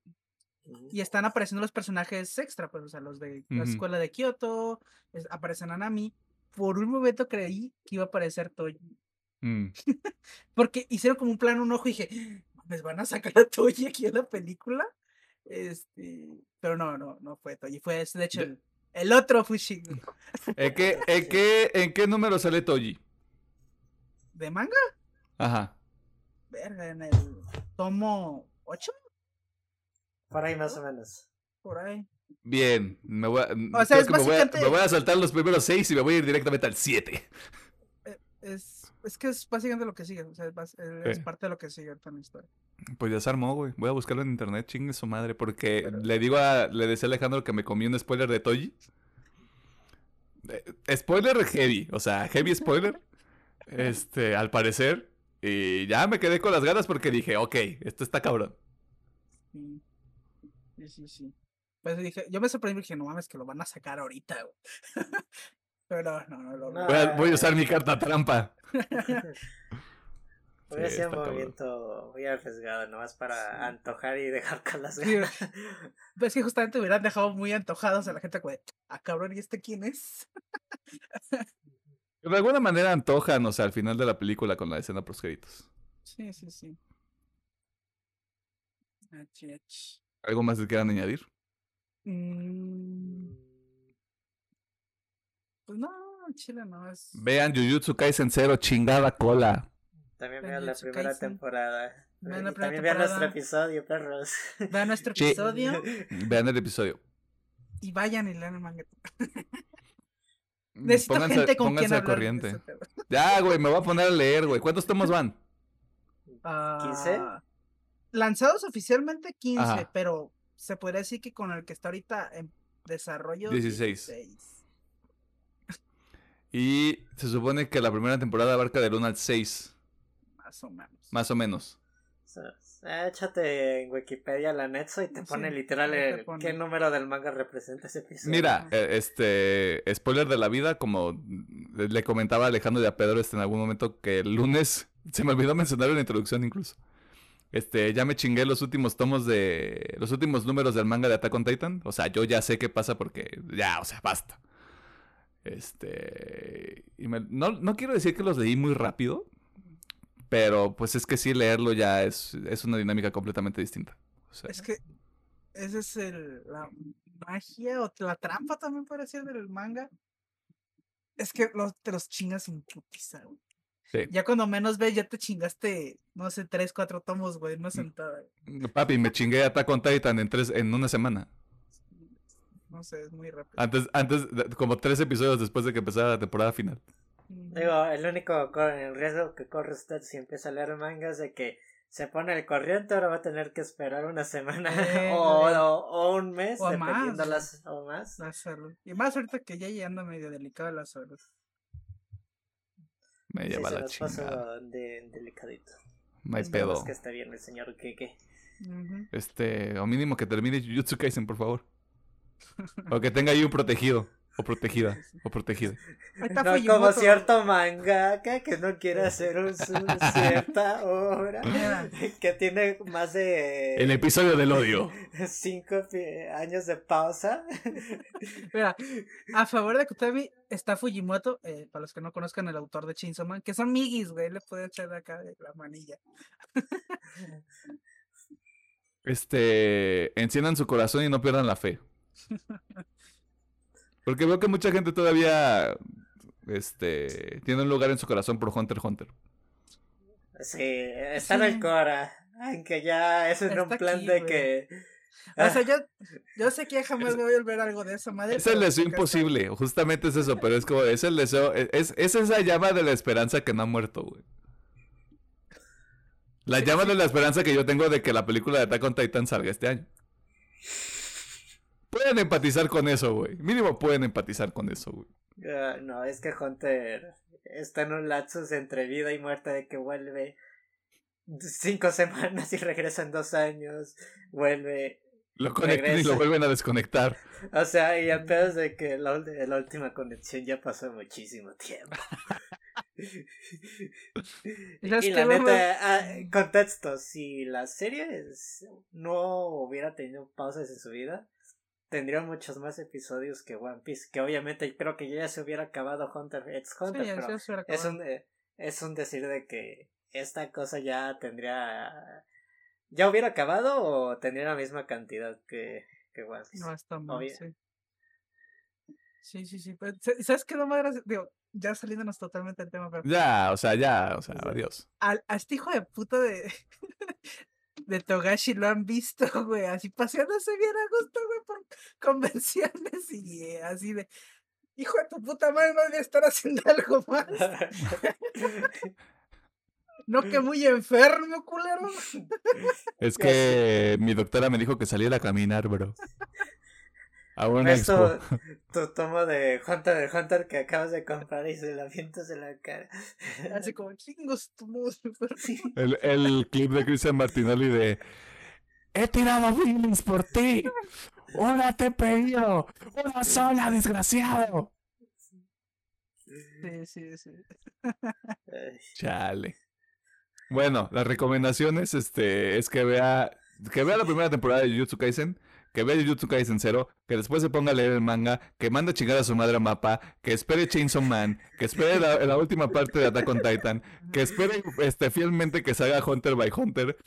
y están apareciendo los personajes extra, pues, o sea, los de la escuela de Kioto, es- aparece Nanami. Por un momento creí que iba a aparecer Toji. Mm. Porque hicieron como un plan, un ojo y dije, ¿me van a sacar a Toji aquí en la película? Este, pero no, no, no fue Toji, fue de hecho De- el, el otro Fushigi. ¿En, qué, en, qué, ¿En qué número sale Toji? ¿De manga? Ajá. Verga, en el tomo 8, Por ahí más o menos. por ahí. Bien, me voy a, O sea, creo es que me, voy a, básicamente- me voy a saltar los primeros seis y me voy a ir directamente al siete. Es, es que es básicamente lo que sigue, o sea, es, Sí. parte de lo que sigue ahorita en la historia. Pues ya se armó, güey. Voy a buscarlo en internet, chingue su madre. Porque Pero- le digo a. Le decía a Alejandro que me comí un spoiler de Toji. Eh, spoiler heavy, o sea, heavy spoiler. este, al parecer. Y ya me quedé con las ganas porque dije, ok, esto está cabrón. Sí, sí, sí. sí. Pues dije, yo me sorprendí y dije, no mames, que lo van a sacar ahorita, güey. Pero no, no, lo No. Voy a, voy a usar mi carta trampa. Sí, sido está un cabrón. movimiento muy arriesgado, nomás para antojar y dejar con las Sí. Pues que justamente hubieran dejado muy antojados a la gente como de, ah, cabrón, ¿y este quién es? De alguna manera antojan, o sea, al final de la película con la escena post créditos. Sí, sí, sí. Ach, ach. ¿Algo más que quieran añadir? Mm, Pues no, Chile no es. Vean Jujutsu Kaisen 0, chingada cola. También Vean vean la primera Kaisen. temporada. Vean la Y primera también vean nuestro temporada. episodio, perros. Vean nuestro Sí. episodio Vean el episodio. y vayan y lean el manga. Mm, Necesito pónganse- gente con pónganse quien hablar. corriente. Ya, güey, me voy a poner a leer, güey. ¿Cuántos tomos van? Ah, Lanzados oficialmente 15, Ajá. pero se podría decir que con el que está ahorita en desarrollo 16. 16. Y se supone que la primera temporada abarca del 1 al 6, Más o menos. más o menos. Échate en Wikipedia la Netso y te Sí, pone literal el- pone. qué número del manga representa ese episodio. Mira, eh, este, spoiler de la vida, como le comentaba Alejandro y a Pedro este, en algún momento que el lunes, se me olvidó mencionar en la introducción incluso, este, ya me chingué los últimos tomos de, los últimos números del manga de Attack on Titan, o sea, yo ya sé qué pasa porque, ya, o sea, basta. Este, y me- no, no quiero decir que los leí muy rápido, pero pues es que sí, leerlo ya es, es una dinámica completamente distinta. Es que esa es el, la magia o la trampa también puede ser del manga. Es que los, te los chingas en putiza, güey. Sí. Ya cuando menos ves, ya te chingaste, no sé, tres, cuatro tomos, güey, Mm. en una sentada. Papi, me chingué Attack on Titan en, tres, en una semana. No sé, es muy rápido. Antes, antes, como tres episodios después de que empezara la temporada final. Ujú. Digo, el único el riesgo que corre usted si empieza a leer mangas de que se pone el corriente, ahora va a tener que esperar una semana Eh, o, o- o un mes, O dependiendo más, las o más. La salud. Y más ahorita que ya ya anda medio delicada la salud. Me Sí, lleva se la chingada. de delicadito. No hay Esperemos pedo. que esté bien el señor Keke. Este, o mínimo que termine Jujutsu Kaisen, por favor. O que tenga ahí un protegido. O protegida. O protegida. No como cierto mangaka que no quiere hacer un, su cierta obra que tiene más de El episodio del odio. cinco años de pausa. Mira, a favor de Kutami está Fujimoto, eh, para los que no conozcan el autor de Chainsaw Man, que son migis, güey, le puede echar acá de la manilla. Este, enciendan su corazón y no pierdan la fe. Porque veo que mucha gente todavía, este, tiene un lugar en su corazón por Hunter x Hunter. Sí, está en el Cora. Aunque ya es en un plan aquí, de que. O sea, Ah, yo, yo sé que ya jamás voy a volver a algo de esa madre. Es el deseo está. imposible, justamente es eso, pero es como, es el deseo, es, es, es esa llama de la esperanza que no ha muerto, güey. La Sí, llama sí. de la esperanza que yo tengo de que la película de Attack on Titan salga este año. Pueden empatizar con eso, güey. Mínimo pueden empatizar con eso, güey. ah, no, es que Hunter está en un lapsus entre vida y muerte de que vuelve cinco semanas y regresa en dos años. Vuelve. Lo conectan y lo vuelven a desconectar. O sea, y pedo es de que la, última conexión ya pasó muchísimo tiempo. ¿Y la neta, ah, contexto, si la serie es- no hubiera tenido pausas en su vida, tendría muchos más episodios que One Piece, que obviamente creo que ya se hubiera acabado Hunter x Hunter, Sí, ya- pero ya se hubiera es acabado. un, eh, es un decir de que esta cosa ya tendría... ¿Ya hubiera acabado o tendría la misma cantidad que, que One Piece? No está mal, Obvio. sí. Sí, sí, sí. pero, sa- ¿Sabes qué lo más gracioso? Digo, ya saliéndonos totalmente del tema, pero Ya, o sea, ya, o sea, Sí. adiós. al, a este hijo de puta de, de Togashi lo han visto, güey, así paseándose bien a gusto, güey, por convenciones y eh, así de, hijo de tu puta madre, no debe estar haciendo algo más. No que muy enfermo, culero. Es que mi doctora me dijo que saliera a caminar, bro. A una tu, expo. tu tomo de Hunter de Hunter que acabas de comprar y se la avientas en la cara. Así como chingos tu El, el clip de Cristian Martinelli de He tirado feelings por ti. Una te he pedido. Una sola, desgraciado. Sí, sí, sí. Chale. Bueno, las recomendaciones este, es que vea, que vea la primera temporada de Jujutsu Kaisen, que vea Jujutsu Kaisen Zero, que después se ponga a leer el manga, que mande a chingar a su madre a Mapa, que espere Chainsaw Man, que espere la, la última parte de Attack on Titan, que espere este, fielmente que salga Hunter by Hunter.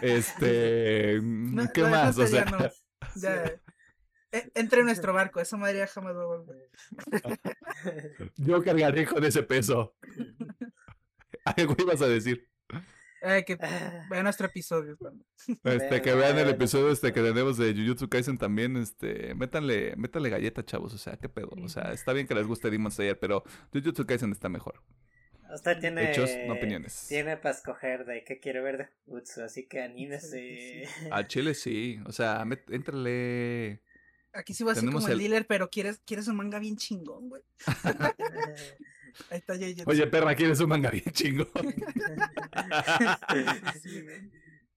Este. No, ¿Qué más? O sea. no. Ya, e- Entre en nuestro barco, esa madre ya jamás va a volver. Yo cargaré con ese peso. Algo ibas a decir. Eh, que vean nuestro episodio. cuando- Este, que Vean, el episodio este que tenemos de Jujutsu Kaisen también, este, métanle, métanle galleta, chavos, o sea, qué pedo, o sea, está bien que les guste Demon Slayer, pero Jujutsu Kaisen está mejor. Usted tiene. Hechos, no opiniones. Tiene para escoger de qué quiere ver de Jutsu, así que anímese. A Chile sí, o sea, éntrale. Aquí sí va a ser como el el- dealer, pero quieres, quieres un manga bien chingón, güey. Ahí está Jujutsu. Oye, perra, ¿quieres un manga bien chingo? Sí.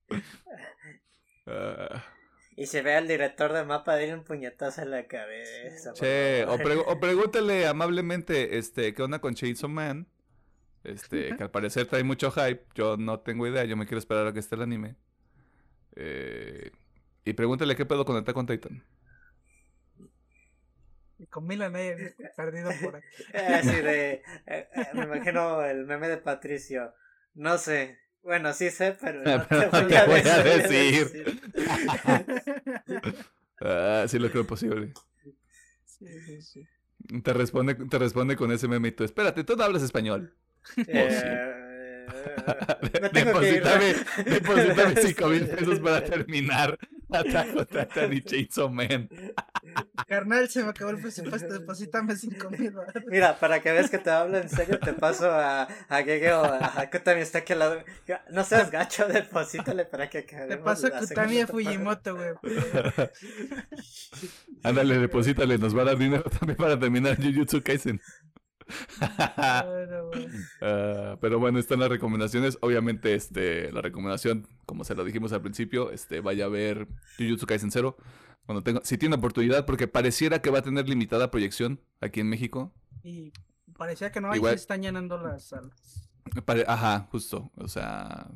Ah, y se ve al director de mapa darle un puñetazo en la cabeza. che, o, o pregúntale amablemente, este, ¿qué onda con Chainsaw Man? Este, que al parecer trae mucho hype, yo no tengo idea, yo me quiero esperar a que esté el anime. Eh, y pregúntale qué pedo con Attack on Titan. Y con Milan eh, perdido por ahí. Así de. eh, eh, me imagino el meme de Patricio. No sé. Bueno, sí sé, pero no te Pero voy, no te a, voy a decir. decir. Ah, sí lo creo posible. Sí, sí, sí. Te responde, te responde con ese meme y tú, espérate, tú no hablas español. Eh, que ir. Deposítame, deposítame cinco mil pesos para terminar Attack on Titan y Chainsaw Man. Carnal, se me acabó el presupuesto, deposítame cinco mil baros. Mira, para que veas que te hablo en serio, te paso a, a Gege o a, a Kutami está aquí al lado. No seas gacho, deposítale para que Te paso la Kutami a Fujimoto, güey. Ándale, deposítale, nos va a dar dinero también para terminar Jujutsu Kaisen. Bueno. Ah, pero bueno, están las recomendaciones. Obviamente, este, la recomendación, como se lo dijimos al principio, este, vaya a ver Jujutsu Kaisen Zero. Cuando tenga, si tiene oportunidad, porque pareciera que va a tener limitada proyección aquí en México. Y parecía que no, ahí Igual- se están llenando las salas. Ajá, justo. O sea,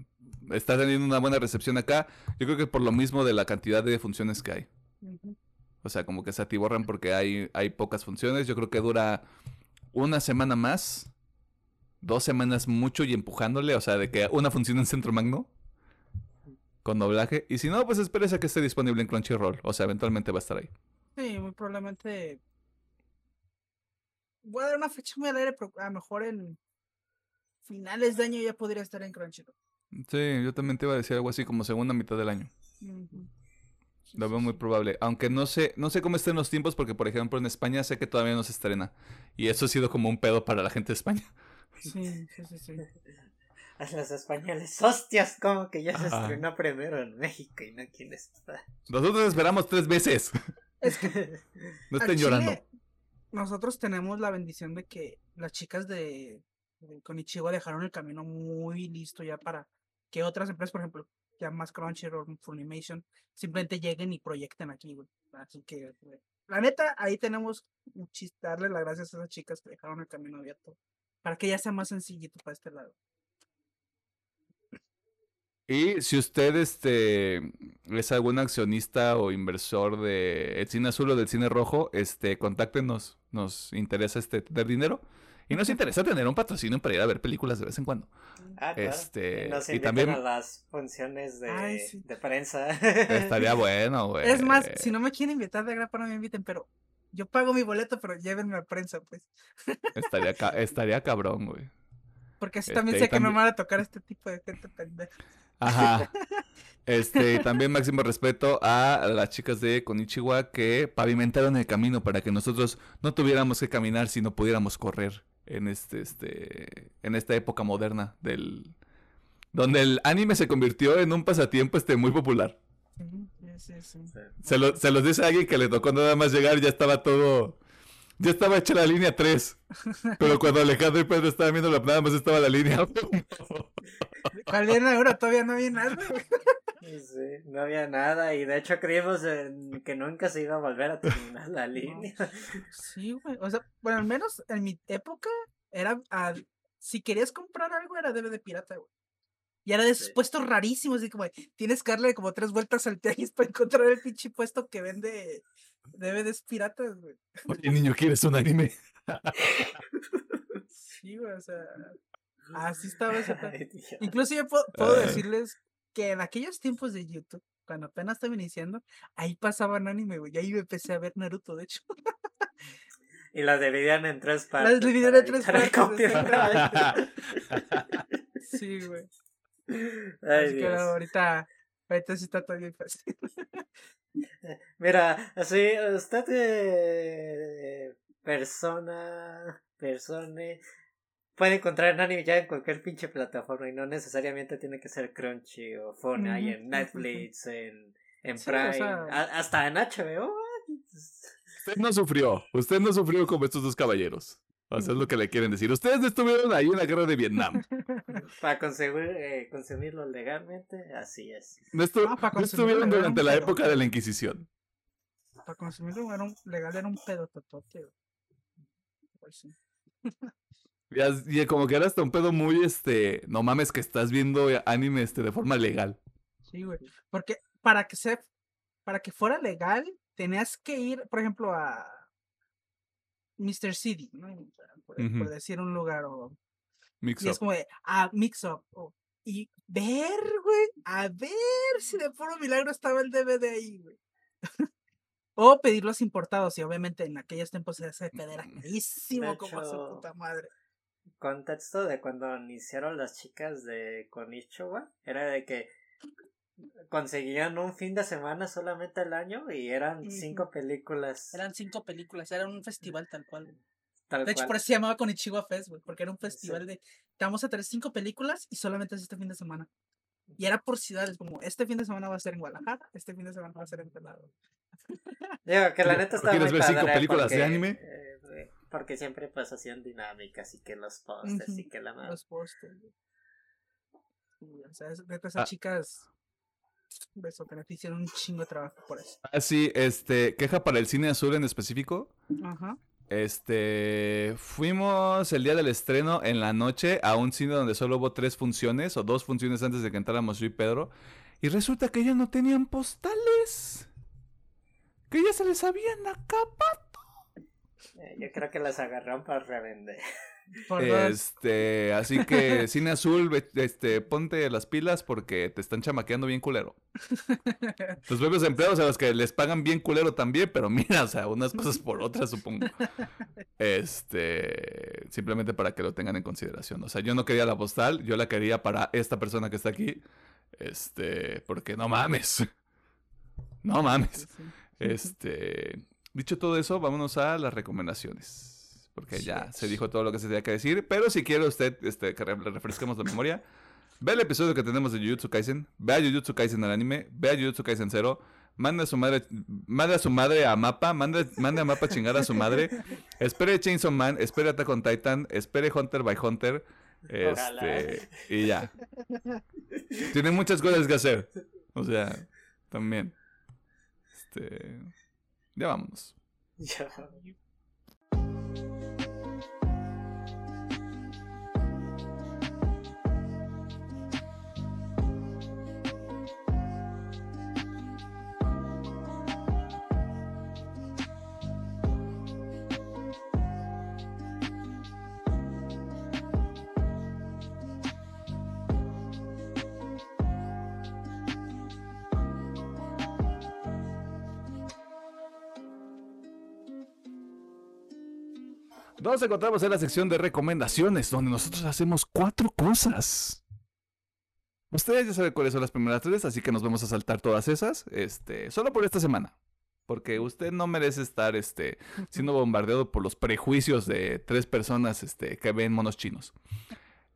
está teniendo una buena recepción acá. Yo creo que por lo mismo de la cantidad de funciones que hay. O sea, como que se atiborran porque hay, hay pocas funciones. Yo creo que dura una semana más, dos semanas mucho y empujándole. O sea, de que una función en Centro Magno con doblaje. Y si no, pues espérese a que esté disponible en Crunchyroll. O sea, eventualmente va a estar ahí. Sí, muy probablemente. Voy a dar una fecha muy al aire, pero a lo mejor en finales de año ya podría estar en Crunchyroll. Sí, yo también te iba a decir algo así como segunda mitad del año. Lo veo muy probable. Aunque no sé, no sé cómo estén los tiempos, porque por ejemplo en España sé que todavía no se estrena. Y eso ha sido como un pedo para la gente de España. Sí, sí, sí, sí. A los españoles, hostias, como que ya se Ajá. estrenó primero en México y no aquí en España. Nosotros esperamos tres veces. Es que No estén chile, llorando. Nosotros tenemos la bendición de que las chicas de, de Konichiwa dejaron el camino muy listo ya para que otras empresas, por ejemplo, ya más Crunchyroll, Funimation, simplemente lleguen y proyecten aquí. Así que, la neta, ahí tenemos darle las gracias a esas chicas que dejaron el camino abierto para que ya sea más sencillito para este lado. Y si usted este es algún accionista o inversor de el cine azul o del cine rojo, este contáctenos. Nos interesa este tener dinero. Y nos interesa tener un patrocinio para ir a ver películas de vez en cuando. Ah, claro. Este, Y nos y también- a las funciones de, Ay, sí. de prensa. Estaría bueno, güey. Es más, si no me quieren invitar de grapa, no me inviten, pero yo pago mi boleto, pero llévenme a prensa, pues. Estaría, ca- estaría cabrón, güey. Porque así Este, también y sé que no también- me van a tocar este tipo de gente pendeja. Ajá. Este, y también máximo respeto a las chicas de Konichiwa que pavimentaron el camino para que nosotros no tuviéramos que caminar, sino pudiéramos correr en este, este, en esta época moderna del, donde el anime se convirtió en un pasatiempo este muy popular. Sí, sí, sí. Se, lo- se los dice a alguien que le tocó nada más llegar y ya estaba todo, ya estaba hecha la línea 3. Pero cuando Alejandro y Pedro estaban viendo la nada más estaba la línea. ¿Cuál viene ahora? Todavía no viene nada. Sí, no había nada y de hecho creímos en que nunca se iba a volver a terminar la línea. Sí, güey. O sea, bueno, al menos en mi época era. a- si querías comprar algo, era DVD pirata, güey. Y era de esos Sí. puestos rarísimos, así como tienes que darle como tres vueltas al tianguis para encontrar el pinche puesto que vende DVDs piratas, güey. Oye, niño, ¿quieres un anime? Sí, güey, o sea, así estaba ese. Incluso yo puedo, puedo Ay. decirles que en aquellos tiempos de YouTube, cuando apenas estaba iniciando, ahí pasaban anime, güey. Y ahí me empecé a ver Naruto, de hecho. Y las dividían en tres partes. Las dividían en tres partes. Sí, güey. Ay, Dios. ahorita, ahorita sí está todo bien fácil. Mira, así, usted eh, persona, persone, puede encontrar anime ya en cualquier pinche plataforma y no necesariamente tiene que ser Crunchy o Phone, hay Ujú, en Netflix, en, en Sí, o Prime, sea- a- hasta en HBO. Usted no sufrió. Usted no sufrió como estos dos caballeros. O sea, es lo que le quieren decir. Ustedes no estuvieron ahí en la guerra de Vietnam. Para conseguir, eh, consumirlo legalmente, así es. No, estu- Ah, para no consumirlo estuvieron durante la época de la Inquisición. Para consumirlo era un, legal era un pedo totote, güey. Pues sí. Y, as- y como que era hasta un pedo muy, este... No mames que estás viendo anime este, de forma legal. Sí, güey. Porque para que se, para que fuera legal, tenías que ir, por ejemplo, a Mr. City, ¿no? Por, decir un lugar, o Mix y es como de, a Mix Up, o- y ver, güey, a ver si de puro milagro estaba el DVD ahí, güey. o pedirlos importados, y obviamente en aquellos tiempos ese pedo era carísimo como su hecho, puta madre. Contexto de cuando iniciaron las chicas de Konichiwa era de que conseguían un fin de semana solamente al año y eran cinco películas Eran cinco películas, era un festival tal cual. tal De hecho, cual. por eso se llamaba Konichiwa Fest, güey, porque era un festival de, te vamos a traer cinco películas y solamente es este fin de semana. Y era por ciudades, como, este fin de semana va a ser en Guadalajara, este fin de semana va a ser en Pelado. Digo que la ¿No neta está quieres muy ver cinco películas de anime? eh, eh, porque siempre pues hacían dinámicas y que los posters y Ujú, que la madre. Los. Sí, o sea, es- neta, esas Ah. chicas, beso, que nos hicieron un chingo de trabajo por eso. Ah, sí, este... Queja para el cine azul en específico. Ajá. Este, fuimos el día del estreno en la noche a un cine donde solo hubo tres funciones o dos funciones antes de que entráramos yo y Pedro. Y resulta que ya no tenían postales. Que ya se les habían acabado. Eh, yo creo que las agarraron para revender. Este, así que cine azul, este, ponte las pilas porque te están chamaqueando bien culero. Los propios empleados a los que les pagan bien culero también, pero mira, o sea, unas cosas por otras, supongo. Este, simplemente para que lo tengan en consideración. O sea, yo no quería la postal, yo la quería para esta persona que está aquí. Este, porque no mames. No mames. Este, dicho todo eso, vámonos a las recomendaciones. Porque ya se dijo todo lo que se tenía que decir. Pero si quiere usted este, que refresquemos la memoria, ve el episodio que tenemos de Jujutsu Kaisen. Ve a Jujutsu Kaisen al anime. Ve a Jujutsu Kaisen 0. Manda a su madre, manda a su madre a Mapa, manda, manda a Mapa a chingar a su madre. Espere Chainsaw Man, espere Attack on Titan, espere Hunter by Hunter. Ojalá. Este, y ya. Tiene muchas cosas que hacer. O sea, también. Este. Ya. Nos encontramos en la sección de recomendaciones, donde nosotros hacemos cuatro cosas. Ustedes ya saben cuáles son las primeras tres, así que nos vamos a saltar todas esas, este, solo por esta semana. Porque usted no merece estar este, siendo bombardeado por los prejuicios de tres personas este, que ven monos chinos.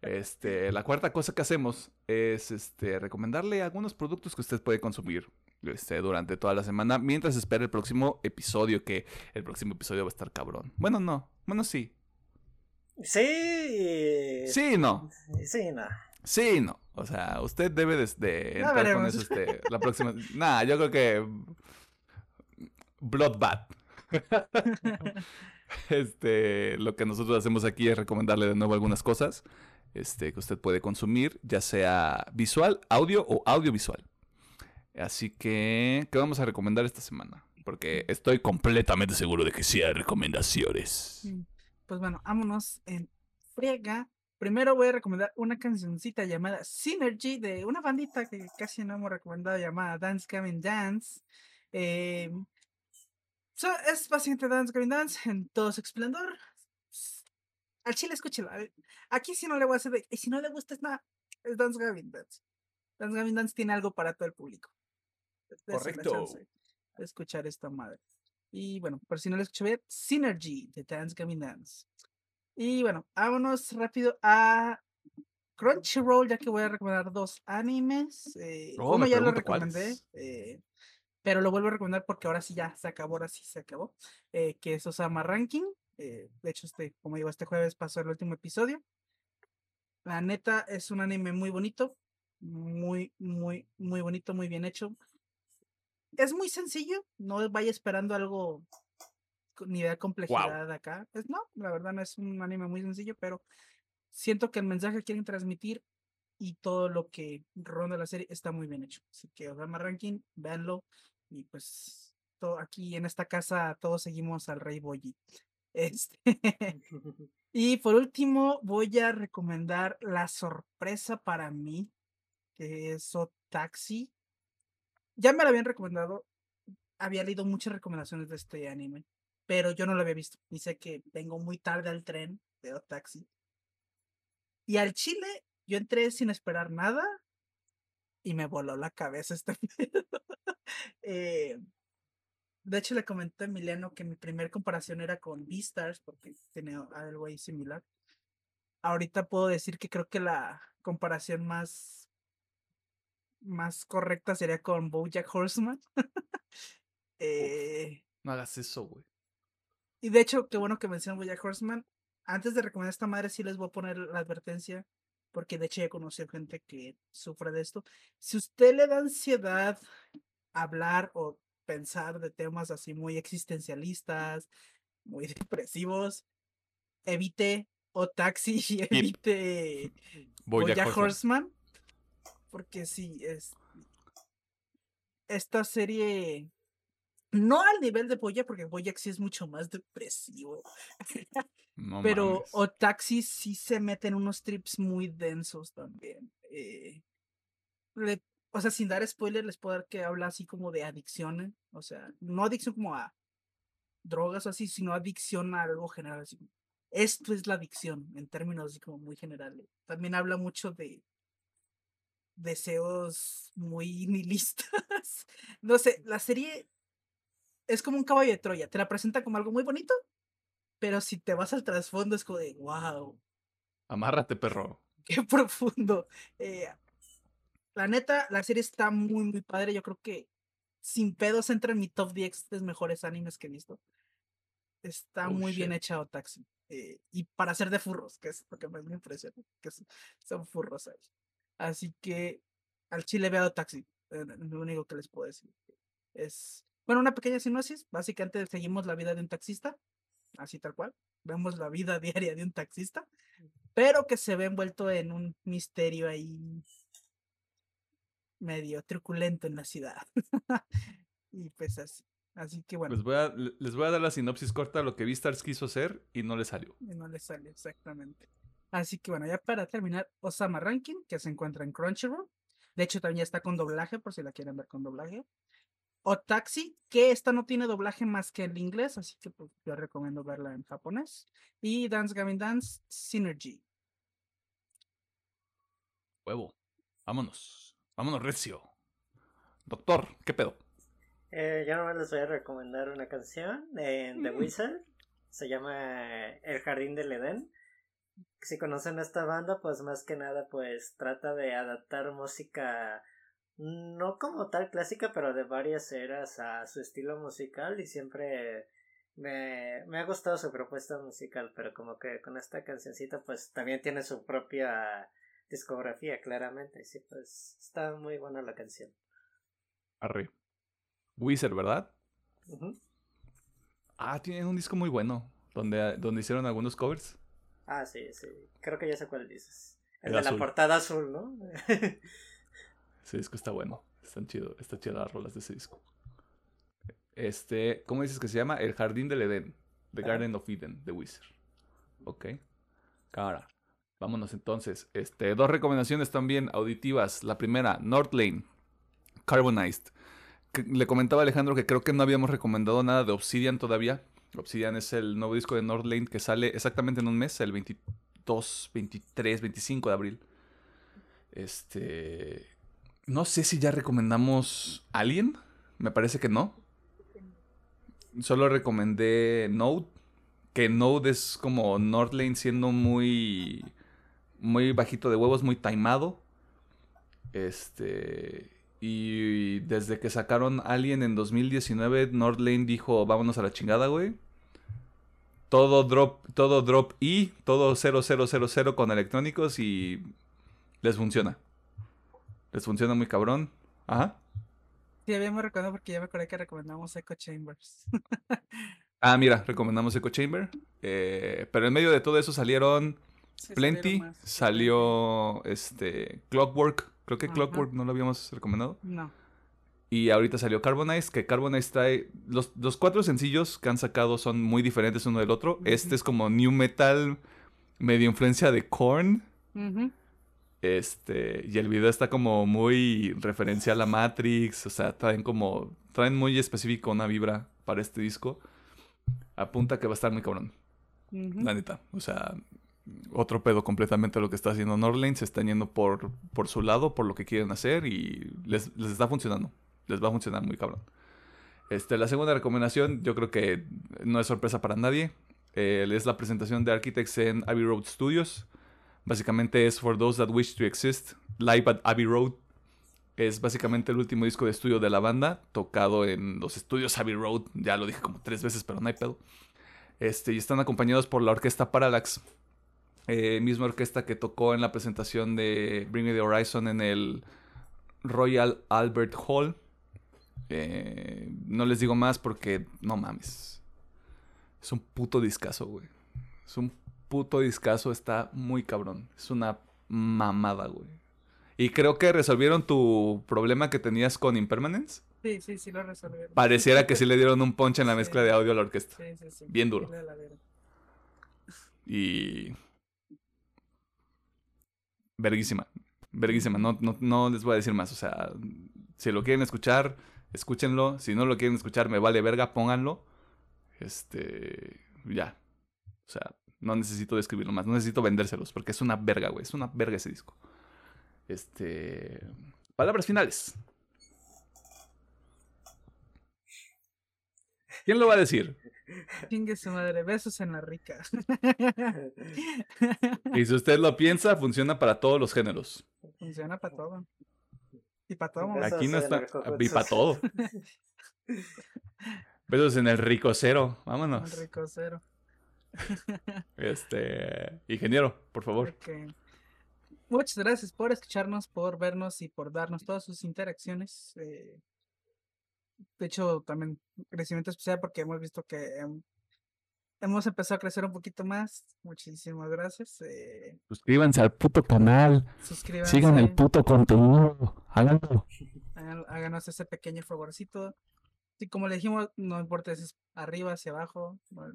Este, la cuarta cosa que hacemos es este, recomendarle algunos productos que usted puede consumir este, durante toda la semana mientras espera el próximo episodio, que el próximo episodio va a estar cabrón. Bueno, no. Bueno, sí. Sí. Sí, no. Sí, no. Sí, no. O sea, usted debe de, entrar con eso este, la próxima. Nah, yo creo que. Bloodbath. este, lo que nosotros hacemos aquí es recomendarle de nuevo algunas cosas. este, que usted puede consumir, ya sea visual, audio o audiovisual. Así que, ¿qué vamos a recomendar esta semana? Porque estoy completamente seguro de que sí hay recomendaciones. Mm, Pues bueno, vámonos en friega. Primero voy a recomendar una cancioncita llamada Synergy de una bandita que casi no hemos recomendado llamada Dance Gavin Dance. Eh, es básicamente Dance Gavin Dance en todo su esplendor. Al chile, escúchelo. Aquí si no le voy a hacer. Y si no le gusta, es nada. Es Dance Gavin Dance. Dance Gavin Dance tiene algo para todo el público. La Correcto. chance de escuchar esta madre. Y bueno, por si no lo escuché bien, Synergy de Dance Gavin Dance. Y bueno, vámonos rápido a Crunchyroll, ya que voy a recomendar dos animes. eh, Oh, uno ya lo recomendé, eh, pero lo vuelvo a recomendar porque ahora sí ya se acabó, ahora sí se acabó. eh, que es Osama Ranking. eh, de hecho, este, como digo, este jueves pasó el último episodio. La neta es un anime muy bonito, muy, muy, muy bonito, muy bien hecho. Es muy sencillo, no vaya esperando algo nivel de complejidad acá. Es, no, la verdad no es un anime muy sencillo, pero siento que el mensaje que quieren transmitir y todo lo que ronda la serie está muy bien hecho. Así que Osama Ranking, véanlo. Y pues todo, aquí en esta casa todos seguimos al Rey Boyi. Este. y por último, voy a recomendar la sorpresa para mí, que es Taxi. Ya me lo habían recomendado. Había leído muchas recomendaciones de este anime, pero yo no lo había visto. Y sé que vengo muy tarde al tren de Taxi. Y al Chile, yo entré sin esperar nada y me voló la cabeza este pedo. Eh, de hecho, le comenté a Emiliano que mi primer comparación era con Beastars, porque tiene algo ahí similar. Ahorita puedo decir que creo que la comparación más, más correcta sería con Bojack Horseman. Eh, No hagas eso, güey. y de hecho, qué bueno que mencionan Bojack Horseman. Antes de recomendar esta madre, sí les voy a poner la advertencia, porque de hecho ya conocí gente que sufre de esto. Si usted le da ansiedad hablar o pensar de temas así muy existencialistas, muy depresivos, evite o taxi y evite Horseman. Horseman. Porque sí, es. Esta serie. No al nivel de Bojack, porque Bojack sí es mucho más depresivo. No Pero mames. Otaxi sí se mete en unos trips muy densos también. eh, le- o sea, sin dar spoiler, les puedo dar que habla así como de adicciones. O sea, no adicción como a drogas o así, sino adicción a algo general. Así. Esto es la adicción, en términos así como muy generales. También habla mucho de deseos muy nihilistas. No sé, la serie es como un caballo de Troya. Te la presenta como algo muy bonito, pero si te vas al trasfondo es como de, wow, Amárrate, perro. qué profundo. Eh, la neta, la serie está muy, muy padre. Yo creo que sin pedos entra en mi top 10 de mejores animes que he visto. Está Oh, muy bien hecha Otaxi. eh, y para ser de furros, que es lo que más me impresiona, que son furros ahí. Así que al chile veo Otaxi. eh, lo único que les puedo decir. Es, bueno, una pequeña sinopsis. Básicamente seguimos la vida de un taxista, así tal cual. Vemos la vida diaria de un taxista, pero que se ve envuelto en un misterio ahí medio truculento en la ciudad. y pues así. Así que bueno, Les voy, a, le- les voy a dar la sinopsis corta de lo que Beastars quiso hacer y no le salió. y no le sale exactamente. Así que bueno, ya para terminar, Osama Ranking, que se encuentra en Crunchyroll. De hecho, también ya está con doblaje, por si la quieren ver con doblaje. O Taxi, que esta no tiene doblaje más que el inglés, así que pues, yo recomiendo verla en japonés. Y Dance Gavin Dance Synergy. Huevo. Vámonos. Vámonos, Recio. Doctor, ¿qué pedo? Eh, yo nomás les voy a recomendar una canción de The Mm. Wizard. Se llama El Jardín del Edén. Si conocen esta banda, pues más que nada, pues trata de adaptar música no como tal clásica, pero de varias eras a su estilo musical y siempre me, me ha gustado su propuesta musical, pero como que con esta cancioncita pues también tiene su propia discografía, claramente. y Sí, pues está muy buena la canción. Arre. Wizard, ¿verdad? Ah, tienen un disco muy bueno. Donde, donde hicieron algunos covers. Ah, sí, sí. Creo que ya sé cuál dices. El El de la portada azul, ¿no? Ese disco está bueno. Están chido, está chido las rolas de ese disco. Este, ¿cómo dices que se llama? El Jardín del Edén. The. Garden of Eden, de Wizard. Ok. Cara. Vámonos entonces. Este, dos recomendaciones también auditivas. La primera, North Lane. Carbonized. Que- Le comentaba a Alejandro que creo que no habíamos recomendado nada de Obsidian todavía. Obsidian es el nuevo disco de North Lane que sale exactamente en un mes, el 22, 23, 25 de abril. Este. No sé si ya recomendamos Alien. Me parece que no. Solo recomendé Node. Que Node es como Northlane siendo muy. Muy bajito de huevos, muy timado. Este. Y desde que sacaron Alien en 2019, Northlane dijo: Vámonos a la chingada, güey. Todo drop, todo drop y todo 0000 con electrónicos y les funciona. Les funciona muy cabrón. Ajá. Sí, habíamos recomendado porque ya me acordé que recomendamos Echo Chambers. Ah, mira, recomendamos Echo Chamber. eh, pero en medio de todo eso salieron Sí, Plenty, salieron salió este Clockwork. Creo que Ajá. Clockwork no lo habíamos recomendado. No. Y ahorita salió Carbonize, que Carbonize trae. Los, los cuatro sencillos que han sacado son muy diferentes uno del otro. Este es como New Metal, medio influencia de Korn. Este, y el video está como muy referencial a Matrix, o sea, traen como, traen muy específico una vibra para este disco. Apunta que va a estar muy cabrón, la neta. O sea, otro pedo completamente lo que está haciendo Norlane, se están yendo por, por su lado, por lo que quieren hacer y les, les está funcionando. Les va a funcionar muy cabrón. Este, la segunda recomendación, yo creo que no es sorpresa para nadie. eh, es la presentación de Architects en Abbey Road Studios. Básicamente es For Those That Wish to Exist, Live at Abbey Road. Es básicamente el último disco de estudio de la banda, tocado en los estudios Abbey Road. Ya lo dije como tres veces, pero no hay pedo. Este, y están acompañados por la orquesta Parallax. Eh, misma orquesta que tocó en la presentación de Bring Me the Horizon en el Royal Albert Hall. Eh, no les digo más porque no mames. Es un puto discazo, güey. Es un puto discazo, está muy cabrón. Es una mamada, güey. Y creo que resolvieron tu problema que tenías con Impermanence. Sí, sí, sí lo resolvieron. Pareciera que sí le dieron un punch en la Sí. mezcla de audio a la orquesta. Sí, sí, sí. Bien duro. Sí, la dieron. Y. Verguísima. Verguísima. No, no, no les voy a decir más. O sea, si lo quieren escuchar, escúchenlo. Si no lo quieren escuchar, me vale verga, pónganlo. Este. Ya. O sea, no necesito describirlo más. No necesito vendérselos. Porque es una verga, güey. Es una verga ese disco. Este. Palabras finales. ¿Quién lo va a decir? Chingue su madre, besos en la rica. Y si usted lo piensa, funciona para todos los géneros. Funciona para todo. Y para todo. Besos Aquí no está. el cocoto. Y para todo. Besos en el rico cero. Un Vámonos. rico cero. Este. Ingeniero, por favor. Muchas gracias por escucharnos, por vernos y por darnos todas sus interacciones. eh, de hecho, también crecimiento especial porque hemos visto que hem- hemos empezado a crecer un poquito más. Muchísimas gracias. eh, Suscríbanse al puto canal. suscríbanse. Sigan el puto contenido. Háganlo. háganos ese pequeño favorcito. Y como le dijimos, no importa si es arriba, hacia abajo, no-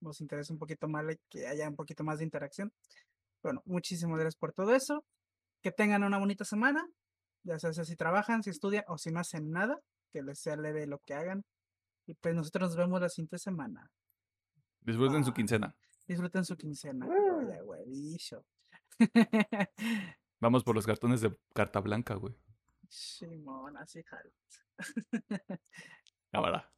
nos interesa un poquito más que haya un poquito más de interacción. Bueno, muchísimas gracias por todo eso. Que tengan una bonita semana, ya sea si trabajan, si estudian o si no hacen nada, que les sea leve lo que hagan. Y pues nosotros nos vemos la siguiente semana. Disfruten su Ah. quincena. Disfruten su quincena. Oye, huevillo. Vamos por los cartones de carta blanca, güey. Simón, así jalo. Cámara.